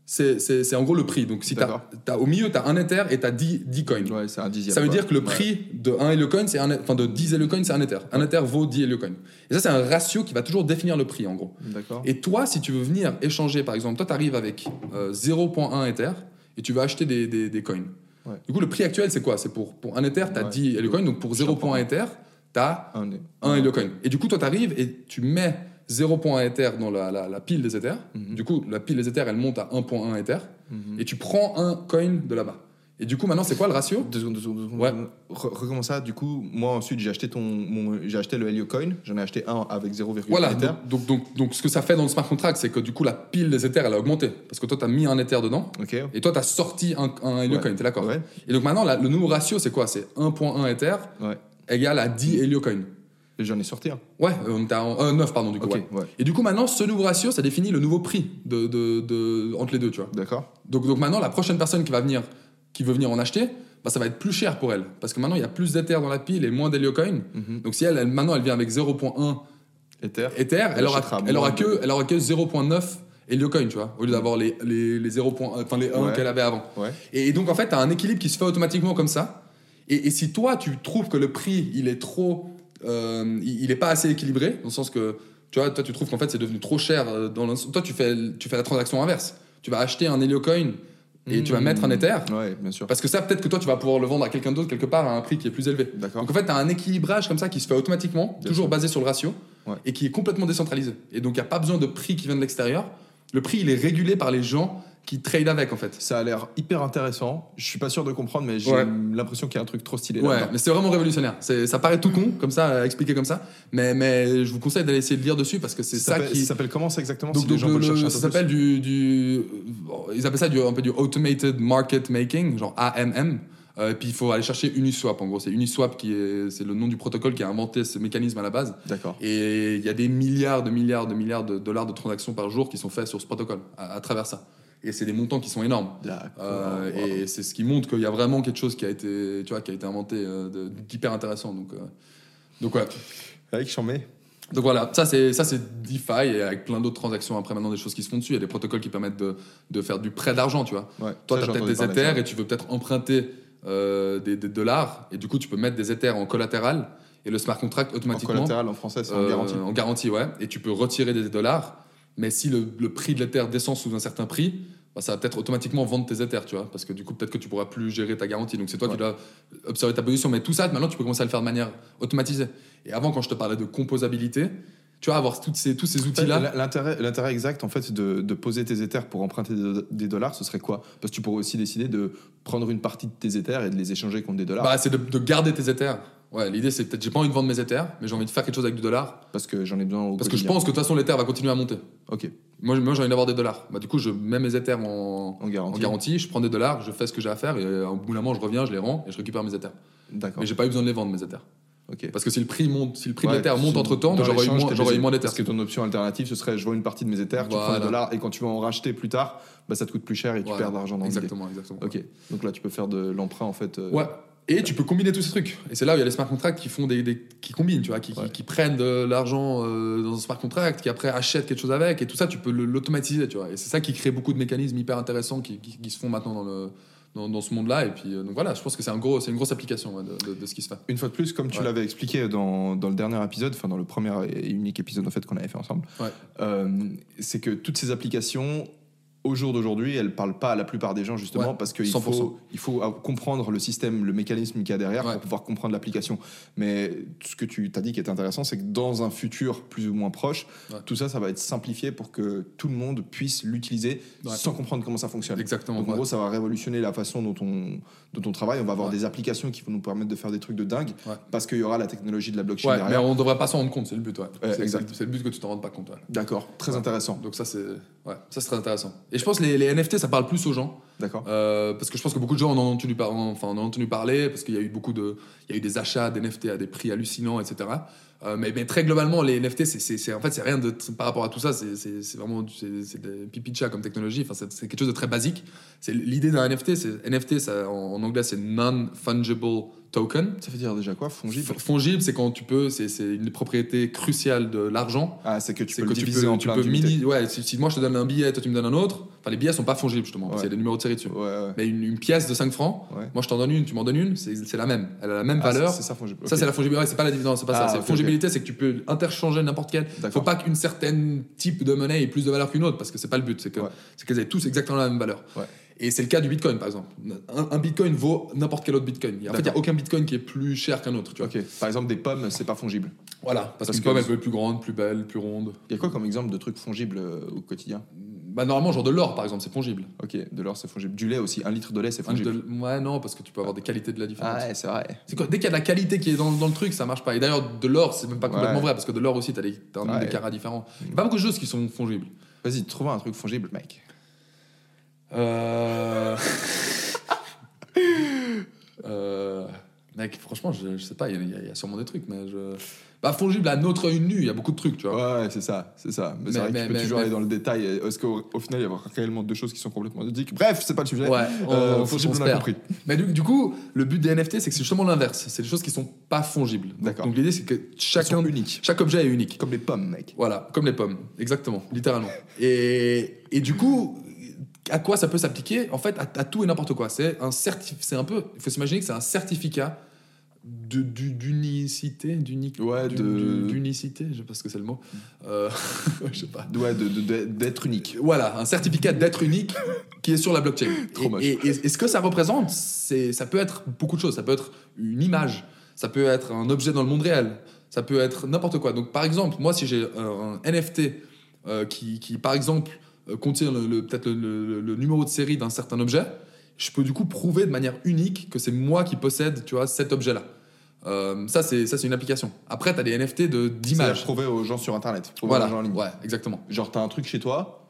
c'est en gros le prix. Donc si tu D'accord. as, au milieu, tu as un Ether et tu as 10, 10 coins. Ouais, c'est un dixième. Ça veut quoi. dire que le Ouais. prix de 1 Heliocoin, c'est un, enfin de 10 Heliocoin, c'est un Ether. Un Ether vaut 10 Heliocoin. Et ça, c'est un ratio qui va toujours définir le prix, en gros. D'accord. Et toi, si tu veux venir échanger, par exemple, toi, tu arrives avec euh, 0.1 Ether et tu vas acheter des, des, des coins. Ouais. Du coup, le prix actuel, c'est quoi? C'est pour, pour un Ether, tu as Ouais. 10 Heliocoin, donc pour Je comprends. 0.1 Ether, tu as Un, un Heliocoin. Et du coup, toi, tu arrives et tu mets 0.1 Ether dans la, la, la pile des Ethers. Mhm. Du coup, la pile des Ethers, elle monte à 1.1 Ether. Mhm. Et tu prends un coin de là-bas. Et du coup, maintenant, c'est quoi le ratio? Deux secondes, deux secondes, deux secondes. Ouais. Re- recommence ça. Du coup, moi ensuite j'ai acheté ton, mon, j'ai acheté le Helio Coin. J'en ai acheté un avec 0,1 Voilà, Ether. donc, donc, donc, donc ce que ça fait dans le smart contract, c'est que du coup, la pile des Ethers, elle a augmenté. Parce que toi, tu as mis un Ether dedans, et toi, tu as sorti un, un Heliocoin, Ouais. t'es d'accord? Ouais. Et donc maintenant, la- le nouveau ratio, c'est quoi? C'est 1.1 Ether égale à 10 Heliocoin. Et J'en ai sorti un. Ouais, euh, on était à euh, 9, pardon, du coup. Ok, ouais. ouais. Et du coup, maintenant, ce nouveau ratio, ça définit le nouveau prix de, de, de- entre les deux, tu vois. D'accord. Donc, donc maintenant, la prochaine personne qui va venir, qui veut venir en acheter, bah, ça va être plus cher pour elle. Parce que maintenant, il y a plus d'Ether dans la pile et moins d'Heliocoin. Mhm. Donc si elle, elle- maintenant, elle vient avec 0.1 Ether. Ether, elle, Elle aura, elle, aura que, elle aura que 0.9 Heliocoin, tu vois, au lieu d'avoir les, les, les 0. Enfin, les 1 Ouais. qu'elle avait avant. Ouais. Et, et donc, en fait, tu as un équilibre qui se fait automatiquement comme ça. Et, et si toi, tu trouves que le prix, il est trop. Euh, il il est pas assez équilibré, dans le sens que. Tu vois, toi, tu trouves qu'en fait, c'est devenu trop cher. euh, Dans le- toi, tu fais, tu fais la transaction inverse. Tu vas acheter un Heliocoin et tu vas mettre un Ether. Ouais, bien sûr. Parce que ça, peut-être que toi, tu vas pouvoir le vendre à quelqu'un d'autre quelque part à un prix qui est plus élevé. D'accord. Donc en fait, tu as un équilibrage comme ça qui se fait automatiquement, Bien toujours sûr. basé sur le ratio, Ouais. et qui est complètement décentralisé. Et donc, il n'y a pas besoin de prix qui vient de l'extérieur. Le prix, il est régulé par les gens qui trade avec, en fait. Ça a l'air hyper intéressant. Je suis pas sûr de comprendre, mais j'ai Ouais. l'impression qu'il y a un truc trop stylé Ouais, mais c'est vraiment révolutionnaire. Ça paraît tout con, comme ça, à expliquer comme ça. Mais, mais je vous conseille d'aller essayer de lire dessus parce que c'est Ça ça qui. ça s'appelle comment ça exactement Donc, si donc, les gens le- le- ça s'appelle du, du. Ils appellent ça du, un peu du automated market making, genre AMM. Euh, et puis il faut aller chercher Uniswap. En gros, c'est Uniswap qui est, c'est le nom du protocole qui a inventé ce mécanisme à la base. D'accord. Et il y a des milliards de milliards de milliards de dollars de transactions par jour qui sont faits sur ce protocole à, à travers ça. Et c'est des montants qui sont énormes. Euh, Wow. Et c'est ce qui montre qu'il y a vraiment quelque chose qui a été, tu vois, qui a été inventé euh, d'hyper intéressant. Donc, euh, donc ouais. Avec Chambé. Donc voilà, ça c'est ça c'est DeFi et avec plein d'autres transactions après maintenant des choses qui se font dessus. Il y a des protocoles qui permettent de, de faire du prêt d'argent, tu vois. Ouais. Toi, tu as peut-être des de Ethers et tu veux peut-être emprunter euh, des, des dollars et du coup tu peux mettre des Ethers en collatéral et le smart contract En automatiquement collatéral en français, c'est en garantie. en garantie, ouais. Et tu peux retirer des dollars, mais si le, le prix de l'Ether descend sous un certain prix, bah, ça va peut-être automatiquement vendre tes Ethers, tu vois, parce que du coup peut-être que tu pourras plus gérer ta garantie. Donc c'est toi Ouais. qui dois observer ta position, mais tout ça maintenant tu peux commencer à le faire de manière automatisée. Et avant quand je te parlais de composabilité, tu vois avoir toutes ces, tous ces outils-là. L'intérêt, l'intérêt exact en fait de, de poser tes Ethers pour emprunter des, des dollars, ce serait quoi? Parce que tu pourrais aussi décider de prendre une partie de tes Ethers et de les échanger contre des dollars. Bah, c'est de, de garder tes Ethers. Ouais, l'idée c'est peut-être j'ai pas envie de vendre mes Ethers, mais j'ai envie de faire quelque chose avec du dollar. parce que j'en ai besoin au Parce que je pense que de toute façon l'Ether va continuer à monter. Ok, Moi, moi j'ai envie d'avoir des dollars. Bah, du coup, je mets mes Ethers en, en garantie. en garantie, je prends des dollars, je fais ce que j'ai à faire, et euh, au bout d'un moment, je reviens, je les rends et je récupère mes Ethers. D'accord. Mais j'ai pas eu besoin de les vendre, mes Ethers. Ok. Parce que si le prix monte, si le prix Ouais, de l'Ether monte entre temps, dans j'aurais eu moins, j'aurais des- moins. Parce que ton option alternative, ce serait je vends une partie de mes Ethers, tu prends Voilà. les dollars et quand tu vas en racheter plus tard, bah, ça te coûte plus cher et tu Voilà. perds d'argent dans l'idée. Exactement, exactement. Ok, donc là tu peux faire de l'emprunt en fait. euh, Ouais. Et tu peux combiner tous ces trucs. Et c'est là où il y a les smart contracts qui font des, des- qui combinent, tu vois, qui, qui- Ouais. qui prennent de l'argent euh, dans un smart contract, qui après achètent quelque chose avec, et tout ça, tu peux l'automatiser, tu vois. Et c'est ça qui crée beaucoup de mécanismes hyper intéressants qui, qui- qui se font maintenant dans le dans, dans ce monde-là. Et puis euh, donc voilà, je pense que c'est un gros, c'est une grosse application ouais, de, de- de ce qui se fait. Une fois de plus, comme tu Ouais. l'avais expliqué dans, dans le dernier épisode, enfin dans le premier et unique épisode en fait qu'on avait fait ensemble, Ouais. euh, c'est que toutes ces applications, au jour d'aujourd'hui, elles parlent pas à la plupart des gens justement Ouais, parce qu'il 100%. faut, il faut euh, comprendre le système, le mécanisme qu'il y a derrière Ouais. pour pouvoir comprendre l'application. Mais ce que tu t'as dit qui est intéressant, c'est que dans un futur plus ou moins proche, Ouais. tout ça, ça va être simplifié pour que tout le monde puisse l'utiliser sans comprendre comment ça fonctionne. Exactement. Donc en gros, ça va révolutionner la façon dont on, dont on travaille. On va avoir des applications qui vont nous permettre de faire des trucs de dingue parce qu'il y aura la technologie de la blockchain Ouais, mais derrière. on devrait pas s'en rendre compte, c'est le but, c'est, le but que tu t'en rendes pas compte. D'accord, très intéressant. Donc ça c'est, ouais, ça c'est très intéressant. Et je pense que les, les NFT ça parle plus aux gens. D'accord. Euh, parce que je pense que beaucoup de gens en ont entendu, par- enfin, en ont entendu parler, parce qu'il y a eu beaucoup de, il y a eu des achats d'NFT à des prix hallucinants, etc. Euh, mais, mais très globalement, les NFT, c'est, en fait, c'est rien de, par rapport à tout ça, c'est, vraiment, c'est, des pipi de chat comme technologie. Enfin, c'est, c'est quelque chose de très basique. C'est l'idée d'un NFT, c'est NFT, ça, en, en anglais, c'est non fungible token. Ça veut dire déjà quoi Fongible? Fongible, c'est quand tu peux, c'est, une propriété cruciale de l'argent. Ah, c'est que tu peux que le tu diviser peux, en tu plein peux mini, ouais, si, si moi je te donne un billet, toi tu me donnes un autre. Enfin, les billets sont pas fongibles justement, parce Ouais. qu'il y a des numéros de série dessus. Ouais, ouais. Mais une, une pièce de 5 francs, moi je t'en donne une, tu m'en donnes une, c'est la même. Elle a la même Ah, valeur. c'est ça fongible. Ça, c'est la fongibilité. C'est pas la dividende, c'est pas Ah, ça. C'est ok, fongibilité, c'est que tu peux interchanger n'importe quel. Faut pas qu'une certaine type de monnaie ait plus de valeur qu'une autre, parce que c'est pas le but. C'est que Ouais. c'est qu'elles aient tous exactement la même valeur. Et c'est le cas du Bitcoin, par exemple. Un, un Bitcoin vaut n'importe quel autre Bitcoin. En fait, il y a aucun Bitcoin qui est plus cher qu'un autre. Tu vois. Par exemple, des pommes, c'est pas fongible. Voilà. Parce, Parce qu'une que- pomme, elle peut être plus grande, plus belle, plus ronde. Il y a quoi comme exemple de trucs fongibles euh, au quotidien? Bah, normalement, genre de l'or, par exemple, c'est fongible. Ok, de l'or, c'est fongible. Du lait aussi. Un litre de lait, c'est fongible. de- Ouais, non, parce que tu peux avoir des qualités de la différence. Ah ouais, c'est vrai. C'est quoi? Dès qu'il y a de la qualité qui est dans, dans le truc, ça marche pas. Et d'ailleurs, de l'or, c'est même pas complètement Ouais. vrai, parce que de l'or aussi, t'as, des, t'as un nombre Ouais. de carats différents. Il y a pas beaucoup de choses qui sont fongibles. Vas-y, trouve un truc fongible, mec. Euh... euh... Mec, franchement, je, je sais pas, il y, a- y y sûrement des trucs, mais je. Bah, fongible à notre œil nu, il y a beaucoup de trucs, tu vois. Ouais, c'est ça, c'est ça. Mais, c'est Mais- vrai que tu peux mais- toujours aller dans le détail. Est-ce qu'au au final, il y a réellement deux choses qui sont complètement identiques? Bref, c'est pas le sujet. Ouais, on, Euh, on- fongible, on a compris. Mais du, du coup, le but des NFT, c'est que c'est justement l'inverse. C'est des choses qui sont pas fongibles. D'accord. Donc l'idée, c'est que chacun, sont uniques. chaque objet est unique. Comme les pommes, mec. Voilà, comme les pommes, exactement, littéralement. Et, et du coup, à quoi ça peut s'appliquer En fait, à, à tout et n'importe quoi. C'est un c'est un peu, il faut s'imaginer que c'est un certificat de- du- d'unicité, d'unique, Ouais, du- de- d'unicité, je sais pas ce que c'est le mot. Euh, je sais pas. Ouais, d'être unique. Voilà, un certificat d'être unique qui est sur la blockchain. Trop et, moche. et- et- et ce que ça représente, c'est, ça peut être beaucoup de choses. Ça peut être une image, ça peut être un objet dans le monde réel, ça peut être n'importe quoi. Donc, par exemple, moi, si j'ai un, un NFT euh, qui, qui, par exemple, euh, contient le, le- peut-être le, numéro de série d'un certain objet, je peux du coup prouver de manière unique que c'est moi qui possède, tu vois, cet objet-là. Euh, ça, c'est ça, c'est une application. Après, tu as des NFT de C'est d'images. prouver aux gens sur Internet. Prouver Voilà, aux gens en ligne. ouais, exactement. Genre, t'as un truc chez toi.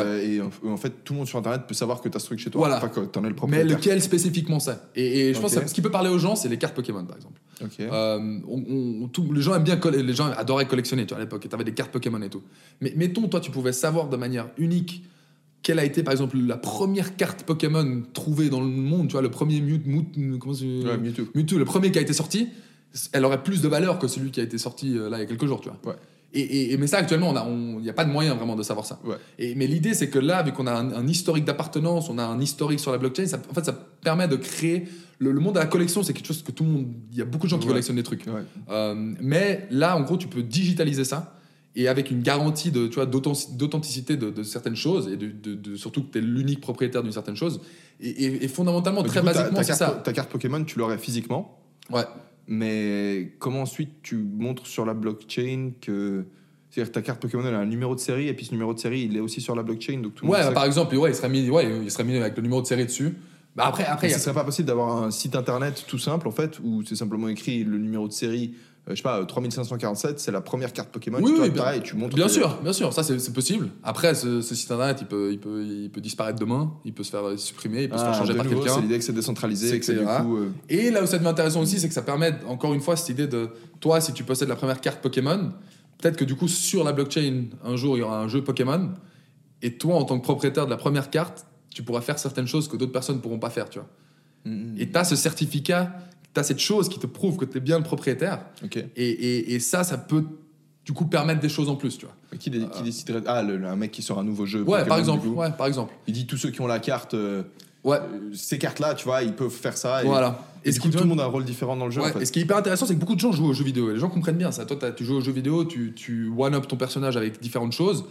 Euh, et en, en fait, tout le monde sur Internet peut savoir que t'as ce truc chez toi. Voilà. Enfin, que t'en es le Mais propriétaire. lequel spécifiquement ça et, et je pense que ce qui peut parler aux gens, c'est les cartes Pokémon, par exemple. Euh, on- on- tout- les gens aiment bien, les gens adoraient collectionner, tu vois, à l'époque. Tu avais des cartes Pokémon et tout. Mais mettons, toi, tu pouvais savoir de manière unique quelle a été, par exemple, la première carte Pokémon trouvée dans le monde, tu vois, le premier Mewtwo, Mewtwo, comment c'est- Ouais, Mewtwo. Mewtwo, le premier qui a été sorti, elle aurait plus de valeur que celui qui a été sorti euh, là il y a quelques jours, tu vois. Ouais. Et, et- et- mais ça, actuellement, il n'y a pas de moyen vraiment de savoir ça. Ouais. Et, mais l'idée, c'est que là, vu qu'on a un, un historique d'appartenance, on a un historique sur la blockchain, ça, en fait, ça permet de créer. Le, le monde de la collection, c'est quelque chose que tout le monde. Il y a beaucoup de gens qui Ouais. collectionnent des trucs. Ouais. Euh, mais là, en gros, tu peux digitaliser ça et avec une garantie de, tu vois, d'authentic- d'authenticité de, de certaines choses et de, de- de- surtout que tu es l'unique propriétaire d'une certaine chose. Et, et- et fondamentalement, Mais très coup, basiquement, c'est ça. ta carte Pokémon, tu l'aurais physiquement? Ouais. Mais comment ensuite tu montres sur la blockchain que. C'est-à-dire que ta carte Pokémon, elle a un numéro de série, et puis ce numéro de série, il est aussi sur la blockchain. Donc tout le Ouais, monde bah, par exemple, ouais, il serait mis, ouais, il serait mis avec le numéro de série dessus. Bah après, après, ce a- serait pas possible d'avoir un site internet tout simple en fait où c'est simplement écrit le numéro de série, je sais pas, euh, 3547, c'est la première carte Pokémon. Oui, tu oui, bien- pareil, tu montres. Bien sûr, bien sûr, ça c'est possible. Après, ce, ce site internet, il peut, il, peut, il peut disparaître demain, il peut se faire euh, supprimer, il peut se faire Ah, changer par quelqu'un. C'est l'idée que c'est décentralisé, du etc. coup. euh, Et là où ça devient intéressant aussi, c'est que ça permet, encore une fois, cette idée de toi, si tu possèdes la première carte Pokémon, peut-être que du coup, sur la blockchain, un jour, il y aura un jeu Pokémon, et toi, en tant que propriétaire de la première carte, tu pourras faire certaines choses que d'autres personnes ne pourront pas faire, tu vois. mm, mm. Et tu as ce certificat, tu as cette chose qui te prouve que tu es bien le propriétaire, et, et- et ça, ça peut du coup permettre des choses en plus, tu vois. Mais Qui, dé- qui déciderait Ah, le- le- un mec qui sort un nouveau jeu. Ouais, par exemple, ouais, par exemple. Il dit tous ceux qui ont la carte, euh, Ouais, euh, ces cartes-là, tu vois, ils peuvent faire ça. Et, voilà. Et, ce du coup, tout le monde a un rôle différent dans le jeu. Ouais, en fait. Et ce qui est hyper intéressant, c'est que beaucoup de gens jouent aux jeux vidéo. Et les gens comprennent bien ça. Toi, tu joues aux jeux vidéo, tu, tu one-up ton personnage avec différentes choses.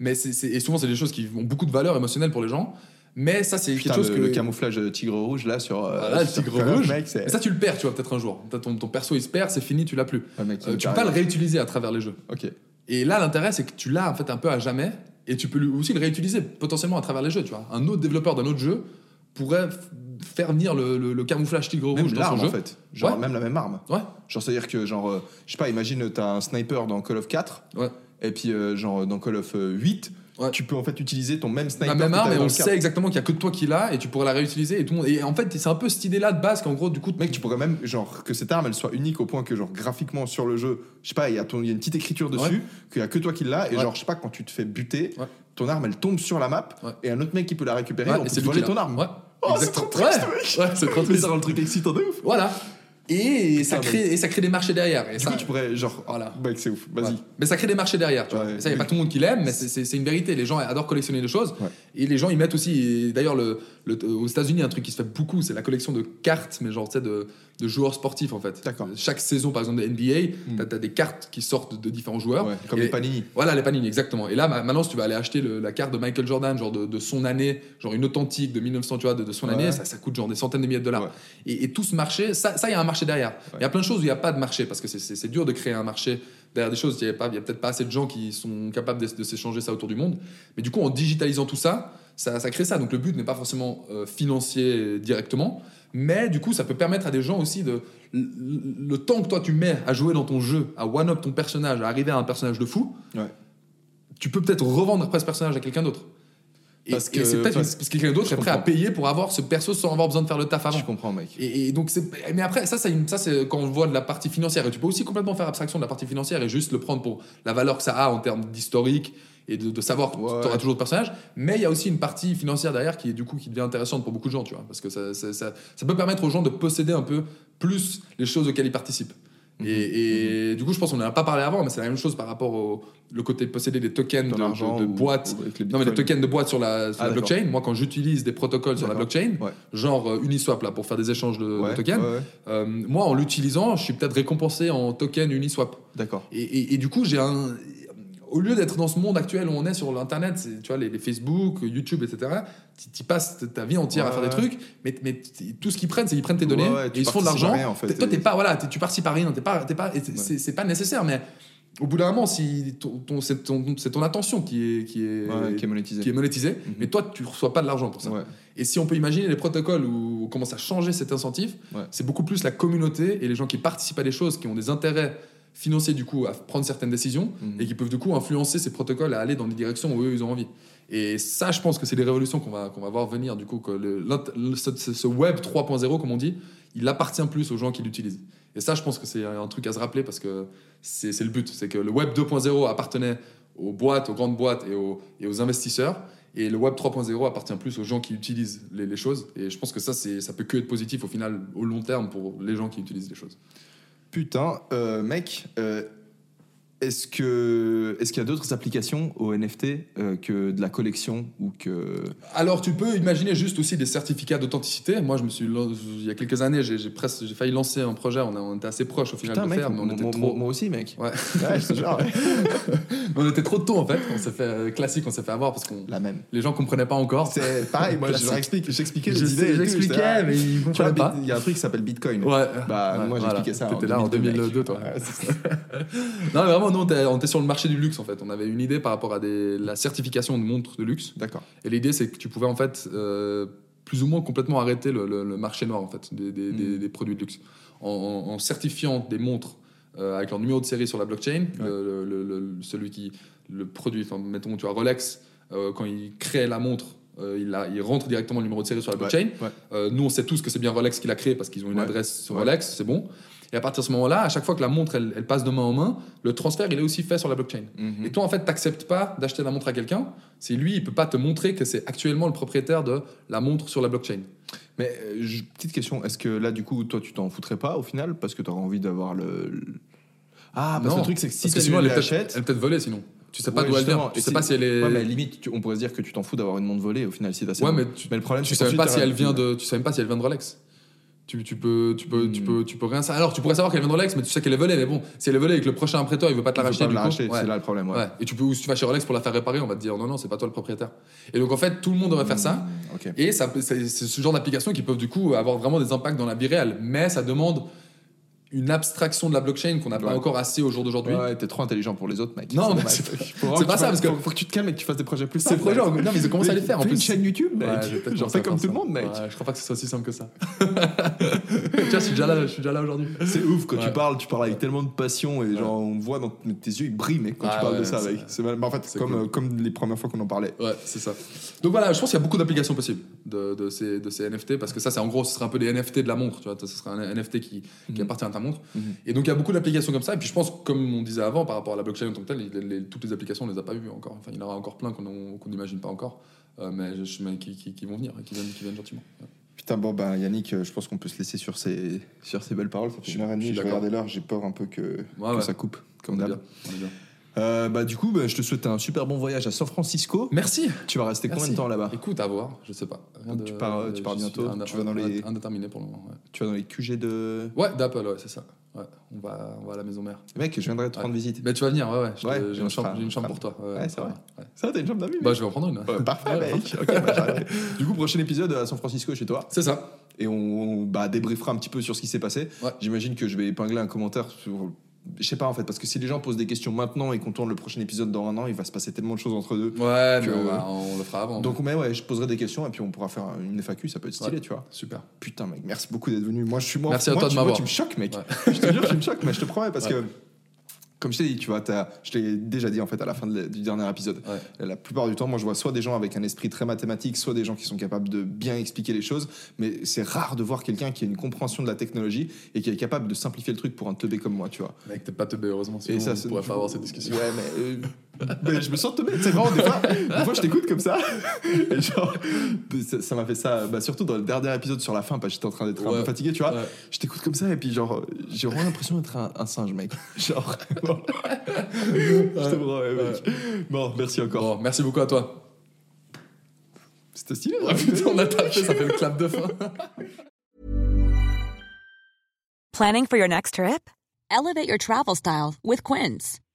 Mais c'est, c'est- et souvent, c'est des choses qui ont beaucoup de valeur émotionnelle pour les gens. Mais ça, c'est quelque chose le, que. le camouflage euh, tigre rouge là sur. euh, Voilà, le tigre rouge. mec, Mais ça, tu le perds, tu vois, peut-être un jour. Ton, ton perso, il se perd, c'est fini, tu l'as plus. Mec, il Euh, tu peux pas le réutiliser à travers les jeux. Ok. Et là, l'intérêt, c'est que tu l'as en fait un peu à jamais. Et tu peux aussi le réutiliser potentiellement à travers les jeux, tu vois. Un autre développeur d'un autre jeu pourrait faire venir le, le- le camouflage tigre rouge dans son en jeu. fait. Genre Ouais. même la même arme. Ouais, Genre, c'est-à-dire que, genre, je sais pas, imagine, t'as un sniper dans Call of 4, ouais. et puis, euh, genre, dans Call of euh, 8, Ouais. tu peux en fait utiliser ton même sniper. la même arme et on le 4. sait exactement qu'il y a que toi qui l'as et tu pourrais la réutiliser et tout le monde et en fait c'est un peu cette idée là de base qu'en gros du coup Mec, tu pourrais même, genre, que cette arme, elle soit unique au point que, genre, graphiquement sur le jeu, je sais pas, il y, y a une petite écriture dessus, qu'il y a que toi qui l'as, et Ouais. genre, je sais pas, quand tu te fais buter, Ouais. ton arme, elle tombe sur la map, Ouais. et un autre mec qui peut la récupérer, Ouais, on et peut voler qui l'a. ton arme. Ouais. Oh, c'est trop triste, Ouais. mec. Ouais, c'est trop Mais triste. ça rend le truc excitant de ouf. Voilà. Et ça crée et ça crée des marchés derrière et Du ça coup, tu pourrais, genre, Voilà. mec, c'est ouf, vas-y. Ouais. Mais ça crée des marchés derrière, tu vois. Ouais. Ça, il n'y a pas tout le monde qui l'aime, mais c'est- une vérité. Les gens adorent collectionner des choses. Ouais. Et les gens, ils mettent aussi. D'ailleurs, le, le- aux États-Unis, un truc qui se fait beaucoup, c'est la collection de cartes, mais genre, tu sais, de, de joueurs sportifs, en fait. D'accord. Chaque saison, par exemple, de NBA, Mm. t'as as des cartes qui sortent de, différents joueurs. Comme Et- les panini. Voilà, les panini, exactement. Et là, ma- maintenant, si tu vas aller acheter le- la carte de Michael Jordan, genre de, de son année, genre une authentique de 1900, tu vois, de, de son année, ça, ça coûte genre des centaines de milliers de dollars. Et, et tout ce marché, ça, ça, il y a un marché derrière. Il y a plein de choses où il n'y a pas de marché, parce que c'est- dur de créer un marché derrière des choses. Il n'y a, a peut-être pas assez de gens qui sont capables de, de s'échanger ça autour du monde. Mais du coup, en digitalisant tout ça, ça, ça crée ça. Donc le but n'est pas forcément euh, financier directement, mais du coup, ça peut permettre à des gens aussi de. Le, le temps que toi tu mets à jouer dans ton jeu, à one-up ton personnage, à arriver à un personnage de fou, Ouais. tu peux peut-être revendre après ce personnage à quelqu'un d'autre. Et, Parce et que- c'est peut-être parce- que quelqu'un d'autre est prêt à payer pour avoir ce perso sans avoir besoin de faire le taf avant. Je comprends, mec. Et, et donc c'est mais après ça c'est une- ça c'est quand on voit de la partie financière et tu peux aussi complètement faire abstraction de la partie financière et juste le prendre pour la valeur que ça a en termes d'historique et de, de savoir que Ouais. tu auras toujours de personnages mais il y a aussi une partie financière derrière qui est du coup qui devient intéressante pour beaucoup de gens tu vois parce que ça, ça, ça- ça peut permettre aux gens de posséder un peu plus les choses auxquelles ils participent. Et, et du coup je pense qu'on n'en a pas parlé avant mais c'est la même chose par rapport au le côté de posséder des tokens de, de, boîtes non mais des tokens de boîtes sur la, sur Ah, la blockchain moi quand j'utilise des protocoles sur la blockchain Ouais. genre euh, Uniswap là pour faire des échanges de, tokens ouais. euh, moi, en l'utilisant, je suis peut-être récompensé en token Uniswap. D'accord. Et, et- et du coup, j'ai un. Au lieu d'être dans ce monde actuel où on est sur l'internet, tu vois, les, les Facebook, YouTube, etc., tu passes ta vie entière à faire des trucs, mais, tout ce qu'ils prennent, c'est qu'ils prennent tes données Ouais, ouais, et ils se font de l'argent. en fait. Toi, t'es pas, voilà, tu participes à rien, t'es pas, t'es pas, c'est- pas nécessaire, mais au bout d'un moment, si ton, ton- c'est ton, attention qui est, qui est, Ouais, qui est monétisé. qui est monétisée, Mhm. mais toi, tu reçois pas de l'argent pour ça. Ouais. Et si on peut imaginer les protocoles où on commence à changer cet incentif, Ouais. c'est beaucoup plus la communauté et les gens qui participent à des choses, qui ont des intérêts financiers du coup à prendre certaines décisions Mhm. et qui peuvent du coup influencer ces protocoles à aller dans les directions où eux ils ont envie. Et ça, je pense que c'est des révolutions qu'on va, qu'on va voir venir du coup, que le, l'int- le- ce, web 3.0 comme on dit, il appartient plus aux gens qui l'utilisent. Et ça, je pense que c'est un truc à se rappeler parce que c'est le but, c'est que le web 2.0 appartenait aux boîtes, aux grandes boîtes et aux, et aux investisseurs. Et le web 3.0 appartient plus aux gens qui utilisent les, les choses. Et je pense que ça, c'est, ça peut que être positif au final, au long terme, pour les gens qui utilisent les choses. Putain, euh, mec, euh, est-ce que est-ce qu'il y a d'autres applications au NFT euh, que de la collection ou que Alors, tu peux imaginer juste aussi des certificats d'authenticité. Moi, je me suis, il y a quelques années, j'ai, j'ai presque, j'ai failli lancer un projet. On, a- on était assez proche au final Putain, de le mec, faire, mais on moi, était moi- trop, moi aussi, mec. Ouais. Ouais, je te jure, ouais. mais on était trop tôt en fait. On s'est fait euh, classique, on s'est fait avoir parce qu'on La même. les gens comprenaient pas encore. C'est pareil, moi je Classique. leur explique, j'expliquais Je sais, j'expliquais, là. mais ils comprenaient pas. Il y a un truc qui s'appelle Bitcoin. Ouais. Bah, moi j'expliquais ça. T'étais là en 2002, mec. toi. Non, mais vraiment, nous, on était, on était sur le marché du luxe en fait. On avait une idée par rapport à des, la certification de montres de luxe. D'accord. Et l'idée, c'est que tu pouvais en fait euh, plus ou moins complètement arrêter le, le- le marché noir en fait des, Mm. des produits de luxe en, en- en certifiant des montres euh, avec leur numéro de série sur la blockchain. Ouais. Le, celui qui le produit, enfin mettons, tu vois Rolex euh, quand il crée la montre. euh, il, a- il rentre directement le numéro de série sur la blockchain. Ouais. Euh, nous, on sait tous que c'est bien Rolex qui l'a créé parce qu'ils ont une Ouais. adresse sur. Rolex, c'est bon. Et à partir de ce moment-là, à chaque fois que la montre elle, elle passe de main en main, le transfert il est aussi fait sur la blockchain. Mhm. Et toi, en fait, t'acceptes pas d'acheter la montre à quelqu'un. C'est lui, il peut pas te montrer que c'est actuellement le propriétaire de la montre sur la blockchain. Mais euh, petite question, est-ce que là du coup toi tu t'en foutrais pas au final parce que tu aurais envie d'avoir le. Ah, parce que le truc c'est que si que tu sinon elle est peut-être volée sinon. Tu sais pas Ouais, d'où elle vient. Tu sais si- pas si elle est. Ouais, mais limite, tu- on pourrait se dire que tu t'en fous d'avoir une montre volée au final si t'as Ouais, mais tu- le problème, tu sais même pas si elle vient de. Tu sais même pas si elle vient de Rolex. Tu, tu peux, tu peux, tu Hmm. peux, tu peux rien savoir. Alors, tu pourrais savoir qu'elle vient de Rolex, mais tu sais qu'elle est volée. Mais bon, si elle est volée et que le prochain après toi, il veut pas te la racheter, pas du la coup, racheter, ouais. c'est là le problème. Ouais. Ouais. Et tu peux, ou si tu vas chez Rolex pour la faire réparer, on va te dire non, non, c'est pas toi le propriétaire. Et donc en fait, tout le monde devrait faire ça. Hmm. Et ça, c'est c'est ce genre d'applications qui peuvent du coup avoir vraiment des impacts dans la vie réelle. Mais ça demande une abstraction de la blockchain qu'on n'a pas encore assez au jour d'aujourd'hui. Ouais, t'es trop intelligent pour les autres, mec. Non, mais c'est- pas ça, parce que- faut, faut que tu te calmes et que tu fasses des projets plus Ces simples. projets, mec. non, mais ils commencé à les faire en plus. une chaîne YouTube, mec. Ouais, J'en fais comme tout le monde, mec. Ouais, je crois pas que ce soit aussi simple que ça. tu vois, je suis déjà là, je suis déjà là aujourd'hui. C'est ouf quand tu parles, tu parles avec tellement de passion et genre on voit dans tes yeux ils brillent mec quand Ah tu parles ouais, de ça mec. C'est en fait comme euh, comme les premières fois qu'on en parlait. Ouais, c'est ça. Donc voilà, je pense qu'il y a beaucoup d'applications possibles de, ces, ces NFT parce que ça, c'est en gros, ce serait un peu des NFT de la montre. Tu vois, ce serait un NFT qui, Mhm. appartient à montre. Mhm. Et donc il y a beaucoup d'applications comme ça. Et puis je pense, comme on disait avant, par rapport à la blockchain en tant que telle, les- les- toutes les applications, on les a pas vues encore. Enfin, il y en aura encore plein qu'on qu'on n'imagine pas encore, euh, mais, je- mais qui, qui- qui vont venir, et qui viennent, qui viennent gentiment. Ouais. Putain bon bah Yannick, euh, je pense qu'on peut se laisser sur ces sur ces belles paroles. Ça fait une heure et Je demie. Je regardais l'heure, j'ai peur un peu que, que ouais. ça coupe comme On est d'hab. bien, on est bien. Euh, bah du coup bah, je te souhaite un super bon voyage à San Francisco. Merci. Tu vas rester combien de temps là-bas? Écoute, à voir, je sais pas. Donc tu pars, euh, tu pars bientôt, tu vas dans les- Indéterminé pour le moment. Ouais, Tu vas dans les QG de. ouais d'Apple, ouais, c'est ça. Ouais, on va, on va à la maison mère. Mec, je viendrai te Ouais. rendre visite. Mais tu vas venir, ouais, ouais. j'ai une chambre, une pour toi. Ouais, c'est vrai. Ça t'as une chambre d'amis. Bah, je vais en prendre une. Parfait, mec. Ok, bah, du coup, prochain épisode à San Francisco chez toi. C'est ça. Et on, on, bah, débriefera un petit peu sur ce qui s'est passé. Ouais. J'imagine que je vais épingler un commentaire sur. Je sais pas en fait, parce que si les gens posent des questions maintenant et qu'on tourne le prochain épisode dans un an, il va se passer tellement de choses entre deux. Ouais, mais on, va- on le fera avant. Donc, mais ouais, je poserai des questions et puis on pourra faire une FAQ, ça peut être stylé, Ouais. tu vois. super. Putain, mec, merci beaucoup d'être venu. Moi, je suis moi. Merci à toi de tu, m'avoir. tu me choques, mec. Ouais. je te jure, tu me choques, mais je te promets, parce Ouais. que comme je t'ai dit, tu vois, t'as- je l'ai déjà dit en fait à la fin de du dernier épisode. Ouais. La plupart du temps, moi, je vois soit des gens avec un esprit très mathématique, soit des gens qui sont capables de bien expliquer les choses. Mais c'est rare de voir quelqu'un qui a une compréhension de la technologie et qui est capable de simplifier le truc pour un teubé comme moi, tu vois. Mec, t'es pas teubé, heureusement. Sinon, ça, on pourrait pas avoir cette discussion. Ouais, mais, euh, mais je me sens teubé. C'est vraiment des fois, des fois, je t'écoute comme ça. Et genre, ça ça m'a fait ça, bah, surtout dans le dernier épisode sur la fin, parce que j'étais en train d'être un Ouais. peu fatigué, tu vois. Ouais. Je t'écoute comme ça et puis genre, j'ai vraiment l'impression d'être un, un singe, mec. Genre, je te promets, mec. Bon, merci encore. Bon, merci beaucoup à toi. C'était stylé. Ah, putain, on a tapé, ça fait le clap de fin. Planning for your next trip? Elevate your travel style with Quince.